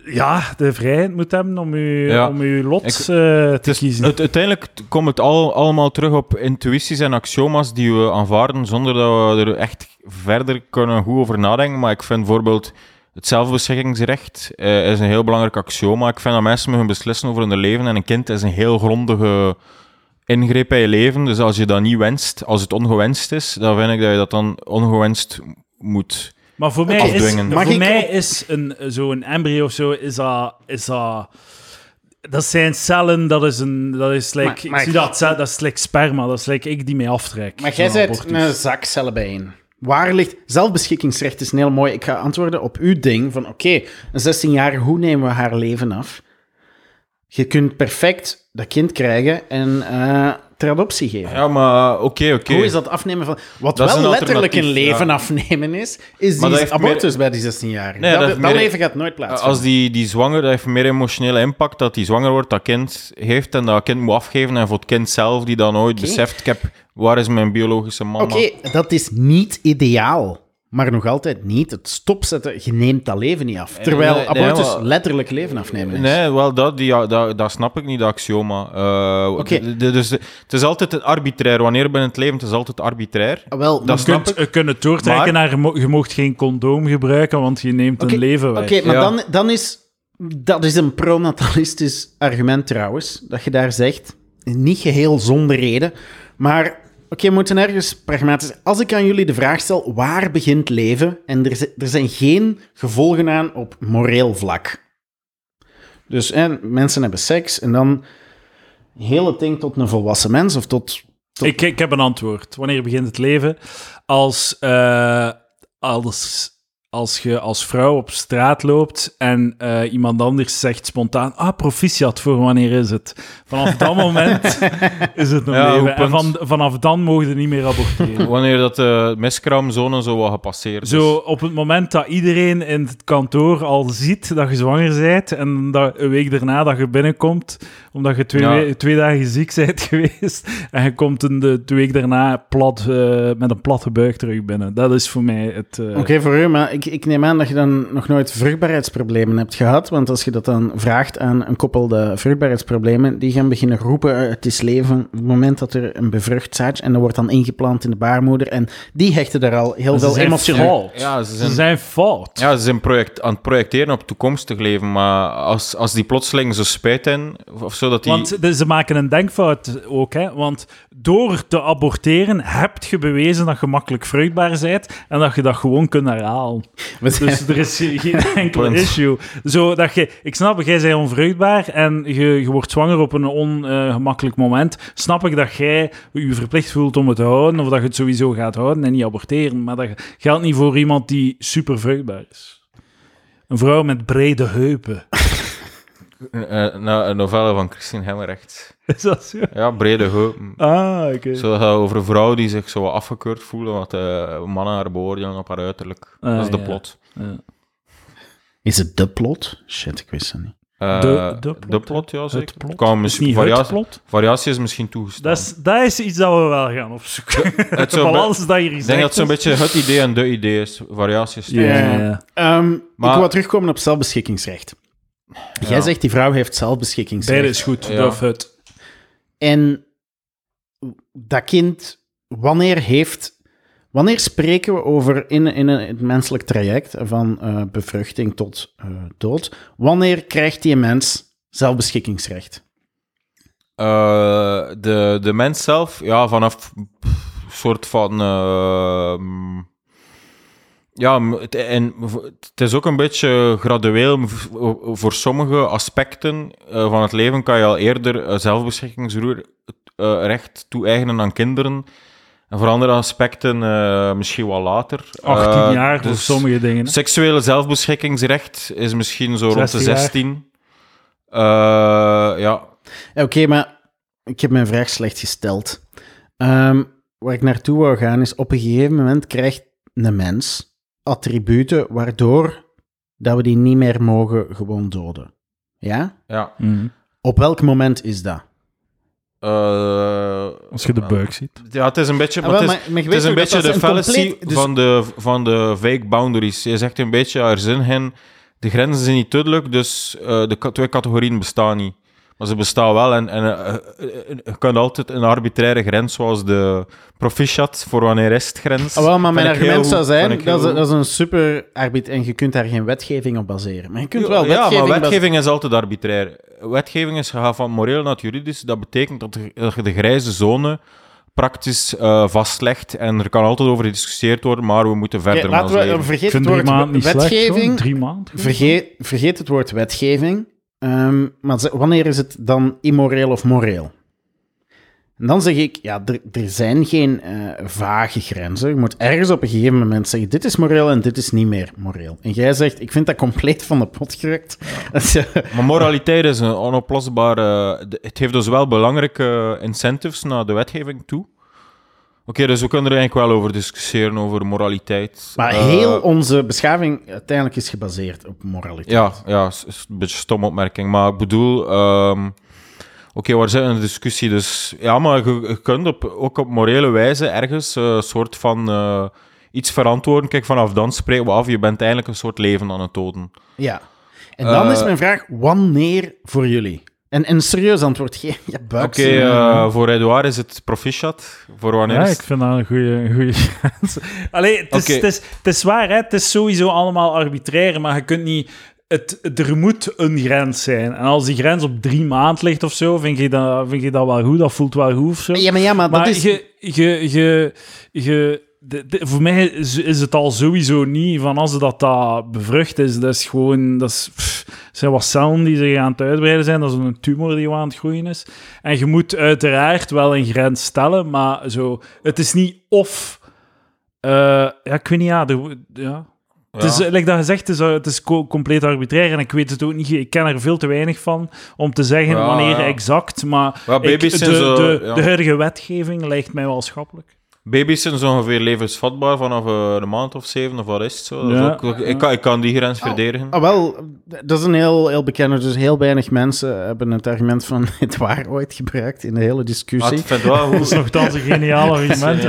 ja, de vrijheid moet hebben om je, Ja. om je lot Ik- eh, te is- kiezen. het- uiteindelijk komt het al, allemaal terug op intuïties en axioma's die we aanvaarden zonder dat we er echt verder kunnen goed over nadenken. Maar ik vind bijvoorbeeld het zelfbeschikkingsrecht eh, is een heel belangrijk axioma. Ik vind dat mensen mogen beslissen over hun leven en een kind is een heel grondige ingreep in je leven. Dus als je dat niet wenst, als het ongewenst is, dan vind ik dat je dat dan ongewenst moet... Maar voor mij is. Mag voor ik mij is een, zo'n embryo of zo, is dat, is dat... Dat zijn cellen, dat is een... Dat is like, Maar- maar- ik zie dat, dat is like sperma, dat is like ik die mij aftrek. Maar jij abortus. een zak cellen bijeen. Waar ligt... Zelfbeschikkingsrecht is een heel mooi. Ik ga antwoorden op uw ding van, oké, een 16-jarige, hoe nemen we haar leven af? Je kunt perfect dat kind krijgen en eh, adoptie geven. Ja, maar oké, oké. Hoe is dat afnemen van... Wat Dat is wel een letterlijk een alternatief, leven ja. afnemen is, is Maar die heeft abortus bij die 16-jarige. Nee, dat, dat heeft dat meer- leven gaat nooit plaatsvinden. Als die, die zwanger, dat heeft meer emotionele impact dat die zwanger wordt, dat kind heeft en dat kind moet afgeven. En voor het kind zelf, die dan ooit beseft, ik heb, waar is mijn biologische mama? Oké, dat is niet ideaal. Maar nog altijd niet het stopzetten. Je neemt dat leven niet af. Terwijl nee, nee, abortus maar- letterlijk leven afnemen is. Nee, wel, dat, die, dat, dat snap ik niet, dat axioma. Eh, d- dus het is altijd arbitrair. Wanneer ben het leven, het is altijd arbitrair. Ah, Wel, Dat snap kunt, ik. het doortrekken Maar- naar je, mo- je mocht geen condoom gebruiken, want je neemt een leven weg. Oké, maar Ja. dan, dan is... Dat is een pronatalistisch argument trouwens, dat je daar zegt. Niet geheel zonder reden. Maar, oké, we moeten ergens pragmatisch... Als ik aan jullie de vraag stel, waar begint leven? En er, er zijn geen gevolgen aan op moreel vlak. Dus mensen hebben seks en dan... Heel het ding tot een volwassen mens of tot... tot Ik, ik heb een antwoord. Wanneer begint het leven? Als, eh, als, als je als vrouw op straat loopt en eh, iemand anders zegt spontaan: Ah, proficiat voor wanneer is het? Vanaf dat moment is het een Ja, leven. En van, vanaf dan mogen je niet meer aborteren. Wanneer dat de miskraamzone zo wat gepasseerd is. Zo op het moment dat iedereen in het kantoor al ziet dat je zwanger bent en dat een week daarna dat je binnenkomt, omdat je twee, Ja. we- twee dagen ziek bent geweest en je komt in de, de week daarna plat, eh, met een platte buik terug binnen. Dat is voor mij het... eh, Oké, voor u, maar ik, ik neem aan dat je dan nog nooit vruchtbaarheidsproblemen hebt gehad. Want als je dat dan vraagt aan een koppel de vruchtbaarheidsproblemen, die gaan beginnen roepen: eh, het is leven. Op het moment dat er een bevrucht zaadje en dat wordt dan ingeplant in de baarmoeder. En die hechten daar al heel ze veel zijn emotioneel. fout. Ja, ze Ze zijn, zijn fout. ja, ze zijn project, aan het projecteren op toekomstig leven. Maar als, als die plotseling zo spijt in, of zo, dat die... Want de- ze maken een denkfout ook, hè. Want door te aborteren heb je bewezen dat je makkelijk vruchtbaar bent en dat je dat gewoon kunt herhalen. Dus er is geen enkel issue. Zo dat je, ik snap, jij bent onvruchtbaar en je, je wordt zwanger op een ongemakkelijk moment. Snap ik dat jij je verplicht voelt om het te houden, of dat je het sowieso gaat houden en niet aborteren. Maar dat geldt niet voor iemand die super vruchtbaar is. Een vrouw met brede heupen. Eh, eh, nou, een novelle van Christine Hemmerrecht. Is dat zo? Ja, brede heupen. Ah, oké. Zo gaat over een vrouw die zich zo wat afgekeurd voelen, wat eh, mannen haar beoordelen op haar uiterlijk. Ah, dat is de ja. plot. Ja. Is het de plot? Shit, ik wist het niet. Eh, De- de plot, ja Het zeker. plot. Kan Is misschien, variatie, het plot? variatie is misschien toegestaan. Dat is, dat is iets dat we wel gaan opzoeken. Het de balans dat hier ik denk dat het zo'n beetje het idee en de idee is. Variatie is Ja, ja, ja. Ehm, Maar- Ik wil terugkomen op zelfbeschikkingsrecht. Jij Ja. zegt die vrouw heeft zelfbeschikkingsrecht. Beide is goed. Ja. Of het. En dat kind, wanneer heeft... Wanneer spreken we over in, in een, het menselijk traject van eh, bevruchting tot eh, dood? Wanneer krijgt die mens zelfbeschikkingsrecht? Eh, de, de mens zelf, ja, vanaf een soort van. Eh, ja, het, en het is ook een beetje gradueel. Voor sommige aspecten eh, van het leven kan je al eerder eh, zelfbeschikkingsrecht toe-eigenen aan kinderen. En voor andere aspecten eh, misschien wat later. 18 Eh, jaar voor dus sommige dingen. hè. Seksuele zelfbeschikkingsrecht is misschien zo rond de 16 jaar. 16. Eh, ja, Eh, Oké, maar ik heb mijn vraag slecht gesteld. Ehm, waar ik naartoe wou gaan is, op een gegeven moment krijgt een mens attributen waardoor dat we die niet meer mogen gewoon doden. Ja? ja. Mhm. Op welk moment is dat? Eh, Als je de buik ziet. Ja, het is een beetje, Ah, maar het is, maar- maar je het is weet een beetje de een fallacy compleet- dus- van, de, van de fake boundaries. Je zegt een beetje, er zijn geen, de grenzen zijn niet duidelijk, dus eh, de twee categorieën bestaan niet. Maar ze bestaan wel en, en eh, eh, eh, je kunt altijd een arbitraire grens, zoals de proficiat, voor wanneer is het grens. Ah, wel, maar mijn argument zou zijn, dat is, dat is een super arbit en je kunt daar geen wetgeving op baseren. Maar je kunt wel ja, wetgeving... maar bas- wetgeving is altijd arbitrair. Wetgeving is gegaan van moreel naar het juridisch. Dat betekent dat, je de grijze zone praktisch eh, vastlegt. En er kan altijd over gediscussieerd worden, maar we moeten verder met laten we vergeet het drie woord maanden niet slecht. wetgeving. vergeet het woord wetgeving. Ehm, maar wanneer is het dan immoreel of moreel? En dan zeg ik, ja, er, zijn geen eh, vage grenzen. Je moet ergens op een gegeven moment zeggen, dit is moreel en dit is niet meer moreel. En jij zegt, ik vind dat compleet van de pot gerukt. Is, eh, Maar moraliteit is een onoplosbare... Het heeft dus wel belangrijke incentives naar de wetgeving toe. Oké, dus we kunnen er eigenlijk wel over discussiëren, over moraliteit. maar Eh, heel onze beschaving uiteindelijk is gebaseerd op moraliteit. Ja, ja, is, een beetje een stomme opmerking. Maar ik bedoel... ehm, Oké, waar zit een discussie? Dus ja, maar je, je kunt op, ook op morele wijze ergens eh, een soort van eh, iets verantwoorden. Kijk, vanaf dan spreken we af, je bent eigenlijk een soort leven aan het doden. Ja. En dan is mijn vraag, wanneer voor jullie? En en een serieus antwoord, geen ja, Oké, eh, voor Edouard is het proficiat. Voor wanneer Ja, is ik vind dat een goede goede grens. Allee, het is, het, is, het is waar, hè? het is sowieso allemaal arbitrair, maar je kunt niet... Het, er moet een grens zijn. En als die grens op drie maanden ligt of zo, vind je dat, vind je dat wel goed? Dat voelt wel goed of zo? Ja, maar ja, maar, Maar dat is... je, je, je, je, de- de- voor mij is, is het al sowieso niet van als dat, dat bevrucht is. Dat is gewoon, dat is, pff, zijn wat cellen die zich aan het uitbreiden zijn. Dat is een tumor die aan het groeien is. En je moet uiteraard wel een grens stellen, maar zo, het is niet of. eh, ja, ik weet niet, ja. de- ja. Het is, like dat gezegd, het is, het is co- compleet arbitrair en ik weet het ook niet. Ik ken er veel te weinig van om te zeggen Ja, wanneer ja. exact. Maar ik- de, zo- de, de huidige wetgeving lijkt mij wel schappelijk. Baby's zijn zo ongeveer levensvatbaar vanaf eh, een maand of zeven, of wat is het zo? Ja, ook- ik, kan, ik kan die grens verdedigen. Ah, wel, dat is een heel, heel bekende. Dus heel weinig mensen hebben het argument van het waar ooit gebruikt in de hele discussie. ik vind wel Dat is nogthans een geniaal argument.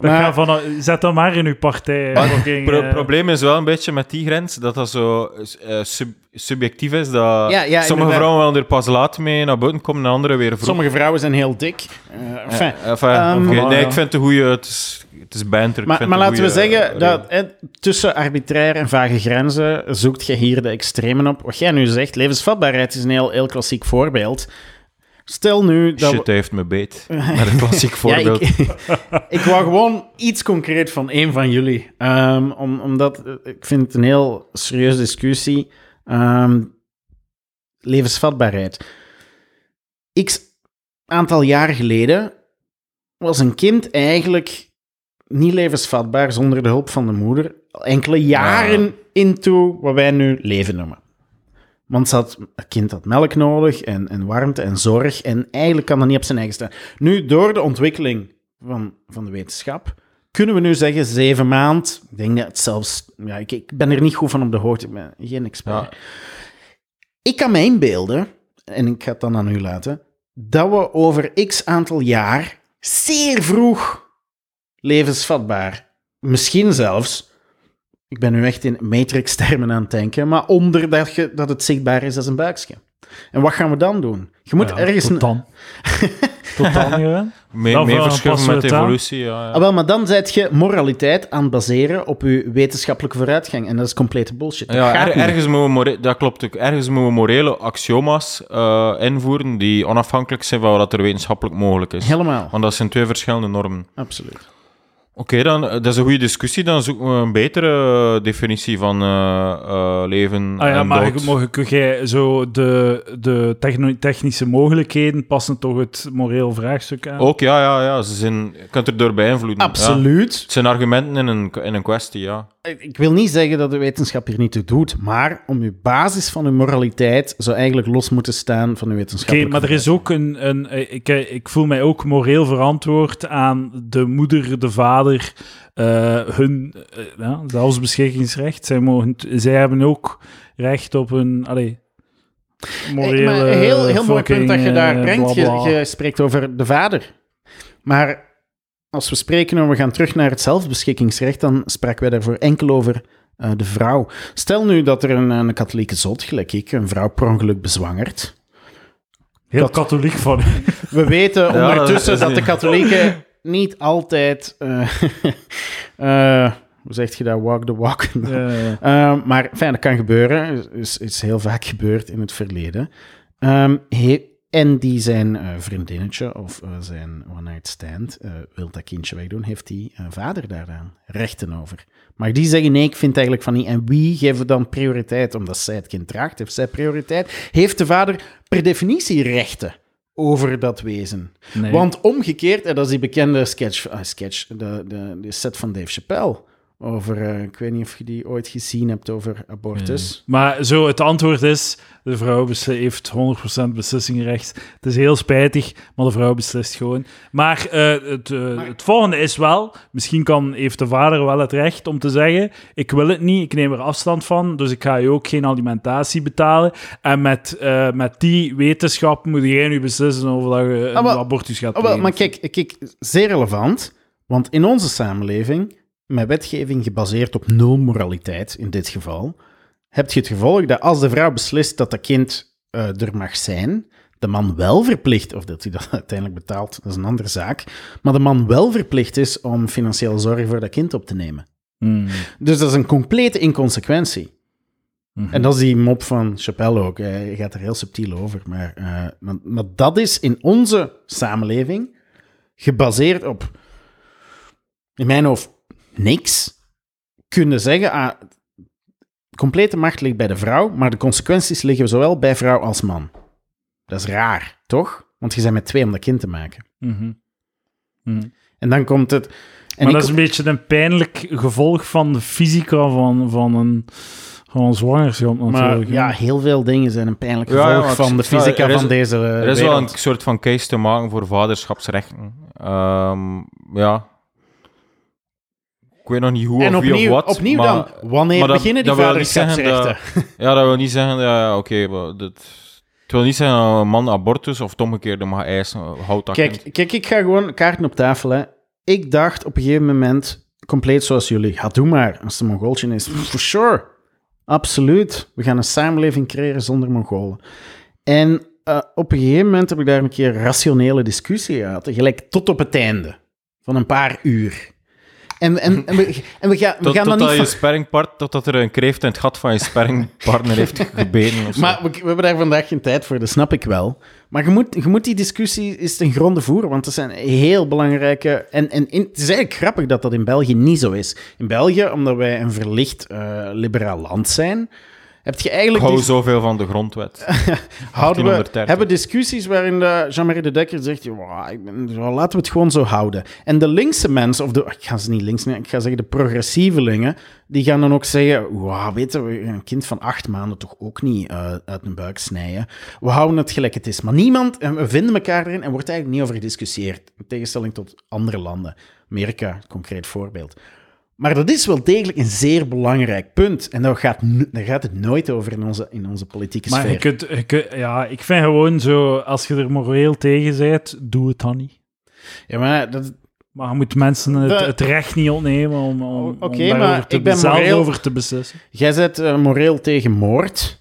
Dat Maar- van, zet dat maar in uw partij. Het eh, probleem is wel een beetje met die grens dat dat zo eh, sub- subjectief is. Dat Ja, ja, sommige vrouwen wel er pas laat mee naar buiten komen en andere weer vroeg. Sommige vrouwen zijn heel dik. Eh, enfin, Eh, enfin, Ehm, nee, ik vind het een goede. Het is, het is banter. maar maar laten we zeggen eh, dat eh, tussen arbitrair en vage grenzen zoekt je hier de extremen op. Wat jij nu zegt, levensvatbaarheid is een heel, heel klassiek voorbeeld. Stel nu dat... Shit, we- heeft me beet. Met een klassiek Ja, voorbeeld. ik, ik wou gewoon iets concreet van een van jullie. Ehm, om, omdat eh, ik vind het een heel serieuze discussie. Ehm, levensvatbaarheid. X aantal jaar geleden was een kind eigenlijk niet levensvatbaar zonder de hulp van de moeder. Enkele jaren into wat wij nu leven noemen. Want ze had, het kind had melk nodig en, en warmte en zorg. En eigenlijk kan dat niet op zijn eigen staan. Nu, door de ontwikkeling van, van de wetenschap, kunnen we nu zeggen zeven maand. Ik denk dat het zelfs... Ja, ik, ik ben er niet goed van op de hoogte. Ik ben geen expert. Ja. Ik kan me inbeelden, en ik ga het dan aan u laten, dat we over x aantal jaar zeer vroeg levensvatbaar, misschien zelfs, ik ben nu echt in Matrix-termen aan het denken, maar onder dat, je, dat het zichtbaar is als een buikje. En wat gaan we dan doen? Je moet ja, ergens... Tot dan. tot dan, Jeroen. Mee, Dan mee verschuiven met evolutie. Ja, ja. Ah, wel, maar dan zet je moraliteit aan het baseren op je wetenschappelijke vooruitgang. En dat is complete bullshit. Dat Ja, er- ergens moeten we more- dat klopt ook. Ergens moeten we morele axioma's eh, invoeren die onafhankelijk zijn van wat er wetenschappelijk mogelijk is. Helemaal, Want dat zijn twee verschillende normen. absoluut. Oké, dan eh, dat is een goede discussie. Dan zoeken we een betere eh, definitie van eh, eh, leven Ah ja, en maar dood. mogen kun jij zo de, de technische mogelijkheden passen toch het moreel vraagstuk aan? Ook, ja, ja, ja. Ze zijn, je kunt er door beïnvloeden. Ja. Absoluut. Het zijn argumenten in een, in een kwestie, ja. Ik wil niet zeggen dat de wetenschap hier niet toe doet, maar om je basis van je moraliteit zou eigenlijk los moeten staan van de Oké, wetenschappelijke maar er is ook een... een ik, ik voel mij ook moreel verantwoord aan de moeder, de vader, eh, hun eh, ja, zelfsbeschikkingsrecht. Zij, mogen, zij hebben ook recht op een... Allee, morele... Eh, maar een heel, heel mooi punt dat je daar brengt. bla, bla. Je, je spreekt over de vader. Maar als we spreken en we gaan terug naar het zelfbeschikkingsrecht, dan spraken wij daarvoor enkel over eh, de vrouw. Stel nu dat er een, een katholieke zot, gelijk ik, een vrouw per ongeluk bezwangert. Heel katholiek van. We weten Ja, ondertussen dat dat de katholieken niet altijd... eh, eh, hoe zeg je dat? Walk the walk. Eh, Ehm, maar fijn, dat kan gebeuren. Is, is heel vaak gebeurd in het verleden. Ehm, he- en die zijn eh, vriendinnetje of zijn one-night stand wil dat kindje wegdoen, heeft die vader daaraan rechten over. Maar die zeggen nee, ik vind eigenlijk van niet. En wie geven dan prioriteit? Omdat zij het kind draagt, heeft zij prioriteit. Heeft de vader per definitie rechten over dat wezen. Nee. Want omgekeerd, en dat is die bekende sketch, ah, sketch de, de, de set van Dave Chappelle. Over, eh, ik weet niet of je die ooit gezien hebt over abortus. Maar zo, het antwoord is, de vrouw heeft 100% beslissingsrecht. Het is heel spijtig, maar de vrouw beslist gewoon. Maar, eh, het, eh, het volgende is wel, misschien kan, heeft de vader wel het recht om te zeggen, ik wil het niet, ik neem er afstand van, dus ik ga je ook geen alimentatie betalen. En met, met die wetenschap moet jij nu beslissen over dat je een Ah, maar- abortus gaat wel, plegen. maar kijk, kijk, zeer relevant. Want in onze samenleving, met wetgeving gebaseerd op nul moraliteit in dit geval, heb je het gevolg dat als de vrouw beslist dat dat kind eh, er mag zijn, de man wel verplicht, of dat hij dat uiteindelijk betaalt, dat is een andere zaak, maar de man wel verplicht is om financiële zorg voor dat kind op te nemen. Hmm. Dus dat is een complete inconsequentie. Mhm. En dat is die mop van Chappelle ook. Hij gaat er heel subtiel over. Maar, eh, maar, maar dat is in onze samenleving gebaseerd op, in mijn hoofd, niks. Kunnen zeggen, ah, complete macht ligt bij de vrouw, maar de consequenties liggen zowel bij vrouw als man. Dat is raar, toch? Want je bent met twee om dat kind te maken. Mhm. Mhm. En dan komt het... En maar dat is een beetje een pijnlijk gevolg van de fysica van, van, een, van een zwangerschap maar natuurlijk. hè. ja, heel veel dingen zijn een pijnlijk Ja, ja, gevolg maar van de fysica is- van deze Er is wel een soort van case te maken voor vaderschapsrechten. Ehm, ja. Ik weet nog niet hoe En of wie of opnieuw, wat. opnieuw maar, dan, wanneer maar dat- beginnen die vaderschapsrechten? Ja, dat wil niet zeggen... Ja, oké, dat... Het wil niet zeggen dat een man abortus of het omgekeerde mag eisen. Houd dat kind. Kijk, kijk, ik ga gewoon kaarten op tafel. Hè. Ik dacht op een gegeven moment, compleet zoals jullie, ga doe maar, als het een Mongooltje is. For sure. Absoluut. We gaan een samenleving creëren zonder Mongolen. En eh, op een gegeven moment heb ik daar een keer rationele discussie gehad. Gelijk tot op het einde van een paar uur. En, en, en, we, en we, gaan, we Tot, gaan dan niet je sparringpart, totdat er een kreeft in het gat van je sparringpartner heeft. Of zo. Maar we, we hebben daar vandaag geen tijd voor, dat snap ik wel. Maar je moet, je moet die discussie eens ten gronde voeren, want dat zijn heel belangrijke... En, en in- het is eigenlijk grappig dat dat in België niet zo is. In België, omdat wij een verlicht eh, liberaal land zijn, heb je eigenlijk... hou zoveel van de grondwet. houden we, 1830. hebben discussies waarin Jean-Marie de Dekker zegt, "Ja, ik ben, zo, laten we het gewoon zo houden. En de linkse mensen, of de, ik ga ze niet links nemen, ik ga zeggen de progressievelingen, die gaan dan ook zeggen, wow, weet je, een kind van acht maanden toch ook niet eh, uit een buik snijden. We houden het gelijk het is. Maar niemand, en we vinden elkaar erin en wordt eigenlijk niet over gediscussieerd. In tegenstelling tot andere landen. Amerika, concreet voorbeeld. Maar dat is wel degelijk een zeer belangrijk punt. En daar gaat, daar gaat het nooit over in onze, in onze politieke Maar sfeer. je kunt, je kunt- ja, ik vind gewoon zo, als je er moreel tegen bent, doe het dan niet. Ja, maar dat, Maar je moet mensen het, De- het recht niet ontnemen om, om, O- oké, om daarover maar te, ik ben zelf moreel- over te beslissen. Jij zet eh, moreel tegen moord.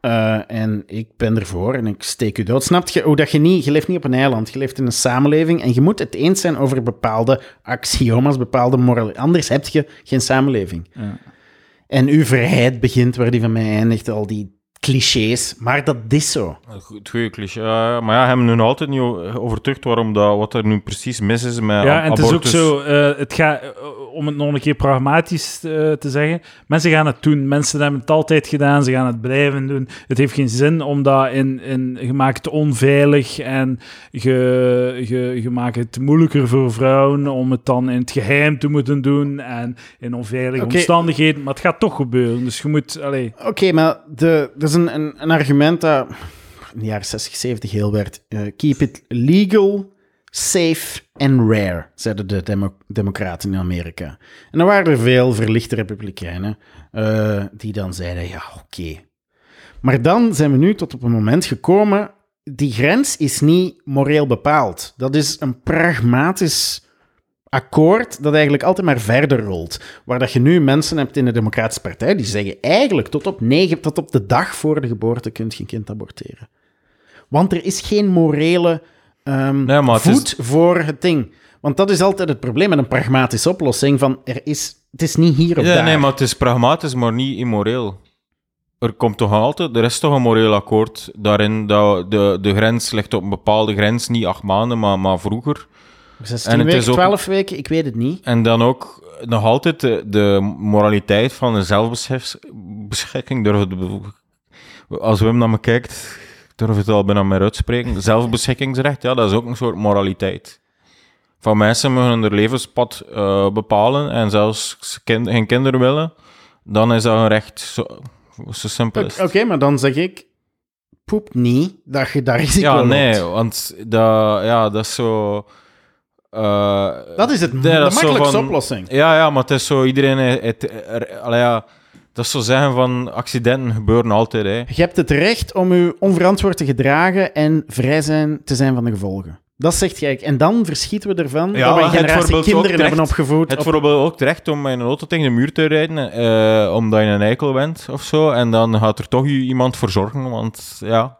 Eh, en ik ben ervoor en ik steek u dood. Snap je hoe dat je niet... Je leeft niet op een eiland, je leeft in een samenleving en je moet het eens zijn over bepaalde axioma's, bepaalde morale... Anders heb je geen samenleving. Ja. En uw vrijheid begint waar die van mij eindigt, al die clichés. Maar dat is zo. Het goede cliché. Ja, maar ja, hebben we nu altijd niet overtuigd waarom dat, wat er nu precies mis is met Ja, en het is ook zo, eh, het gaat, eh, om het nog een keer pragmatisch eh, te zeggen, mensen gaan het doen. Mensen hebben het altijd gedaan, ze gaan het blijven doen. Het heeft geen zin om dat in, in je maakt het onveilig en je, je, je maakt het moeilijker voor vrouwen om het dan in het geheim te moeten doen en in onveilige Oké. omstandigheden. Maar het gaat toch gebeuren, dus je moet, Oké, maar de, er is een, een, argument dat in de jaren 60, 70 heel werd. eh, keep it legal, safe and rare, zeiden de demo- democraten in Amerika. En dan waren er veel verlichte republikeinen eh, die dan zeiden, ja, oké. Maar dan zijn we nu tot op een moment gekomen, die grens is niet moreel bepaald. Dat is een pragmatisch akkoord dat eigenlijk altijd maar verder rolt. Waar dat je nu mensen hebt in de Democratische Partij die zeggen eigenlijk tot op, negen, tot op de dag voor de geboorte kun je een kind aborteren. Want er is geen morele ehm, Nee, maar het voet voor het ding. Want dat is altijd het probleem met een pragmatische oplossing van er is, het is niet hier of Ja, daar. nee, maar het is pragmatisch, maar niet immoreel. Er komt toch altijd, er is toch een moreel akkoord daarin dat de, de grens ligt op een bepaalde grens, niet acht maanden, maar, maar vroeger. 16 en het weken, is ook- 12 weken, ik weet het niet. En dan ook nog altijd de, de moraliteit van een zelfbeschikking. Durf het- Als Wim naar me kijkt, durf het al bijna meer uitspreken. Zelfbeschikkingsrecht, ja, dat is ook een soort moraliteit. Van mensen mogen hun levenspad uh, bepalen en zelfs kind, geen kinderen willen, dan is dat een recht. Zo, zo simpel Oké, okay, maar dan zeg ik, poep niet dat je daar risico Ja, nee, want dat, ja, dat is zo... Uh, dat is het, nee, de dat makkelijkste van, oplossing. Ja, ja, maar het is zo, iedereen... Het, het, er, allee, ja, dat is zo zeggen van, accidenten gebeuren altijd, hè. Je hebt het recht om je onverantwoord te gedragen en vrij zijn te zijn van de gevolgen. Dat zegt jij. En dan verschieten we ervan Ja, dat we een generatie kinderen terecht- hebben opgevoed. Het op- bijvoorbeeld ook terecht om met een auto tegen de muur te rijden, eh, omdat je een eikel bent of zo. En dan gaat er toch iemand voor zorgen, want ja...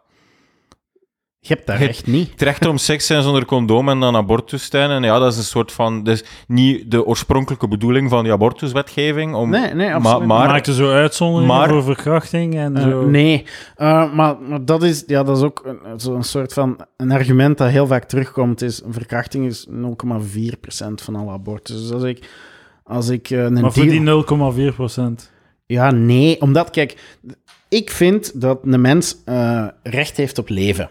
Je hebt dat Het- recht niet. Het recht om seks zijn zonder condoom en dan abortus zijn. En ja, dat is een soort van... Dat is niet de oorspronkelijke bedoeling van die abortuswetgeving. Om, Nee, nee, absoluut. maar, Maakte zo uitzonderingen maar- voor verkrachting en Eh, zo. nee, Eh, maar, maar dat is, ja, dat is ook een, zo'n soort van een argument dat heel vaak terugkomt. Is, een verkrachting is 0,4% van alle abortus. Dus als ik, als ik eh, een Maar voor die 0,4 procent. Ja, nee, omdat, kijk, ik vind dat een mens eh, recht heeft op leven.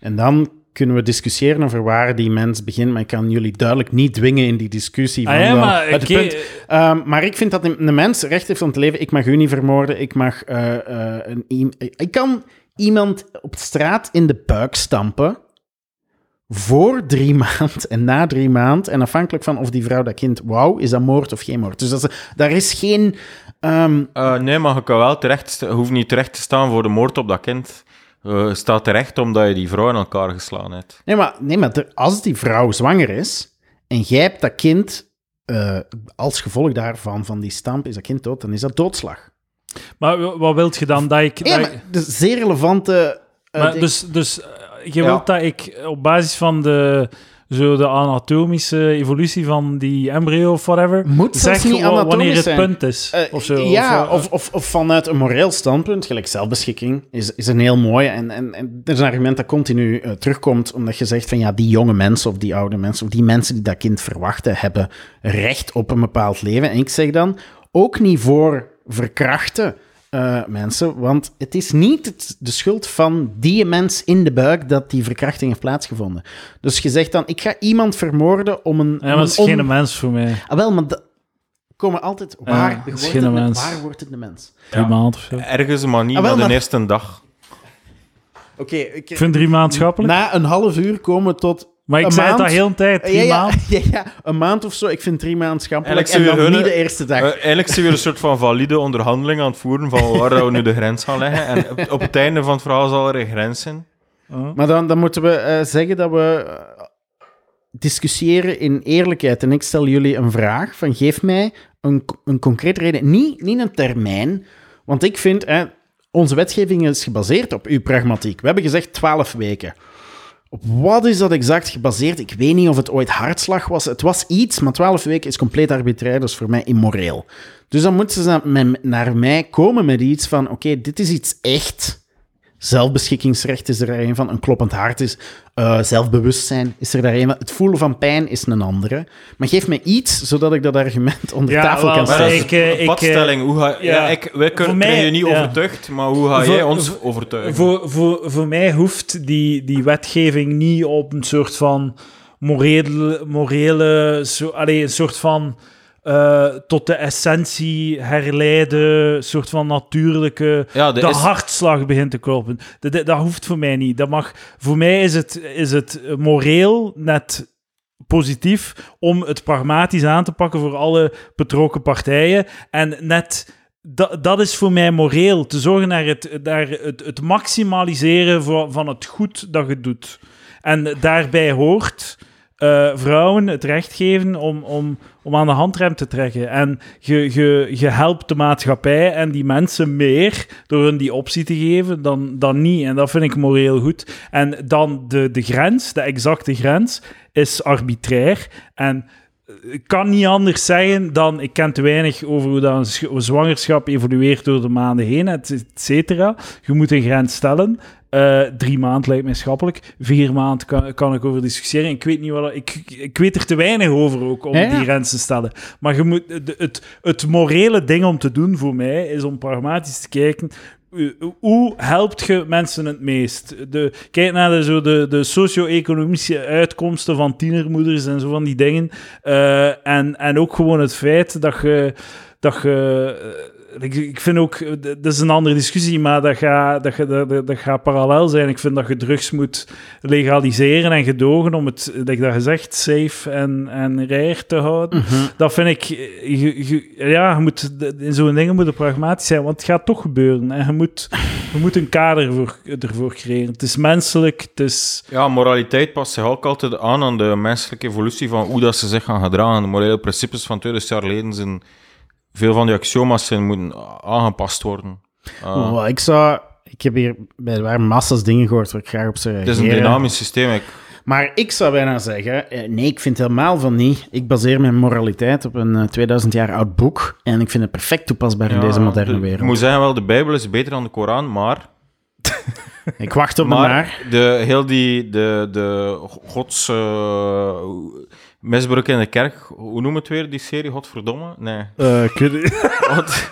En dan kunnen we discussiëren over waar die mens begint, maar ik kan jullie duidelijk niet dwingen in die discussie. Ah van ja, dan- maar het oké, punt- Ehm, maar ik vind dat een, mens recht heeft om te leven. Ik mag u niet vermoorden. Ik mag eh, eh, een, iem- ik kan iemand op straat in de buik stampen voor drie maand en na drie maand. En afhankelijk van of die vrouw dat kind wou, is dat moord of geen moord. Dus dat is, daar is geen... ehm, Eh, nee, maar je kan wel terecht... hoeft niet terecht te staan voor de moord op dat kind. Eh, staat terecht omdat je die vrouw in elkaar geslaan hebt. Nee, maar, nee, maar als die vrouw zwanger is en jij hebt dat kind eh, als gevolg daarvan, van die stamp, is dat kind dood, dan is dat doodslag. Maar wa- wat wilt je dan? Dat ik, Ja, dat maar zeer relevante... eh, maar dus dus je Ja. wilt dat ik op basis van de, zo de anatomische evolutie van die embryo of whatever, Moet zelfs zeg niet wa- wanneer het zijn. punt is. Eh, of zo. ja, of, of, of, of vanuit een moreel standpunt, gelijk zelfbeschikking, is, is een heel mooi. En, en, en er is een argument dat continu eh, terugkomt, omdat je zegt van ja, die jonge mensen of die oude mensen, of die mensen die dat kind verwachten, hebben recht op een bepaald leven. En ik zeg dan, ook niet voor verkrachten eh, mensen, want het is niet het- de schuld van die mens in de buik dat die verkrachting heeft plaatsgevonden. Dus je zegt dan, ik ga iemand vermoorden om een... ja, om dat is geen mens voor mij. Ah, wel, maar dat komen altijd... Waar, is wordt het mens. waar wordt het een mens? Drie Ja. maanden of zo. Ergens, maar niet Ah, wel, na de eerste dag. Oké, ik- Ik vind drie maatschappelijk. na een half uur komen we tot maar ik een zei het al heel een tijd. Drie ja, ja, maanden. ja, ja, een maand of zo. Ik vind drie maanden schappelijk. En dan niet de eerste dag. Eh, eigenlijk zijn we een soort van valide onderhandeling aan het voeren van waar we nu de grens gaan leggen. En op, op het einde van het verhaal zal er een grens zijn. Maar dan, dan moeten we eh, zeggen dat we eh, discussiëren in eerlijkheid. En ik stel jullie een vraag van geef mij een, een concrete reden. Niet, niet een termijn. Want ik vind, onze wetgeving is gebaseerd op uw pragmatiek. We hebben gezegd 12 weken. Op wat is dat exact gebaseerd? Ik weet niet of het ooit hartslag was. Het was iets, maar 12 weken is compleet arbitrair, dus voor mij immoreel. Dus dan moeten ze naar mij komen met iets van: oké, dit is iets echt. Zelfbeschikkingsrecht is er een van, een kloppend hart is, eh, zelfbewustzijn is er daar een van, het voelen van pijn is een andere. Maar geef me iets, zodat ik dat argument onder Ja, tafel wel, kan stellen. ik, eh, Een ik, padstelling. Hoe ga, ja, ja, ik, wij kunnen, mij- je niet ja. overtuigd, maar hoe ga Voor- jij ons voor- overtuigen? Voor, voor, voor mij hoeft die, die wetgeving niet op een soort van morele, morele zo, allee, een soort van eh, tot de essentie herleiden, soort van natuurlijke, ja, de de is, hartslag begint te kloppen. Dat, dat, dat hoeft voor mij niet. Dat mag, voor mij is het, is het moreel net positief om het pragmatisch aan te pakken voor alle betrokken partijen. En net dat, dat is voor mij moreel. Te zorgen naar het, naar het, het maximaliseren van, van het goed dat je doet. En daarbij hoort eh, vrouwen het recht geven om, om, om aan de handrem te trekken. En je, je, je helpt de maatschappij en die mensen meer door hun die optie te geven dan, dan niet. En dat vind ik moreel goed. En dan de, de grens, de exacte grens, is arbitrair. En ik kan niet anders zeggen dan ik ken te weinig over hoe dat een sch- een zwangerschap evolueert door de maanden heen, et cetera. Je moet een grens stellen. Eh, drie maanden lijkt mij schappelijk. Vier maanden kan, kan ik over discussiëren. Ik weet, niet wat, ik, ik weet er te weinig over ook om Ja, die grens te stellen. Maar je moet, de- het, het morele ding om te doen voor mij is om pragmatisch te kijken. eh, hoe helpt je mensen het meest? De, kijk naar de, zo de, de socio-economische uitkomsten van tienermoeders en zo van die dingen. Eh, en, en ook gewoon het feit dat je... Dat je ik, ik vind ook, eh, dat is een andere discussie, maar dat gaat, dat, gaat- dat, dat gaat parallel zijn. Ik vind dat je drugs moet legaliseren en gedogen om het, like dat je zegt, safe en, en rare te houden. Dat vind ik, eh, je, je- ja, je moet, in zo'n dingen moet je pragmatisch zijn, want het gaat toch gebeuren. En je moet, je moet een kader voor, ervoor creëren. Het is menselijk, het is... Ja, moraliteit past zich ook altijd aan aan de menselijke evolutie van hoe dat ze zich gaan gedragen. De morele principes van 2000 jaar geleden zijn... Veel van die axioma's zijn moeten aangepast worden. Ah. Oh, ik zou... Ik heb hier bij de waar massas dingen gehoord waar ik graag op zou het is een reageren. dynamisch systeem. Ik, Maar ik zou bijna zeggen, eh, nee, ik vind helemaal van niet. Ik baseer mijn moraliteit op een eh, 2000 jaar oud boek en ik vind het perfect toepasbaar in deze moderne de- wereld. Ik moet zeggen, wel, de Bijbel is beter dan de Koran, maar... Ik wacht op Maar maar. de, heel die, de, de gods eh, misbruik in de kerk, hoe noem het weer, die serie, Godverdomme? Nee. eh, God,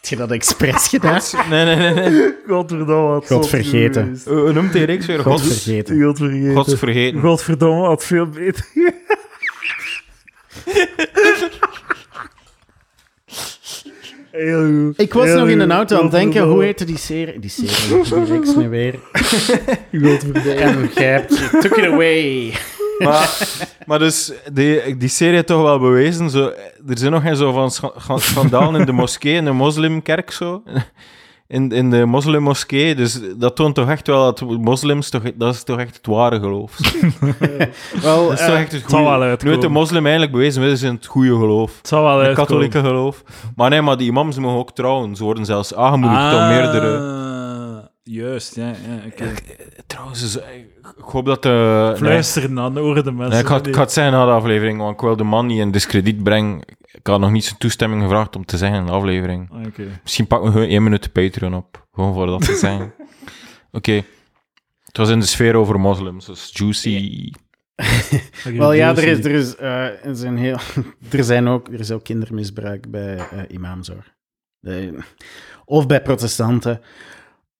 Heb je dat expres gedaan? nee, nee, nee. nee. Godverdomme, wat God zot vergeten. geweest. Hoe hoe noemt die reeks weer? God Gods, vergeten. God vergeten. Gods vergeten. Godverdomme, had veel beter. Heel goed. Ik was Heel nog in goed. een auto aan het denken, hoe heette die serie? Die serie, die reeks nu weer. Godverdomme. En jij hebt- took it away. Maar, maar dus, die, die serie heeft toch wel bewezen, zo, er zijn nog geen zo van scha- schandalen in de moskee, in de moslimkerk zo. In, in de moslimmoskee, dus dat toont toch echt wel dat moslims, toch, dat is toch echt het ware geloof. Wel, Dat is toch echt het het zal wel goede. Nu uitkomen. heeft de moslim eigenlijk bewezen, we zijn het goede geloof. Het zal wel Het uitkomen. katholieke geloof. Maar nee, maar die imams mogen ook trouwen. Ze worden zelfs aangemoedigd om meerdere... Juist, ja. ja oké. Trouwens, dus, eh, ik hoop dat de... nee. Fluisteren dan, horen de mensen. Nee, ik, ga, ik ga het zeggen na de aflevering, want ik wil de man niet in discrediet brengen. Ik had nog niet zijn toestemming gevraagd om te zeggen in de aflevering. Ah, Oké. Misschien pakken we gewoon één minuut Patreon op. Gewoon voor dat te zeggen. Oké. Het was in de sfeer over moslims, dus juicy. Wel ja, er, is, er, is, eh, er, zijn heel, er, zijn ook, er is ook kindermisbruik bij eh imams hoor. De- of bij protestanten,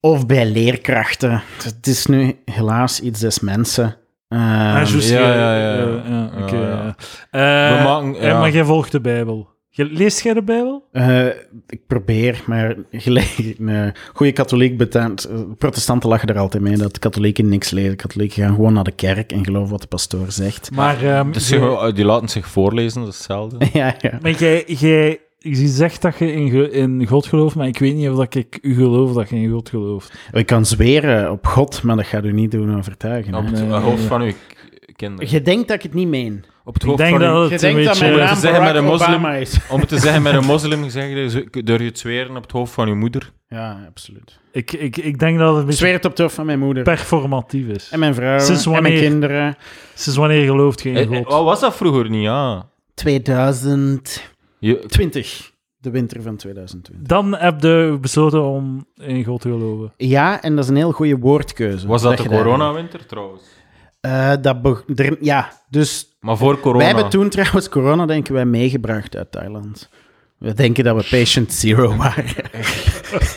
of bij leerkrachten. Het is nu helaas iets des mensen. Ehm, Ah, ja, ja, ja, ja. ja, ja, oké, Ja, ja. Ja. Maar jij volgt de Bijbel. Je- Leest jij de Bijbel? eh, ik probeer, maar gelijk, een goede katholiek betaalt. protestanten lachen er altijd mee dat katholieken niks lezen. Katholieken gaan gewoon naar de kerk en geloven wat de pastoor zegt. Maar, ehm, Dus die laten zich voorlezen, dat is hetzelfde. ja, ja. maar jij, jij, je zegt dat je in, in God gelooft, maar ik weet niet of dat ik u geloof dat je in God gelooft. Ik kan zweren op God, maar dat gaat u niet doen overtuigen. Op het Nee, hoofd van uw kinderen. Je denkt dat ik het niet meen. Op het Ik hoofd denk van Je een denkt dat mijn naam zeggen met Barack een moslim- Obama is. Om het te zeggen met een moslim gezegd, durf je het zweren op het hoofd van uw moeder. Ja, absoluut. Ik, ik, ik denk dat het een beetje zweer het op het hoofd van mijn moeder. performatief is. En mijn vrouw. Sinds En mijn wanneer? kinderen. Sinds wanneer gelooft je in Eh, eh, God? Wat was dat vroeger niet? Ja. 2020. Je, De winter van 2020. Dan heb je besloten om in God te geloven. Ja, en dat is een heel goede woordkeuze. was dat de coronawinter trouwens? Eh, dat be- er- ja, dus Maar voor corona. wij hebben toen trouwens corona, denken wij, meegebracht uit Thailand. We denken dat we patient zero waren.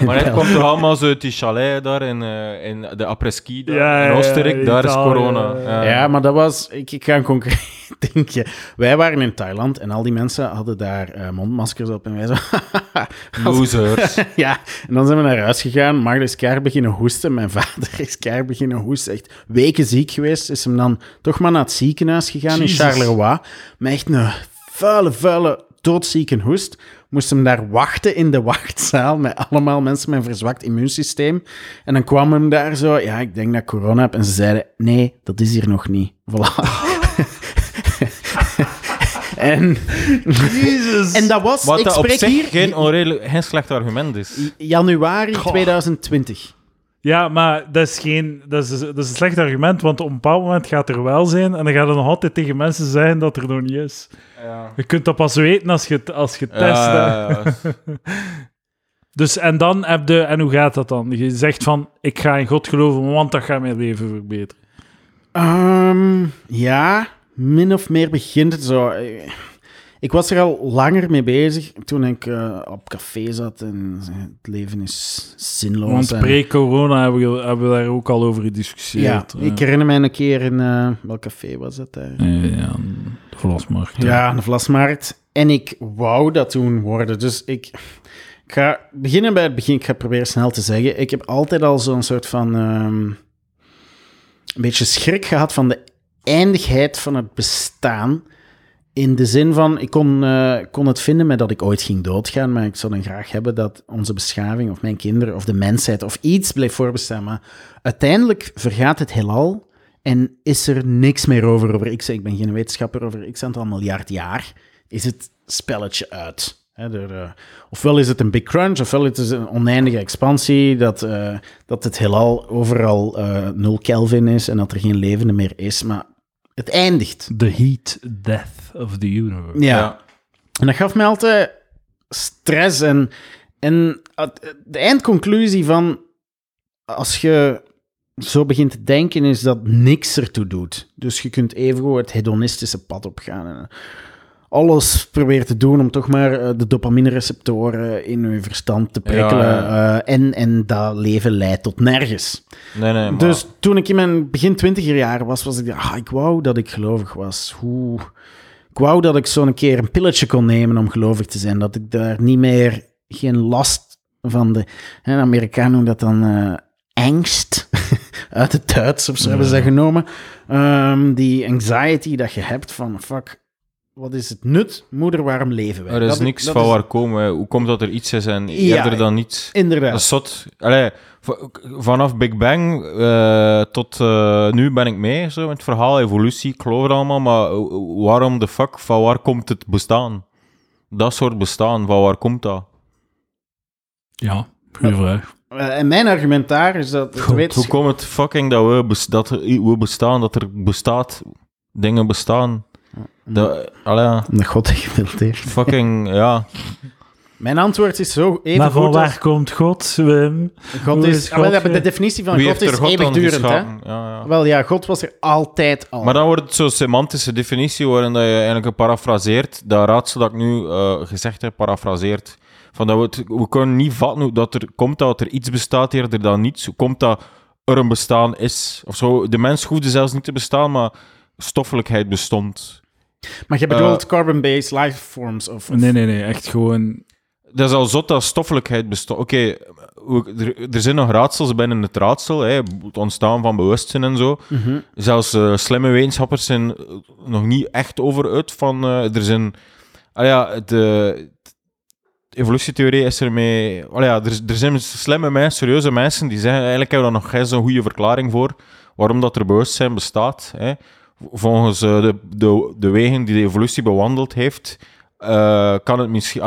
Maar het komt toch allemaal zo uit die chalet daar in, eh, in de après-ski daar, Ja, in Oostenrijk, daar is corona. ja. Ja, maar dat was... Ik, ik ga een concreet dingetje. Wij waren in Thailand en al die mensen hadden daar eh, mondmaskers op. En wij zo... Losers. ja, en dan zijn we naar huis gegaan. Magda is keihard beginnen hoesten. Mijn vader is keihard beginnen hoesten. Echt weken ziek geweest. Is hem dan toch maar naar het ziekenhuis gegaan in Charleroi. Met echt een vuile, vuile, doodzieke hoest. Moest hem daar wachten in de wachtzaal met allemaal mensen met een verzwakt immuunsysteem. En dan kwam hem daar zo, ja, ik denk dat ik corona heb. En ze zeiden, nee, dat is hier nog niet. Voilà. en, Jezus! en dat was, Wat ik dat op zich hier, geen, onredelijk, geen slecht argument is. januari Goh. 2020. Ja, maar dat is, geen, dat, is, dat is een slecht argument, want op een bepaald moment gaat er wel zijn en dan gaat er nog altijd tegen mensen zeggen dat er nog niet is. Je kunt dat pas weten als je, het- als je het test hebt. Dus, en dan heb je... En hoe gaat dat dan? Je zegt van, ik ga in God geloven, want dat gaat mijn leven verbeteren. Ehm, ja, min of meer begint het zo. Eh, Ik was er al langer mee bezig toen ik eh, op café zat en het leven is zinloos. Want en- pre-corona hebben we, hebben we daar ook al over ja, gediscussieerd. ik herinner mij een keer in... eh, welk café was dat daar? Ja, de Vlasmarkt. Ja, de Vlasmarkt. En ik wou dat toen worden. Dus ik, ik ga beginnen bij het begin. Ik ga proberen snel te zeggen. Ik heb altijd al zo'n soort van... ehm, een beetje schrik gehad van de eindigheid van het bestaan. In de zin van, ik kon, eh, kon het vinden met dat ik ooit ging doodgaan, maar ik zou dan graag hebben dat onze beschaving of mijn kinderen of de mensheid of iets blijft voorbestaan. Maar uiteindelijk vergaat het heelal en is er niks meer over. over ik, zeg, ik ben geen wetenschapper, over x aantal miljard jaar is het spelletje uit. Eh, ofwel is het een big crunch, ofwel het is een oneindige expansie, dat, eh, dat het heelal overal 0 Kelvin is en dat er geen levende meer is. Maar het eindigt. The heat death of the universe. Ja. En dat gaf mij altijd stress. En, en de eindconclusie van als je zo begint te denken, is dat niks ertoe doet. Dus je kunt even het hedonistische pad opgaan. En alles proberen te doen om toch maar eh, de dopamine-receptoren in je verstand te prikkelen. Ja, eh, en, en dat leven leidt tot nergens. Nee, nee, maar... Dus toen ik in mijn begin twintiger jaren was, was ik, ah, ik wou dat ik gelovig was. Hoe... Ik wou dat ik zo'n keer een pilletje kon nemen om gelovig te zijn. Dat ik daar niet meer geen last van de... Hè, de Amerikanen noemen dat dan eh, angst. Uit het Duits of zo hebben ze dat genomen. Ehm, die anxiety dat je hebt van, fuck, wat is het nut? Moeder, waarom leven wij? er is Dat- niks dat van is- waar komen. Hoe komt dat er iets is en Ja, eerder dan niets? Inderdaad. Dat is zot. Allee, vanaf Big Bang eh, tot eh, nu ben ik mee, zo, met het verhaal, evolutie, ik geloof het allemaal, maar waarom de fuck, van waar komt het bestaan? Dat soort bestaan, van waar komt dat? Ja, goede vraag. Eh, en mijn argument daar is dat... Hoe komt het fucking dat we, dat we bestaan, dat er bestaat, dingen bestaan? Allee, Omdat God heeft. fucking, ja. Mijn antwoord is zo even maar van goed waar als- komt God, Wim? God Hoe is... Ah, wel, de definitie van Wie God heeft is er God eeuwigdurend, hè? geschapen? Ja, ja. Wel ja, God was er altijd al. Maar dan wordt het zo'n semantische definitie waarin dat je eigenlijk een parafraseert, dat raadsel dat ik nu eh, gezegd heb, parafraseert. Van dat we, het- we kunnen niet vatten hoe dat er komt dat er iets bestaat eerder dan niets. Hoe komt dat er een bestaan is? Of zo. De mens hoefde zelfs niet te bestaan, maar stoffelijkheid bestond. Maar je bedoelt Eh, carbon-based life forms of... of- Nee, nee, nee. Echt gewoon... Dat is al zot dat stoffelijkheid bestond. Oké, er, er zijn nog raadsels binnen het raadsel, hè, het ontstaan van bewustzijn en zo. Mhm. Zelfs eh, slimme wetenschappers zijn eh, nog niet echt over uit van... eh, er zijn... Ah ja, de, de evolutietheorie is ermee... Ah ja, er, er zijn slimme mensen, serieuze mensen, die zeggen eigenlijk hebben we daar nog geen zo'n goede verklaring voor waarom dat er bewustzijn bestaat. Hè. Volgens eh, de, de, de wegen die de evolutie bewandeld heeft, eh, kan, het misschien,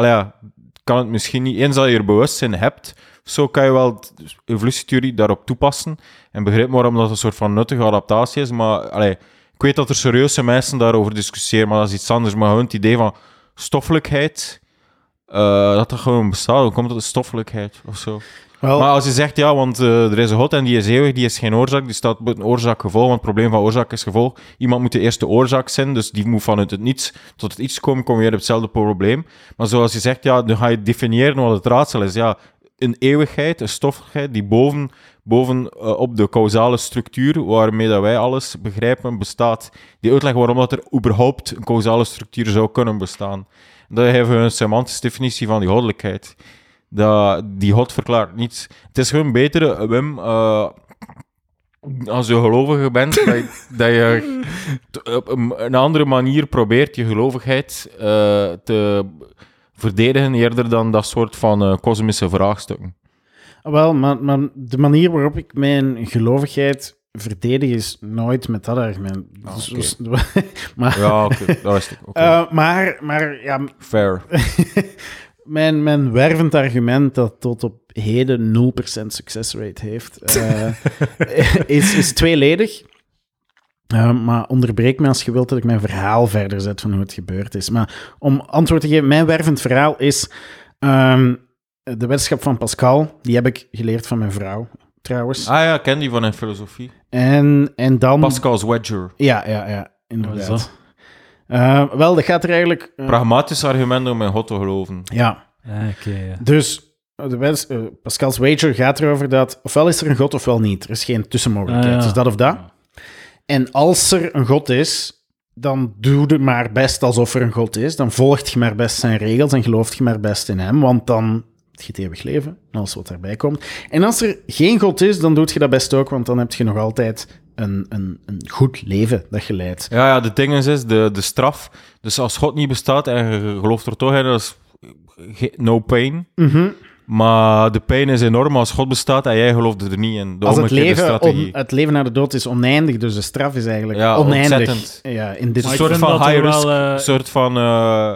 kan het misschien niet... Eens dat je er bewustzijn hebt, zo kan je wel evolutietheorie daarop toepassen en begrijp waarom dat een soort van nuttige adaptatie is, maar allee, ik weet dat er serieuze mensen daarover discussiëren, maar dat is iets anders. Maar gewoon het idee van stoffelijkheid, eh, dat dat gewoon bestaat. Hoe komt dat stoffelijkheid of zo? Maar als je zegt, ja, want eh, er is een God en die is eeuwig, die is geen oorzaak, die staat buiten oorzaak-gevolg, want het probleem van oorzaak is gevolg. Iemand moet de eerste oorzaak zijn, dus die moet vanuit het niets tot het iets komen, kom je weer op hetzelfde probleem. Maar zoals je zegt, ja, dan ga je definiëren wat het raadsel is. Ja, een eeuwigheid, een stoffelijkheid, die boven, boven eh, op de causale structuur, waarmee dat wij alles begrijpen, bestaat. Die uitleg waarom dat er überhaupt een causale structuur zou kunnen bestaan. Dat hebben we een semantische definitie van die goddelijkheid. Dat, die God verklaart niets. Het is gewoon beter, eh, Wim, eh, als je gelovige bent, dat je, dat je op een, andere manier probeert je gelovigheid eh, te verdedigen, eerder dan dat soort van kosmische vraagstukken. wel maar, maar de manier waarop ik mijn gelovigheid verdedig is nooit met dat argument. Ah, Dus- dus- maar, Ja, oké, dat. Oké. eh, maar, maar ja, Fair. mijn, mijn wervend argument dat tot op heden 0% succesrate heeft, eh, is, is tweeledig. Eh, maar onderbreek me als je wilt dat ik mijn verhaal verder zet van hoe het gebeurd is. Maar om antwoord te geven, mijn wervend verhaal is ehm, de wetenschap van Pascal. Die heb ik geleerd van mijn vrouw, trouwens. Ah ja, ik ken die van in filosofie. En, en dan... Pascal's Wedger. Ja, ja, ja, Wat is inderdaad. Eh, wel, dat gaat er eigenlijk... eh, Pragmatisch argument om in God te geloven. ja, Ja, oké, ja. dus eh, de wens, Pascal's wager gaat erover dat ofwel is er een god ofwel niet. Er is geen tussenmogelijkheid. Ah, ja. Dus dat of dat. En als er een god is, dan doe je maar best alsof er een god is. Dan volgt je maar best zijn regels en gelooft je maar best in hem, want dan heb je het eeuwig leven, en alles wat daarbij komt. En als er geen god is, dan doe je dat best ook, want dan heb je nog altijd een, een, een goed leven dat je leidt. Ja, ja, de ding is, is de, de straf. Dus als God niet bestaat en je gelooft er toch in, dat is no pain. Mhm. Maar de pijn is enorm als God bestaat en jij gelooft er niet in. De Als het leven, strategie. on- het leven na de dood is oneindig, dus de straf is eigenlijk Ja, oneindig. ontzettend. Ja, in dit een ik soort van high risk, eh, soort van eh,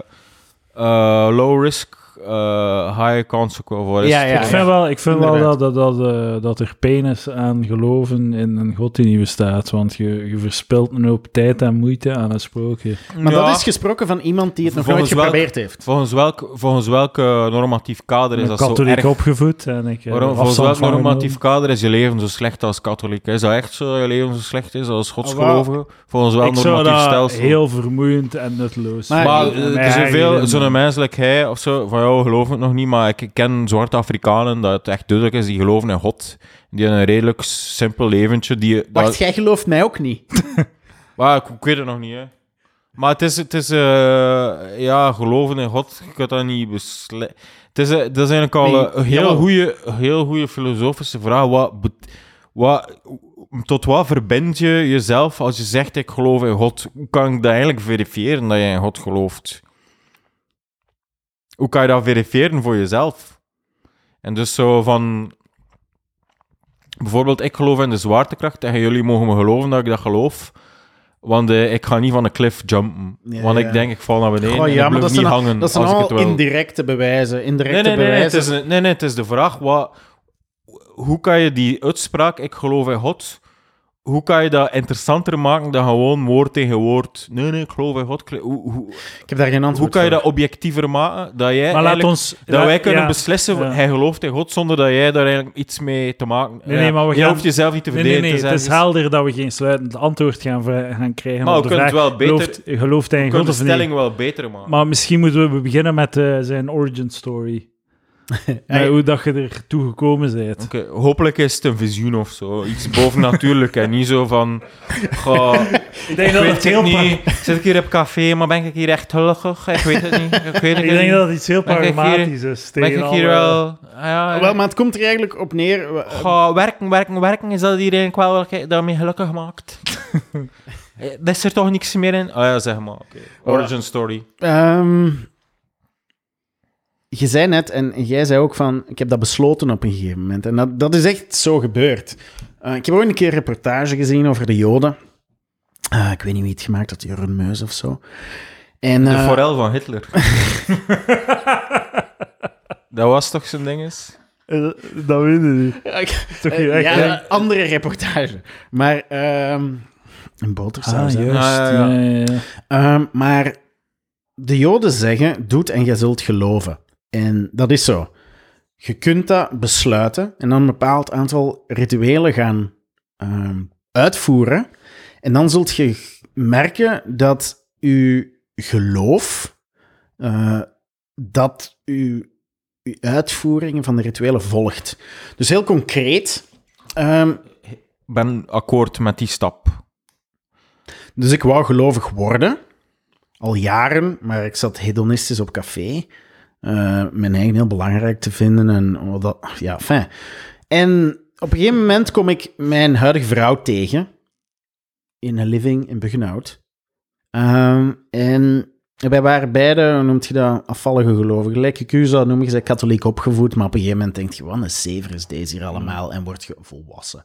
eh, low risk, eh, high consequence. Wat is Ja, ja, ik vind wel, ik vind wel dat, dat, dat, eh, dat er pijn is aan geloven in een God die niet bestaat. Want je, je verspilt een hoop tijd en moeite aan een sprookje. Maar Ja, dat is gesproken van iemand die het nog nooit Volgens welk- geprobeerd heeft. volgens, welk, volgens welk eh, normatief kader is Ik dat ben zo katholiek erg? opgevoed en ik Waarom, volgens welk normatief genomen. kader is je leven zo slecht als katholiek? Is dat echt zo, je leven zo slecht is als Ah, godsgelovige? Volgens welk Ik zou normatief dat stelsel? heel vermoeiend en nutteloos Maar- eh, er zijn eigen veel, zo'n menselijk hij of zo, van geloof ik nog niet, maar ik ken zwarte Afrikanen dat het echt duidelijk is, die geloven in God. Die hebben een redelijk simpel leventje. Die, Wacht, dat, jij gelooft mij ook niet. maar ik, ik weet het nog niet, hè. Maar het is, het is eh, ja, geloven in God, je kunt dat niet beslissen. Het is, eh, dat is eigenlijk al Nee, eh, een heel goede, heel goede filosofische vraag. Wat, wat, tot wat verbind je jezelf als je zegt ik geloof in God? Hoe kan ik dat eigenlijk verifiëren dat je in God gelooft? Hoe kan je dat verifiëren voor jezelf? En dus zo van... Bijvoorbeeld, ik geloof in de zwaartekracht en jullie mogen me geloven dat ik dat geloof. Want eh, ik ga niet van een cliff jumpen. Ja, want ik denk, ik val naar beneden Goh, en ik blijf dat niet hangen dat zijn als allemaal indirecte bewijzen. Indirecte Nee, nee, nee, nee, het bewijzen. is, nee, nee, het is de vraag, wat, hoe kan je die uitspraak, ik geloof in God, hoe kan je dat interessanter maken dan gewoon woord tegen woord? Nee, nee, ik geloof in God. Hoe, hoe, Ik heb daar geen antwoord hoe kan je dat objectiever maken, dat, jij Maar laat ons... dat laat- wij kunnen ja. beslissen, ja. hij gelooft in God, zonder dat jij daar eigenlijk iets mee te maken Nee, nee, maar we Je gaan- hoeft jezelf niet te Nee, nee, verdedigen. nee. Het is helder dat we geen sluitend antwoord gaan, gaan krijgen Maar op we de kunnen vraag, het wel beter- gelooft, gelooft hij in Je kunt God de of niet? stelling wel beter maken. Maar misschien moeten we beginnen met eh, zijn origin story. Hoe dat je er toe gekomen bent. Oké, hopelijk is het een visioen of zo. Iets bovennatuurlijk en niet zo van... Goh, Ik denk ik dat weet het heel niet. Zit ik hier op café, maar ben ik hier echt gelukkig? Ik weet het niet. Ik weet het Ik denk niet. dat het iets heel Ben ik hier- pragmatisch is. Ben tegen ik hier wel... Ah, ja, Wel, maar het komt er eigenlijk op neer... Goh, werken, werken, werken. Is dat hier eigenlijk wel wat daarmee gelukkig maakt? Eh, Is er toch niks meer in? Ah ja, zeg maar. Oké. Origin story. Ehm, je zei net, en jij zei ook van, ik heb dat besloten op een gegeven moment. En dat, dat is echt zo gebeurd. Eh, ik heb ooit een keer een reportage gezien over de Joden. Eh, ik weet niet wie het gemaakt had, Jeroen Meus of zo. En, De eh, forel van Hitler. dat was toch zijn ding? Eh, Dat weet ik niet. ja, ik- Toch hier echt, ja, hè? een andere reportage. Maar ehm een botersaus. Ah, juist. Ja, Ja, ja, ja, ja. Ehm, maar de Joden zeggen: doet en jij zult geloven. En dat is zo. Je kunt dat besluiten en dan een bepaald aantal rituelen gaan ehm, uitvoeren. En dan zult je merken dat je geloof, eh, dat je, je uitvoering van de rituelen volgt. Dus heel concreet. Ik ben akkoord met die stap. Dus ik wou gelovig worden, al jaren, maar ik zat hedonistisch op café. Eh, mijn eigen heel belangrijk te vinden en dat, ja, fijn. En op een gegeven moment kom ik mijn huidige vrouw tegen in een living in Buggenhout. Ehm, en wij waren beide, hoe noemt je dat, afvallige gelovigen. Gelijk ik u zou noemen, je bent katholiek opgevoed, maar op een gegeven moment denk je, wat een zever is deze hier allemaal, en word je volwassen.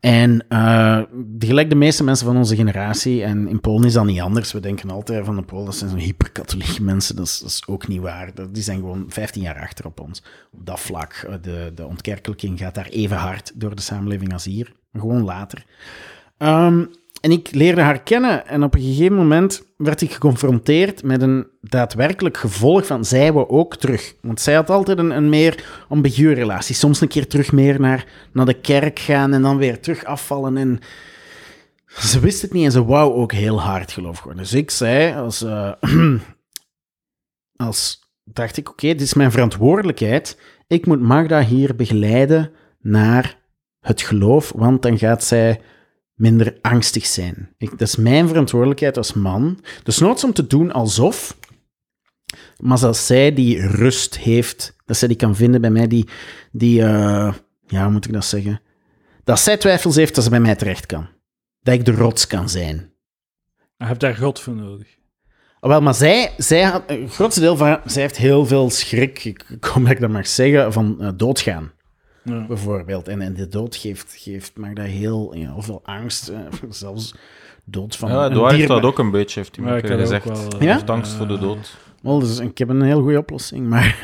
En eh, gelijk de meeste mensen van onze generatie, en in Polen is dat niet anders. We denken altijd van de Polen, dat zijn zo'n hyperkatholieke mensen. Dat is, dat is ook niet waar. Die zijn gewoon 15 jaar achter op ons. Op dat vlak. Eh, De, de ontkerkelijking gaat daar even hard door de samenleving als hier. Maar gewoon later. Ehm, en ik leerde haar kennen en op een gegeven moment werd ik geconfronteerd met een daadwerkelijk gevolg van zij we ook terug. Want zij had altijd een, meer ambiguë relatie. Soms een keer terug meer naar, naar de kerk gaan en dan weer terug afvallen. En ze wist het niet en ze wou ook heel hard geloofd worden. Dus ik zei, als, eh, als dacht ik, oké, dit is mijn verantwoordelijkheid. Ik moet Magda hier begeleiden naar het geloof, want dan gaat zij minder angstig zijn. Ik, dat is mijn verantwoordelijkheid als man. Dus nooit om te doen alsof, maar als zij die rust heeft, dat zij die kan vinden bij mij, die, die eh, ja, hoe moet ik dat zeggen? Dat zij twijfels heeft, dat ze bij mij terecht kan. Dat ik de rots kan zijn. Je hebt daar God voor nodig. Oh, wel, maar zij, zij had, het grootste deel van, zij heeft heel veel schrik, ik kom dat ik dat mag zeggen, van uh, doodgaan, Ja. bijvoorbeeld. En, en de dood geeft, geeft Magda heel, ja, heel veel angst, eh, zelfs dood van Ja, een Edouard heeft dat ook een beetje, heeft hij me gezegd. wel, Ja? Heeft angst voor de dood. Wel, dus ik heb een heel goede oplossing, maar,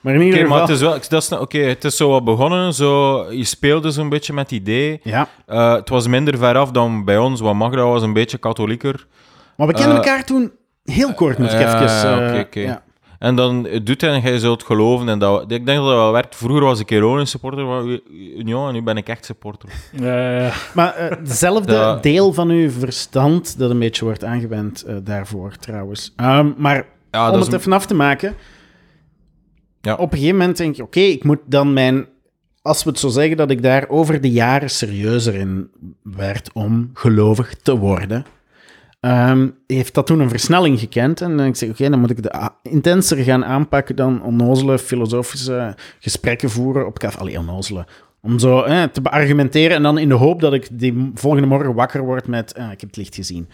maar in ieder Oké, geval... maar het is wel... Dat is, Oké, het is zo wat begonnen, zo, je speelde zo'n beetje met het idee. Ja, Eh, het was minder ver af dan bij ons, want Magda was een beetje katholieker. maar we kennen Eh, elkaar toen heel kort, moet ik even... ja, eh, oké, oké. ja. En dan doet hij en jij zult geloven. En dat, ik denk dat dat wel werkt. Vroeger was ik Ironisch supporter van Union en nu ben ik echt supporter. Ja, ja. Maar eh, hetzelfde Dat- deel van uw verstand dat een beetje wordt aangewend eh, daarvoor, trouwens. Ehm, maar Ja, om het even af te maken, Ja. op een gegeven moment denk ik, oké, ik moet dan mijn... Als we het zo zeggen, dat ik daar over de jaren serieuzer in werd om gelovig te worden, ehm, heeft dat toen een versnelling gekend. En dan zeg ik, oké, dan moet ik de intenser gaan aanpakken dan onnozele filosofische gesprekken voeren op café. Allee, onnozele. Om zo eh, te beargumenteren en dan in de hoop dat ik die volgende morgen wakker word met, ah, ik heb het licht gezien.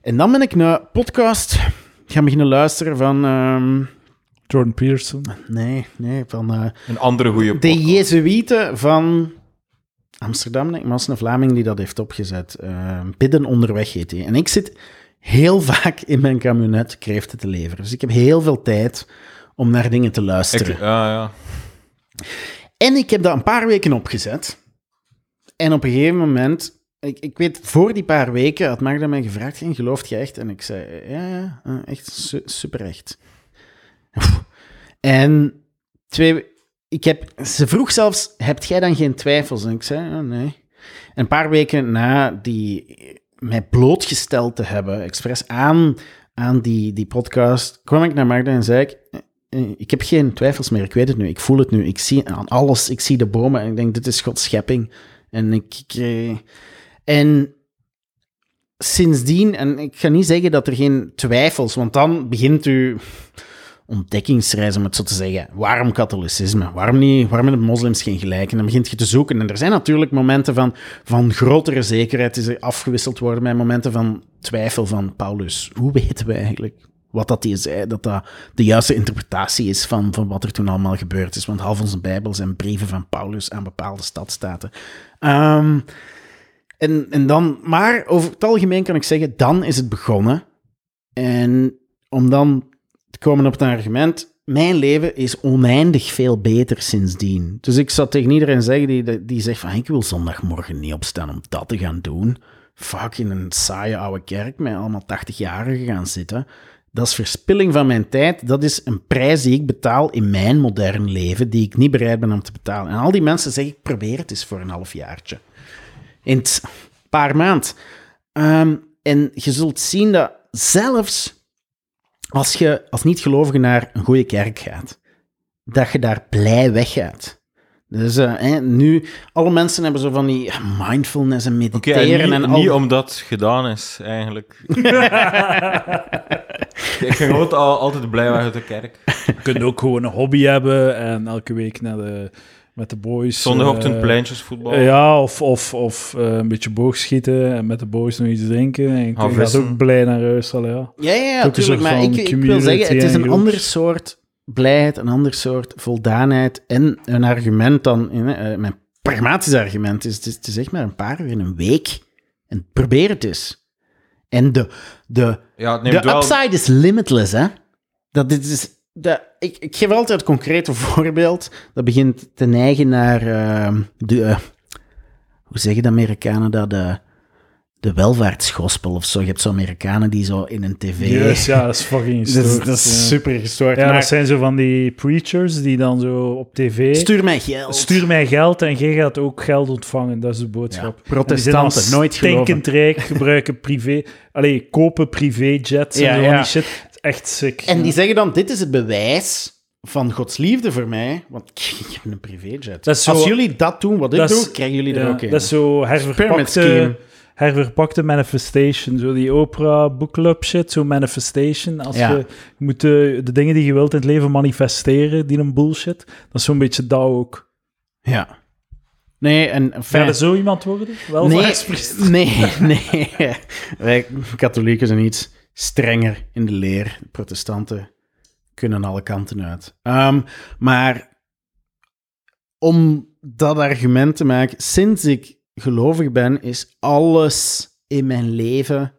En dan ben ik naar podcast gaan beginnen luisteren van... ehm, Jordan Peterson. nee, nee, van... eh, een andere goede de Jezuïeten van Amsterdam, denk ik, maar dat is een Vlaming die dat heeft opgezet. Eh, Bidden onderweg heet. En ik zit heel vaak in mijn camionet kreeften te leveren. Dus ik heb heel veel tijd om naar dingen te luisteren. Ik, ja, ja. En ik heb dat een paar weken opgezet. En op een gegeven moment... Ik, ik weet, voor die paar weken had Magda mij gevraagd, "En gelooft je echt? En ik zei, ja, ja, echt su- super echt. En twee... Ik heb, ze vroeg zelfs, heb jij dan geen twijfels? En ik zei, ja, nee. En een paar weken na die, mij blootgesteld te hebben, expres aan, aan die, die podcast, kwam ik naar Magda en zei ik, eh, ik heb geen twijfels meer, ik weet het nu, ik voel het nu, ik zie aan alles, ik zie de bomen en ik denk, dit is Gods schepping. En ik... ik eh, en sindsdien, en ik ga niet zeggen dat er geen twijfels, want dan begint u ontdekkingsreis, om het zo te zeggen. Waarom katholicisme? Waarom, niet, waarom hebben moslims geen gelijk? En dan begint je te zoeken. En er zijn natuurlijk momenten van, van grotere zekerheid die ze afgewisseld worden met momenten van twijfel van Paulus. Hoe weten we eigenlijk wat dat hij zei, dat dat de juiste interpretatie is van, van wat er toen allemaal gebeurd is? Want half onze Bijbel zijn brieven van Paulus aan bepaalde stadstaten. Ehm, en, en dan, maar over het algemeen kan ik zeggen, dan is het begonnen. En om dan komen op het argument, mijn leven is oneindig veel beter sindsdien. Dus ik zou tegen iedereen zeggen die, die zegt van, ik wil zondagmorgen niet opstaan om dat te gaan doen. Fuck, in een saaie oude kerk met allemaal 80-jarigen gaan zitten. Dat is verspilling van mijn tijd. Dat is een prijs die ik betaal in mijn modern leven, die ik niet bereid ben om te betalen. En al die mensen zeggen, probeer het eens voor een halfjaartje. In het paar maand. Ehm, en je zult zien dat zelfs als je als niet-gelovige naar een goede kerk gaat, dat je daar blij weggaat. Dus eh, hè, nu, alle mensen hebben zo van die mindfulness en mediteren. en en niet, al... niet omdat het gedaan is, eigenlijk. ik al, altijd blij weg uit de kerk. Je kunt ook gewoon een hobby hebben en elke week naar de, met de boys... Zondagochtend eh, pleintjesvoetbal. eh, ja, of, of, of eh, een beetje boogschieten en met de boys nog iets drinken. En gaat vissen. ook blij naar huis. Allee, ja. Ja, ja, ja ook een tuurlijk. soort Maar ik, ik wil zeggen, het is en een ander soort blijheid, een ander soort voldaanheid. En een argument dan, eh, mijn pragmatisch argument is, het is, het is echt maar een paar uur in een week. En probeer het eens. En de, de, Ja, het de wel... upside is limitless, hè. Dat dit is... Ik, ik geef altijd het concrete voorbeeld. Dat begint te neigen naar eh, de... eh, hoe zeggen de Amerikanen dat? De, de welvaartsgospel of zo. Je hebt zo Amerikanen die zo in een tv... Yes, ja, dat is fucking dat is, gestoord, dat is ja. super gestoord. Ja, maar dat zijn zo van die preachers die dan zo op tv... stuur mij geld. Stuur mij geld en jij gaat ook geld ontvangen. Dat is de boodschap. Ja, protestanten, nooit geloven. rijk, gebruiken privé... Allee, kopen privéjets en zo die shit. Echt sick. En die zeggen dan, dit is het bewijs van Gods liefde voor mij, want ik heb een privéjet. Dat is zo- Als jullie dat doen wat ik dat is- doe, krijgen jullie er Ja, ook in. Dat is zo Pyramid herverpakte, scheme. herverpakte manifestation. Zo die Oprah Book Club shit, zo manifestation. Als Ja. je moet de, de dingen die je wilt in het leven manifesteren, die een bullshit. Dat is zo'n beetje dat ook. Ja. Nee, en... Ga je zo iemand worden? Wel nee, nee, nee. Wij katholieken zijn iets strenger in de leer. Protestanten kunnen alle kanten uit. Ehm, maar om dat argument te maken, sinds ik gelovig ben, is alles in mijn leven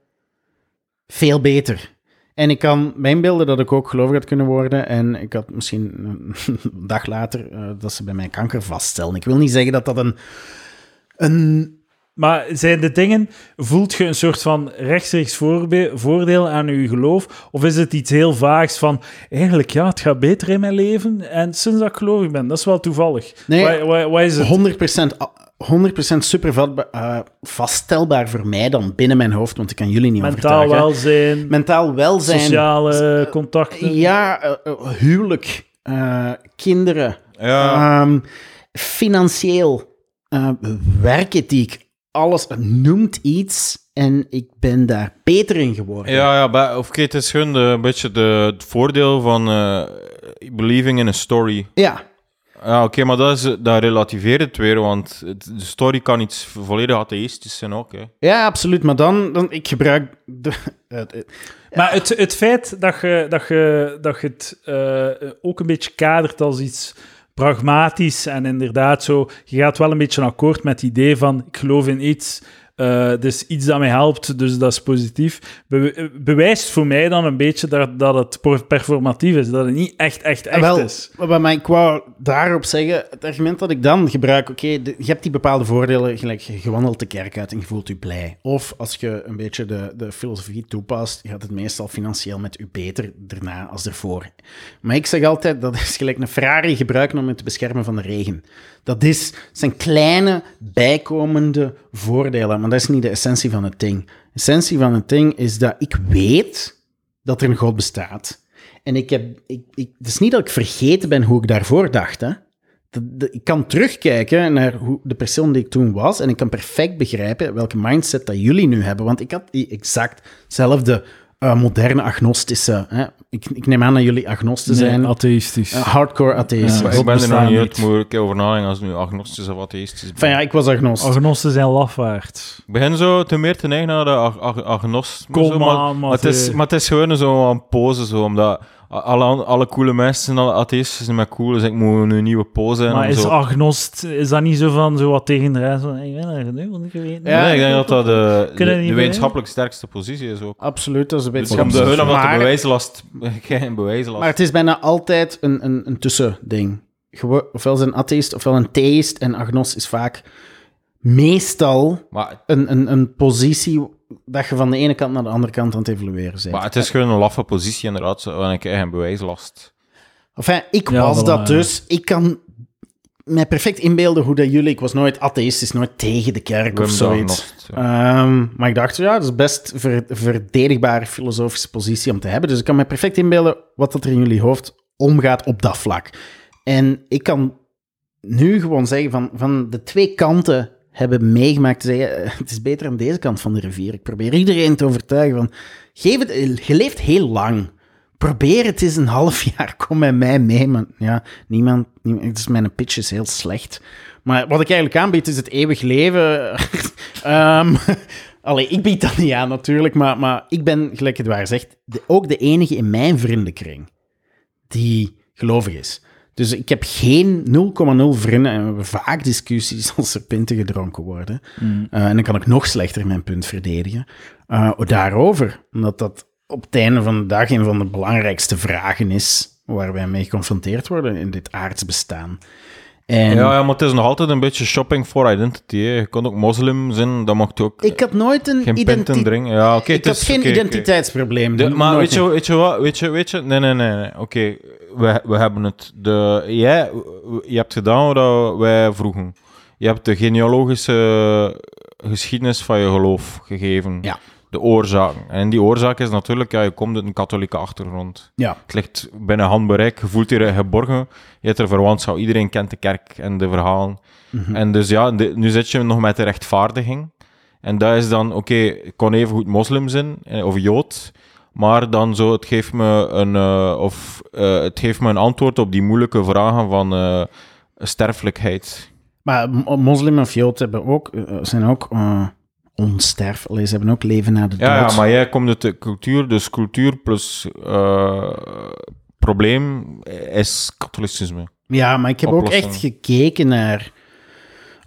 veel beter. En ik kan me inbeelden dat ik ook gelovig had kunnen worden. En ik had misschien een dag later eh, dat ze bij mij kanker vaststellen. Ik wil niet zeggen dat dat een, een Maar zijn de dingen, voelt je een soort van rechtstreeks voordeel aan je geloof? Of is het iets heel vaags van, eigenlijk ja, het gaat beter in mijn leven en sinds dat ik gelovig ben, dat is wel toevallig. Nee, Wat, wat, wat is het? 100%, a- 100% super eh, vaststelbaar voor mij dan binnen mijn hoofd, want ik kan jullie niet Mentaal overtuigen. welzijn, Mentaal welzijn. sociale contacten. Ja, eh, eh, huwelijk, eh, kinderen, Ja, ehm, financieel, eh, werkethiek, alles noemt iets en ik ben daar beter in geworden. ja, ja bij- of oké, het is gewoon de, een beetje de, het voordeel van eh, believing in a story. Ja, Ja, oké, maar dat, is, dat relativeert het weer, want het- de story kan iets volledig atheïstisch zijn ook. Hè. ja absoluut. Maar dan, dan ik gebruik de, Maar het, het feit dat je, dat je, dat je het eh, ook een beetje kadert als iets pragmatisch en inderdaad zo, je gaat wel een beetje akkoord met het idee van ik geloof in iets, eh dus iets dat mij helpt, dus dat is positief, be- bewijst voor mij dan een beetje dat, dat het per- performatief is, dat het niet echt, echt, echt Wel, is. maar ik wou daarop zeggen, het argument dat ik dan gebruik, oké, je hebt die bepaalde voordelen, gelijk je wandelt de kerk uit en je voelt je blij. Of als je een beetje de, de filosofie toepast, gaat het meestal financieel met u beter daarna als ervoor. Maar ik zeg altijd, dat is gelijk een Ferrari gebruiken om het te beschermen van de regen. Dat is, zijn kleine bijkomende voordelen, maar dat is niet de essentie van het ding. De essentie van het ding is dat ik weet dat er een God bestaat. En ik heb, ik, ik, het is niet dat ik vergeten ben hoe ik daarvoor dacht. Hè. Ik kan terugkijken naar hoe, de persoon die ik toen was en ik kan perfect begrijpen welke mindset dat jullie nu hebben. Want ik had die exactzelfde eh, moderne agnostische... Hè. Ik, ik neem aan dat jullie agnosten zijn. atheïstisch. Eh, hardcore atheïsten. Ja, ik ben er nog niet niet. uit, moet ik over nadenken als nu agnostisch of atheïstisch Van ja, ik was agnost. Agnosten zijn lafaard. Ik begin zo te meer te neigen naar de ag ag agnostisme. Kom zo, maar, aan, maar, het is, maar het is gewoon zo een pose, zo, omdat alle, alle coole mensen zijn alle atheïsten zijn met cool, dus ik moet een nieuwe pose zijn. Maar is zo... agnost, is dat niet zo van zo wat tegen de rest van, ik ben er nu, want ik weet Ja, nee, ik denk dat dat de, wetenschappelijk sterkste positie is ook. Absoluut, dat is een Dus om de, hun, omdat de Maar- bewijslast... Geen bewijslast. Maar het is bijna altijd een, een, een tussending. Ofwel zijn atheïst, ofwel een theïst. En agnost is vaak meestal Maar, een, een, een positie dat je van de ene kant naar de andere kant aan het evolueren bent. maar het is gewoon een laffe positie, inderdaad, zo, want ik krijg geen bewijslast. Enfin, ik Ja, was dat dus. Ik kan mij perfect inbeelden hoe dat jullie... Ik was nooit atheïstisch, nooit tegen de kerk of zoiets. ja. Ehm, maar ik dacht, ja, dat is best ver, verdedigbare filosofische positie om te hebben. Dus ik kan me perfect inbeelden wat dat er in jullie hoofd omgaat op dat vlak. En ik kan nu gewoon zeggen van, van de twee kanten hebben meegemaakt zeggen, eh, het is beter aan deze kant van de rivier. Ik probeer iedereen te overtuigen van, geef het, je leeft heel lang. Probeer het eens een half jaar, kom met mij mee. Maar ja, niemand, mijn pitch is heel slecht. Maar wat ik eigenlijk aanbied is het eeuwig leven. Ehm allee, ik bied dat niet aan natuurlijk, maar, maar ik ben, gelijk het waar zegt, ook de enige in mijn vriendenkring die gelovig is. Dus ik heb geen 0,0 vrienden en we hebben vaak discussies als er pinten gedronken worden. Eh, en dan kan ik nog slechter mijn punt verdedigen. Eh, daarover, omdat dat op het einde van de dag een van de belangrijkste vragen is waar wij mee geconfronteerd worden in dit aards bestaan. En Ja, ja, maar het is nog altijd een beetje shopping for identity. Hè. Je kan ook moslim zijn, dat mag ook ik had nooit een geen identi- pinten drinken. Ja, oké, Ik is- geen identiteitsprobleem. De- maar weet je, weet je wat? Weet je, weet je? Nee, nee, nee. nee. Oké, we, we hebben het. De, jij, je hebt gedaan wat wij vroegen. Je hebt de genealogische geschiedenis van je geloof gegeven. Ja. De oorzaken. En die oorzaak is natuurlijk, ja, je komt uit een katholieke achtergrond. Ja. Het ligt binnen handbereik, je voelt je geborgen, je hebt er verwantschap. Iedereen kent de kerk en de verhalen. Mhm. En dus ja, de- nu zit je nog met de rechtvaardiging. En dat is dan, oké, ik kon even goed moslim zijn, eh, of jood, maar dan zo, het geeft me een, eh, of, eh, het geeft me een antwoord op die moeilijke vragen van eh, sterfelijkheid. Maar mo- moslim of jood hebben ook, zijn ook onsterf. Allee, ze hebben ook leven na de dood. Ja, ja, maar jij komt uit de cultuur, dus cultuur plus probleem is katholicisme. Ja, maar ik heb ook echt gekeken naar...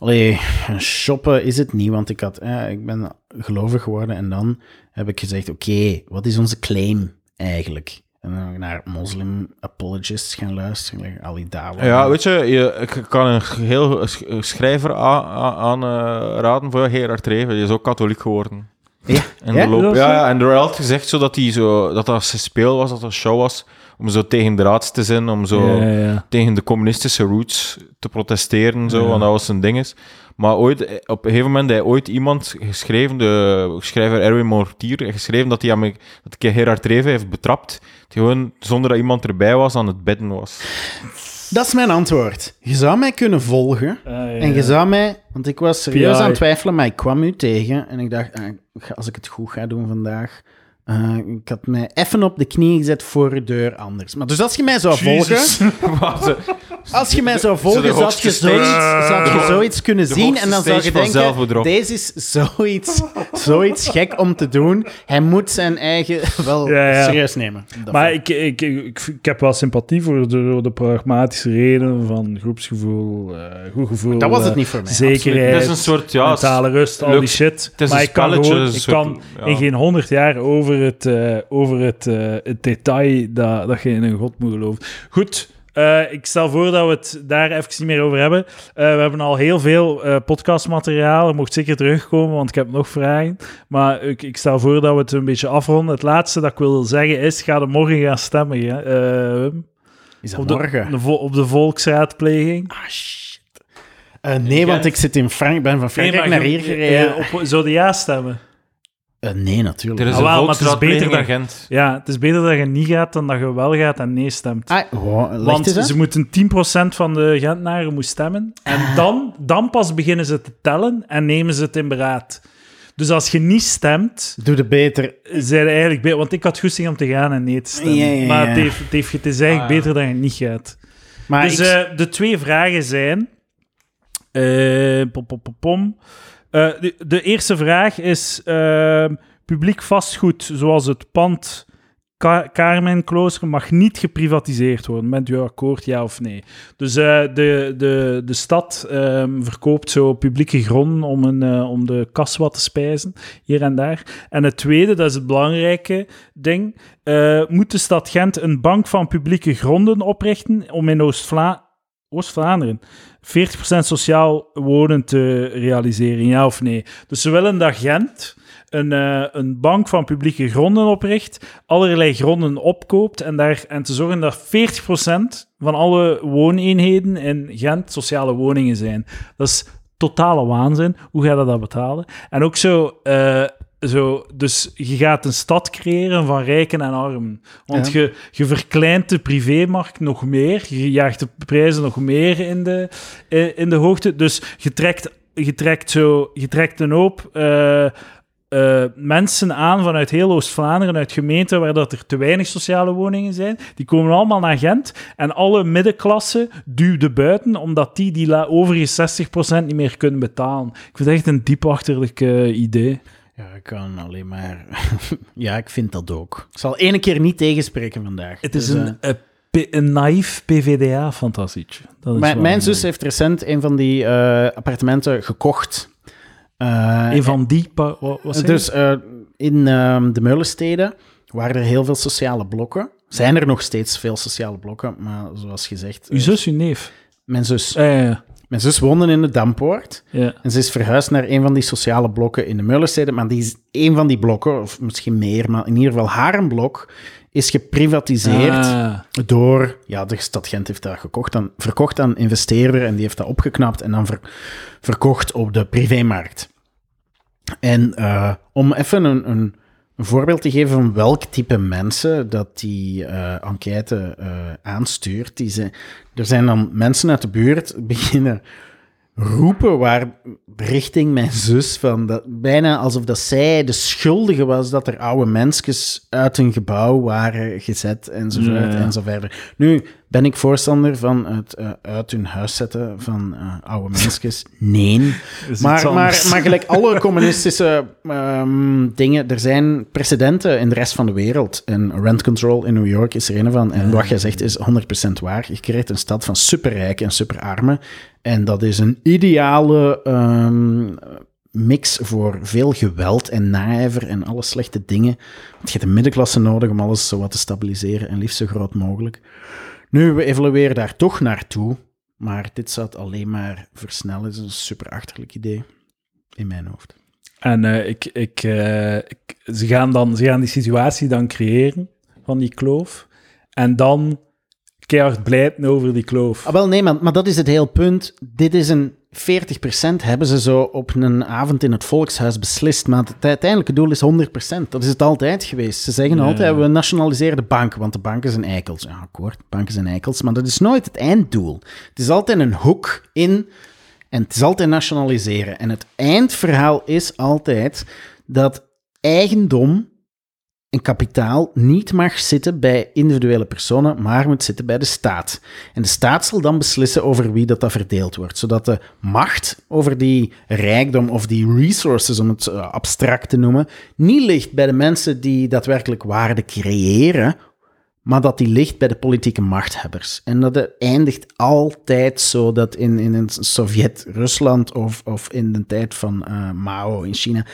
Allee, shoppen is het niet, want ik, had, eh, ik ben gelovig geworden en dan heb ik gezegd, oké, wat is onze claim eigenlijk? En dan naar moslim apologists gaan luisteren, like Ali Dawa. Ja, weet je, je ik kan een heel sch- schrijver aanraden voor Gerard Reven. Die is ook katholiek geworden. Ja? En, Ja? de loop, ja, en er werd altijd gezegd zo dat, die zo, dat dat een speel was, dat dat een show was, om zo tegen de raads te zijn, om zo Ja, ja. tegen de communistische roots te protesteren, zo, Ja. want dat was zijn ding is. Maar ooit, eh, op een gegeven moment heeft ooit iemand geschreven, de schrijver Erwin Mortier, geschreven dat hij aan me- dat ik Gerard Reven heeft betrapt, die gewoon, zonder dat iemand erbij was, aan het bidden was. Dat is mijn antwoord. Je zou mij kunnen volgen Ah, ja. en je zou mij... Want ik was serieus PI. aan het twijfelen, maar ik kwam u tegen en ik dacht, ga- als ik het goed ga doen vandaag... eh, ik had mij even op de knie gezet voor de deur anders. Maar dus als je mij zou volgen... Als je mij zou volgen, zou je zoiets, zou je zoiets kunnen de zien en dan zou je denken, deze is zoiets, zoiets gek om te doen. Hij moet zijn eigen wel Ja, ja. serieus nemen. Maar ik, ik, ik, ik heb wel sympathie voor de, de pragmatische redenen van groepsgevoel, eh, goed gevoel, Dat was het eh, niet voor mij, zekerheid, Het is een soort, ja, mentale rust, al die shit. maar ik kan gewoon, ik kan soort- ja. in geen honderd jaar over het, eh, over het, eh, het detail dat, dat je in een god moet geloven. Goed. Eh, ik stel voor dat we het daar even niet meer over hebben. Eh, we hebben al heel veel eh, podcastmateriaal. Je mocht zeker terugkomen, want ik heb nog vragen. Maar ik, ik stel voor dat we het een beetje afronden. Het laatste dat ik wil zeggen is: ga er morgen gaan stemmen. hè. Is dat op, de, morgen? de op de volksraadpleging. Ah, shit. Nee, want ik zit in Frank ben van Frankrijk naar hier gereden. Op, zou je ja stemmen? Eh, nee, natuurlijk. Er is Ah, wel, maar het is beter Gent. Ja, het is beter dat je niet gaat dan dat je wel gaat en nee stemt. Ah, Want ze moeten 10% van de Gentenaren moet stemmen. En Ah. dan, dan pas beginnen ze te tellen en nemen ze het in beraad. Dus als je niet stemt, Doe de beter. zijn eigenlijk beter. Want ik had goesting om te gaan en nee te stemmen. Ja, ja, Maar het, heeft, het, heeft, het is eigenlijk Ah, beter dat je niet gaat. Maar dus ik, eh, de twee vragen zijn... eh, pom, pom, pom, pom. Eh, de, de eerste vraag is... eh, publiek vastgoed, zoals het pand Ka Carmenklooster, mag niet geprivatiseerd worden. Bent u akkoord, ja of nee? Dus eh, de, de, de stad ehm, verkoopt zo publieke gronden om, een, eh, om de kas wat te spijzen, hier en daar. En het tweede, dat is het belangrijke ding, moet de stad Gent een bank van publieke gronden oprichten om in Oost-Vla- Oost-Vlaanderen 40% sociaal wonen te realiseren, ja of nee? Dus ze willen dat Gent een, eh, een bank van publieke gronden opricht, allerlei gronden opkoopt en, daar, en te zorgen dat 40% van alle wooneenheden in Gent sociale woningen zijn. Dat is totale waanzin. Hoe ga je dat betalen? En ook zo... eh, zo, dus je gaat een stad creëren van rijken en armen. Want Ja. je, je verkleint de privémarkt nog meer. Je jaagt de prijzen nog meer in de, eh, in de hoogte. Dus je trekt, je trekt, zo, je trekt een hoop eh, eh, mensen aan vanuit heel Oost-Vlaanderen, uit gemeenten waar dat er te weinig sociale woningen zijn. Die komen allemaal naar Gent. En alle middenklasse duwde buiten, omdat die die la- overige 60% niet meer kunnen betalen. Ik vind het echt een diepachterlijk idee. Ja, ik kan alleen maar... ja, ik vind dat ook. Ik zal ene keer niet tegenspreken vandaag. Het is Dus, een, eh, p- een naïef PVDA-fantasietje. Mijn, mijn zus heeft recent een van die eh, appartementen gekocht. Eh, Een van die... wat zei dus eh, in ehm, de Meulensteden waren er heel veel sociale blokken. Zijn er nog steeds veel sociale blokken, maar zoals gezegd... Uw eh, zus, uw neef. mijn zus. Ja. Mijn zus woonde in de Dampoort. ja. En ze is verhuisd naar een van die sociale blokken in de Meulensteden. Maar die is een van die blokken, of misschien meer, maar in ieder geval haar blok, is geprivatiseerd Ah, door... Ja, de stad Gent heeft dat gekocht aan, verkocht aan investeerder en die heeft dat opgeknapt en dan ver- verkocht op de privémarkt. En eh, om even een, een, een voorbeeld te geven van welk type mensen dat die eh, enquête eh, aanstuurt. Die ze, er zijn dan mensen uit de buurt beginnen roepen waar richting mijn zus van dat, bijna alsof dat zij de schuldige was dat er oude mensjes uit een gebouw waren gezet enzovoort Ja, ja. en zo verder. Nu ben ik voorstander van het eh, uit hun huis zetten van eh, oude mensjes. Nee. Maar, maar, maar gelijk alle communistische ehm, dingen, er zijn precedenten in de rest van de wereld. En rent control in New York is er een van. En wat jij zegt is 100% waar. Je creëert een stad van superrijken en superarmen. En dat is een ideale ehm, mix voor veel geweld en naijver en alle slechte dingen. Want je hebt een middenklasse nodig om alles zo wat te stabiliseren en liefst zo groot mogelijk. Nu, we evolueren daar toch naartoe. Maar dit zou het alleen maar versnellen. Het is een super achterlijk idee in mijn hoofd. En eh, ik, ik, eh, ik, ze, gaan dan, ze gaan die situatie dan creëren van die kloof. En dan keihard blijten over die kloof. Ah, wel, nee, maar, maar dat is het hele punt. Dit is een 40% hebben ze zo op een avond in het volkshuis beslist. Maar het uiteindelijke doel is 100%. Dat is het altijd geweest. Ze zeggen altijd, we nationaliseren de banken, want de banken zijn eikels. Ja, akkoord, banken zijn eikels, maar dat is nooit het einddoel. Het is altijd een hoek in en het is altijd nationaliseren. En het eindverhaal is altijd dat eigendom en kapitaal niet mag zitten bij individuele personen, maar moet zitten bij de staat. En de staat zal dan beslissen over wie dat, dat verdeeld wordt, zodat de macht over die rijkdom of die resources, om het eh, abstract te noemen, niet ligt bij de mensen die daadwerkelijk waarde creëren, maar dat die ligt bij de politieke machthebbers. En dat eindigt altijd zo dat in, in een Sovjet-Rusland of, of in de tijd van eh, Mao in China,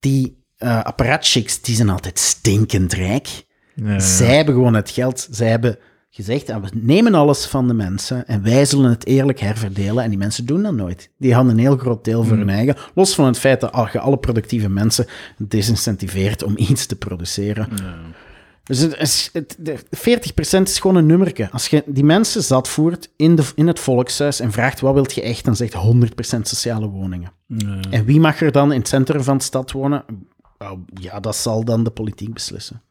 die apparatchiks, die zijn altijd stinkend rijk. Ja. Zij hebben gewoon het geld. Zij hebben gezegd, ah, we nemen alles van de mensen en wij zullen het eerlijk herverdelen. En die mensen doen dat nooit. Die hadden een heel groot deel voor hun eigen. Los van het feit dat je alle productieve mensen desincentiveert om iets te produceren. Dus het het, de 40% is gewoon een nummerke. Als je die mensen zat voert in, de, in het volkshuis en vraagt wat wilt je echt, dan zegt 100% sociale woningen. Ja. En wie mag er dan in het centrum van de stad wonen? Nou, ja, dat zal dan de politiek beslissen.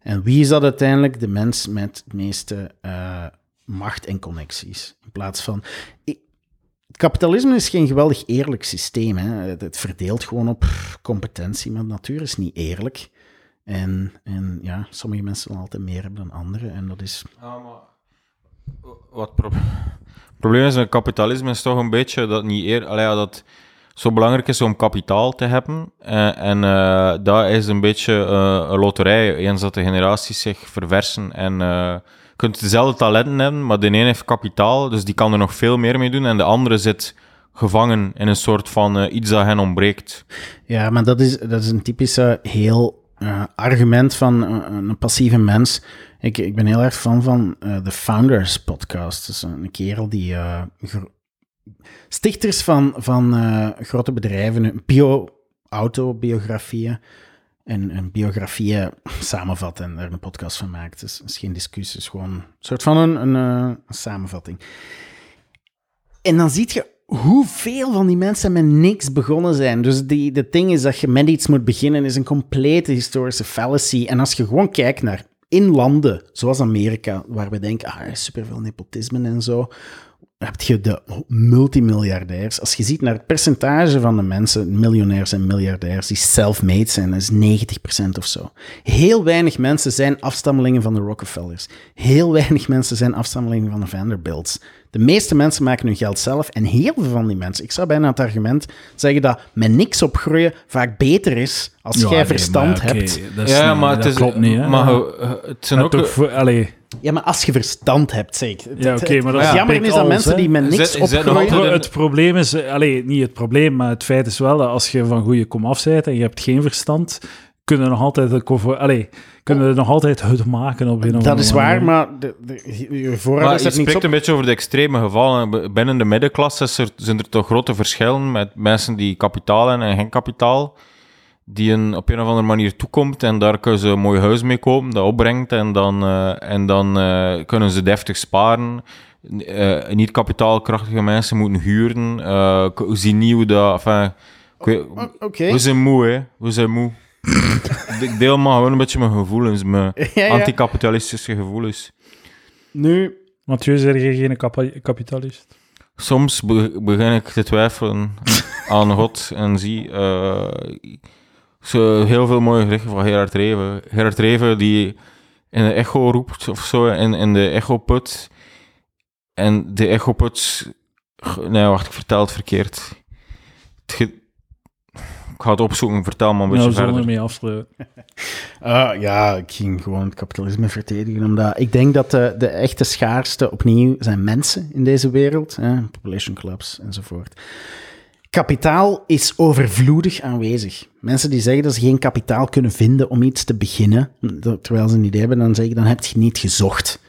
En wie is dat uiteindelijk? De mens met het meeste eh, macht en connecties. In plaats van... Ik- kapitalisme is geen geweldig eerlijk systeem. Hè. Het, het verdeelt gewoon op competentie, maar de natuur is niet eerlijk. En, en ja, sommige mensen willen altijd meer hebben dan anderen. En dat is... Wat pro- het probleem is met kapitalisme is toch een beetje dat niet eer, allee, ja, dat zo belangrijk is om kapitaal te hebben. Eh, en eh dat is een beetje eh, een loterij. Eens dat de generaties zich verversen en je kunt dezelfde talenten hebben, maar de ene heeft kapitaal, dus die kan er nog veel meer mee doen. En de andere zit gevangen in een soort van iets dat hen ontbreekt. Ja, maar dat is, dat is een typische heel argument van eh, een passieve mens. Ik, ik ben heel erg fan van de Founders podcast. Dat is een kerel die... stichters van, van eh, grote bedrijven, bio-autobiografieën en, en biografieën samenvatten en daar een podcast van maakt. Dus is geen discussie, is gewoon een soort van een, eh, een samenvatting. En dan zie je hoeveel van die mensen met niks begonnen zijn. Dus die, de ding is dat je met iets moet beginnen, is een complete historische fallacy. En als je gewoon kijkt naar in landen zoals Amerika, waar we denken, ah, er superveel nepotisme en zo, heb je de multimiljardairs. Als je ziet naar het percentage van de mensen, miljonairs en miljardairs, die self-made zijn, dat is 90% of zo. Heel weinig mensen zijn afstammelingen van de Rockefellers. Heel weinig mensen zijn afstammelingen van de Vanderbilts. De meeste mensen maken hun geld zelf en heel veel van die mensen, ik zou bijna het argument zeggen dat met niks opgroeien vaak beter is als Ja, jij nee, verstand maar hebt. ja, niet- maar dat het is, klopt niet. Hè? Maar je- het zijn Maar ook... toch voor, allee, Ja, maar als je verstand hebt, zeg. Het- Ja, oké, maar dat het is jammer is dat alles, mensen die met niks zet opgroeien... het, het probleem is, eh, allee, niet het probleem, maar het feit is wel dat als je van goede kom af bent en je hebt geen verstand, kunnen nog altijd cover, allee, kunnen nog altijd het maken op een of Dat is waar, manier. maar de, de, je Maar voorouders je hebben niets spreekt op. een beetje over de extreme gevallen. Binnen de middenklasse is er, zijn er toch grote verschillen met mensen die kapitaal hebben en geen kapitaal. Die een, op een of andere manier toekomt en daar kunnen ze een mooi huis mee kopen, dat opbrengt en dan, eh, en dan eh, kunnen ze deftig sparen. Eh, niet kapitaalkrachtige mensen moeten huren. Eh, zien niet hoe dat... Enfin, Oké. we zijn moe, hè. We zijn moe. ik deel maar gewoon een beetje mijn gevoelens, mijn Ja, ja. anticapitalistische gevoelens. Nu, Mathieu, zeg je geen kapitalist? Soms be- begin ik te twijfelen aan God en zie eh, zo heel veel mooie gedichten van Gerard Reven. Gerard Reven die in de echo roept of zo, in, in de echo-put. En de echo-put... Nee, wacht, ik vertel het verkeerd. Het ik ga het opzoeken, vertel maar een beetje Nou, verder. ermee afsluiten. Ah, ja, ik ging gewoon het kapitalisme verdedigen. Omdat ik denk dat de, de echte schaarste opnieuw zijn mensen in deze wereld. Hè, population clubs enzovoort. Kapitaal is overvloedig aanwezig. Mensen die zeggen dat ze geen kapitaal kunnen vinden om iets te beginnen, terwijl ze een idee hebben, dan zeg ik, dan heb je niet gezocht.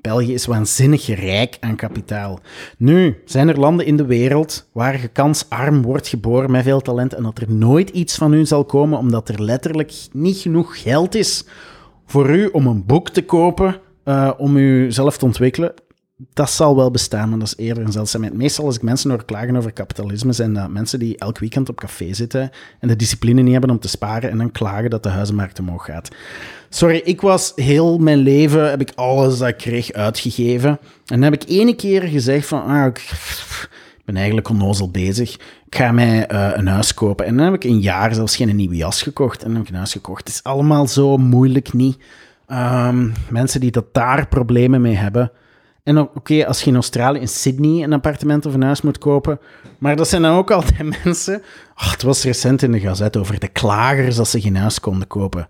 België is waanzinnig rijk aan kapitaal. Nu, zijn er landen in de wereld waar je kansarm wordt geboren met veel talent en dat er nooit iets van u zal komen omdat er letterlijk niet genoeg geld is voor u om een boek te kopen, eh, om zelf te ontwikkelen? Dat zal wel bestaan, maar dat is eerder een zeldzaamheid. Meestal als ik mensen hoor klagen over kapitalisme, zijn dat mensen die elk weekend op café zitten en de discipline niet hebben om te sparen en dan klagen dat de huizenmarkt omhoog gaat. Sorry, ik was heel mijn leven, heb ik alles dat ik kreeg uitgegeven. En dan heb ik ene keer gezegd van, ah, ik ben eigenlijk onnozel bezig. Ik ga mij eh, een huis kopen. En dan heb ik een jaar zelfs geen nieuwe jas gekocht. En dan heb ik een huis gekocht. Het is allemaal zo moeilijk niet. Ehm, mensen die dat daar problemen mee hebben. En oké, als je in Australië, in Sydney, een appartement of een huis moet kopen. Maar dat zijn dan ook altijd mensen. Ach, het was recent in de gazette over de klagers dat ze geen huis konden kopen.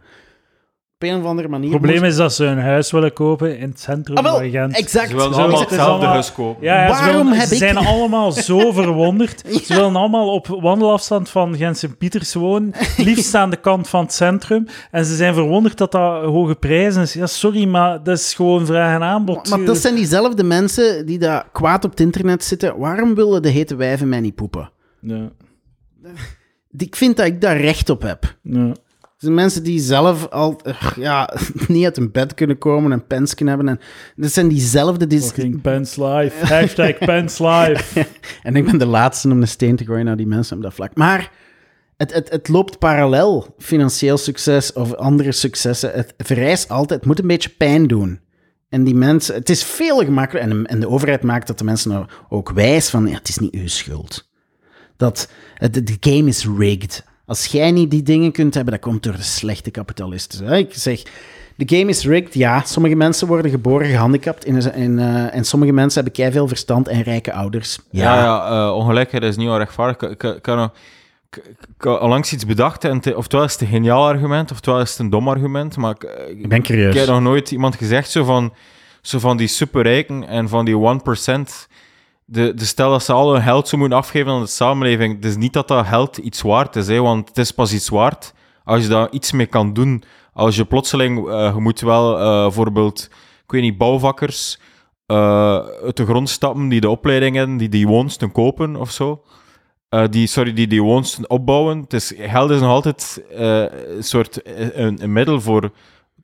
Op een of andere manier. Het probleem moest- is dat ze een huis willen kopen in het centrum Ah, wel, van Gent. exact. Ze willen allemaal hetzelfde huis kopen. Ja, ja, ze, Waarom willen- heb ze ik- zijn allemaal zo verwonderd. Ze willen allemaal op wandelafstand van Gent Sint-Pieters wonen, liefst aan de kant van het centrum. En ze zijn verwonderd dat dat hoge prijzen is. Ja, sorry, maar dat is gewoon vraag en aanbod. Maar dat zijn diezelfde mensen die daar kwaad op het internet zitten. Waarom willen de hete wijven mij niet poepen? Ja, Ik vind dat ik daar recht op heb. ja. Zijn mensen die zelf al ugh, ja, niet uit hun bed kunnen komen en pens kunnen hebben. En dat zijn diezelfde... Die, Fucking Pens Life. Hashtag Pens Life. en ik ben de laatste om de steen te gooien naar die mensen op dat vlak. Maar het, het, het loopt parallel. Financieel succes of andere successen. Het vereist altijd... Het moet een beetje pijn doen. En die mensen... Het is veel gemakkelijker. En, de- en de overheid maakt dat de mensen nou ook wijs van... Ja, het is niet uw schuld. Dat de game is rigged. Als jij niet die dingen kunt hebben, dat komt door de slechte kapitalisten. Hè? Ik zeg, de game is rigged. Ja, sommige mensen worden geboren gehandicapt. In, in, eh, en sommige mensen hebben keiveel verstand en rijke ouders. Ja, ja, eh, ongelijkheid is niet wel rechtvaardig. Ik, kan onlangs iets bedacht, en te- oftewel is het een geniaal argument, oftewel is het een dom argument, maar ik, ik, Ik ben curieus. ik heb nog nooit iemand gezegd zo van, zo van die superrijken en van die 1%. De, de stel dat ze al hun geld zo moeten afgeven aan de samenleving, het is niet dat dat geld iets waard is, hè, want het is pas iets waard als je daar iets mee kan doen. Als je plotseling, eh, je moet wel eh, bijvoorbeeld, ik weet niet, bouwvakkers eh, uit de grond stappen die de opleiding hebben, die die woonsten kopen of zo. Die, sorry, die die woonsten opbouwen. Het is, geld is nog altijd een soort een middel voor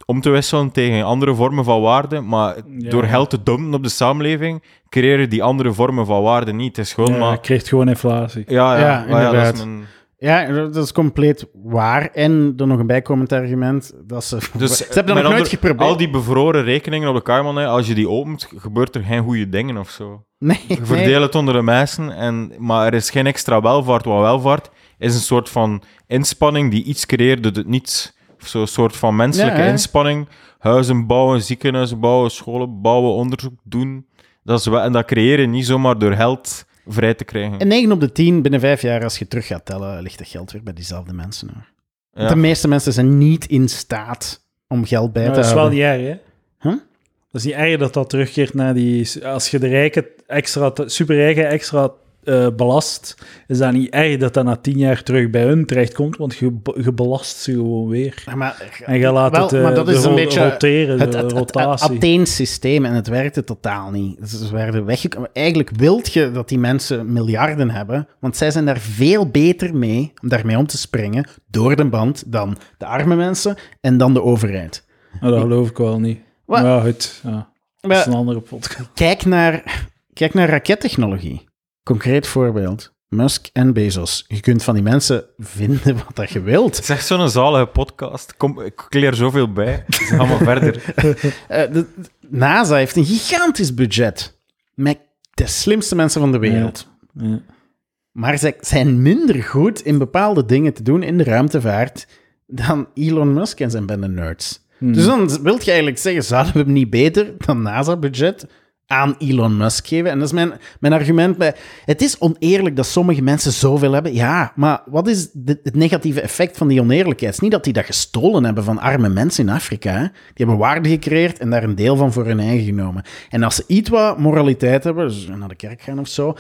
om te wisselen tegen andere vormen van waarde, maar Ja. door geld te dumpen op de samenleving, creëren die andere vormen van waarde niet. Het is gewoon Ja, maar... je krijgt gewoon inflatie. Ja, ja, Ja, ja, dat is mijn... Ja, dat is compleet waar. En dan nog een bijkomend argument. Dat ze, Dus, ze hebben dat nog nooit geprobeerd. Al die bevroren rekeningen op de Cayman, als je die opent, gebeurt er geen goede dingen of zo. Nee, Je verdeelt het onder de mensen, en, maar er is geen extra welvaart. Wat welvaart is een soort van inspanning die iets creëert uit het niets. Zo'n soort van menselijke Ja, inspanning. Huizen bouwen, ziekenhuizen bouwen, scholen bouwen, onderzoek doen. Dat is wel, en dat creëren niet zomaar door geld vrij te krijgen. En 9 op de 10 binnen vijf jaar, als je terug gaat tellen, ligt het geld weer bij diezelfde mensen. Hoor. Ja. De meeste mensen zijn niet in staat om geld bij te dat is wel houden. niet erg, hè? Huh? Dat is niet erg dat dat terugkeert naar die... Als je de rijke extra... Superrijke extra eh, belast, is dat niet erg dat dat na tien jaar terug bij hun terechtkomt, want je, je belast ze gewoon weer. Ja, maar, En je laat Wel, het, eh, maar dat is een beetje roteren, het, de het, het. Atheen-systeem en het werkte totaal niet. Dus ze werden weggekomen. Eigenlijk wilt je dat die mensen miljarden hebben, want zij zijn daar veel beter mee om daarmee om te springen door de band dan de arme mensen en dan de overheid. Nou, dat geloof ik wel niet. Wat? Ja, goed. Ja. Dat is Maar een andere podcast. kijk naar, kijk naar rakettechnologie. Concreet voorbeeld. Musk en Bezos. Je kunt van die mensen vinden wat dat je wilt. Het is echt zo'n zalige podcast. Kom, ik leer zoveel bij. Ga maar verder. Eh, de, NASA heeft een gigantisch budget met de slimste mensen van de wereld. Ja. Maar zij zijn minder goed in bepaalde dingen te doen in de ruimtevaart dan Elon Musk en zijn bende nerds. Hmm. Dus dan wil je eigenlijk zeggen, zouden we hem niet beter dan NASA-budget aan Elon Musk geven? En dat is mijn, mijn argument bij... Het is oneerlijk dat sommige mensen zoveel hebben. Ja, maar wat is de- het negatieve effect van die oneerlijkheid? Het is niet dat die dat gestolen hebben van arme mensen in Afrika. Hè? Die hebben waarde gecreëerd en daar een deel van voor hun eigen genomen. En als ze iets wat moraliteit hebben, dus naar de kerk gaan of zo,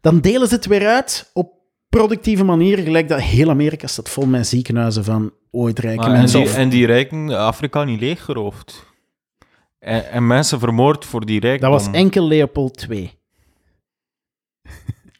dan delen ze het weer uit op productieve manier, gelijk dat heel Amerika staat vol met ziekenhuizen van ooit rijke Maar en, mensen. die, of- en die rijken Afrika niet leeggeroofd. En, en mensen vermoord voor die dat rijkdom. was enkel Leopold II.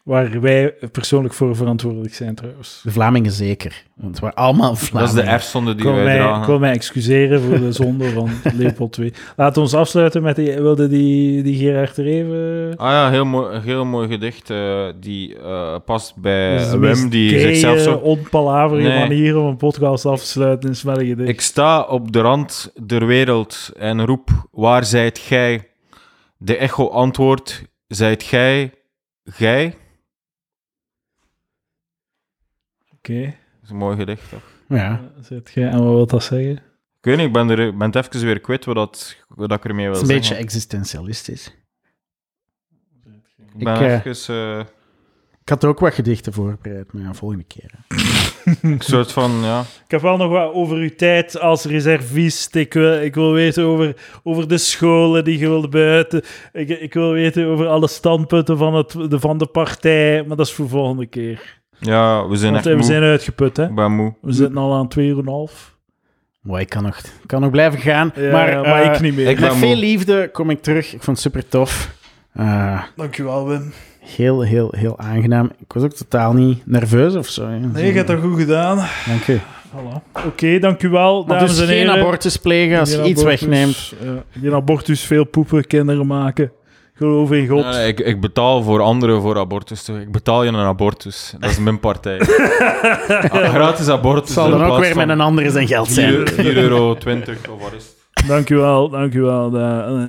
Waar wij persoonlijk voor verantwoordelijk zijn, trouwens. De Vlamingen zeker. Want het waren allemaal Dat is Vlamingen. de erfzonde die wij mij, ik dragen. wil mij excuseren voor de zonde van Leopold II. Laten we ons afsluiten met die... Wilde die, die Gerard er even... Ah ja, heel mooi, een heel mooi gedicht. eh, die eh, past bij Wim, die gaye, zichzelf zo... onpalaverige Nee. manier om een podcast af te sluiten is met een gedicht. Ik sta op de rand der wereld en roep, waar zijt gij? De echo antwoordt, zijt gij, gij? Oké. Dat is een mooi gedicht, toch? Ja, Zit jij en wat wil dat zeggen? Ik weet niet, ik ben, er, ben het even weer kwijt wat, dat, wat ik ermee wil het is een beetje zeggen. existentialistisch. Ik ben ik, eh, even eh, Ik had ook wat gedichten voorbereid, maar ja, volgende keer. hè. een soort van, ja... Ik heb wel nog wat over uw tijd als reservist. Ik wil, ik wil weten over, over de scholen die je wilt buiten. Ik, ik wil weten over alle standpunten van, het, de, van de partij. Maar dat is voor volgende keer. Ja, we zijn Want echt we moe. zijn uitgeput, hè? Ik ben moe. We zitten al aan twee uur en een half. Maar ik kan nog, ik kan nog blijven gaan. Ja, maar maar eh, ik niet meer. ik- met veel moe. liefde kom ik terug. Ik vond het super tof. Eh, Dankjewel, Wim. heel, heel, heel aangenaam. Ik was ook totaal niet nerveus of zo. hè. Nee, je hebt dat goed gedaan. Dank u. Voilà. Oké, dankjewel, Maar dames dus en heren. geen abortus plegen als Geen je iets wegneemt. ja, geen abortus, veel poepen, kinderen maken. Geloof in God. Nee, ik, ik betaal voor anderen voor abortus. toch? Ik betaal je een abortus. Dat is mijn partij. Ah, Gratis abortus. Zal dan ook weer met een andere zijn geld zijn. 4,20 euro of wat is het? Dankjewel, dankjewel. Da-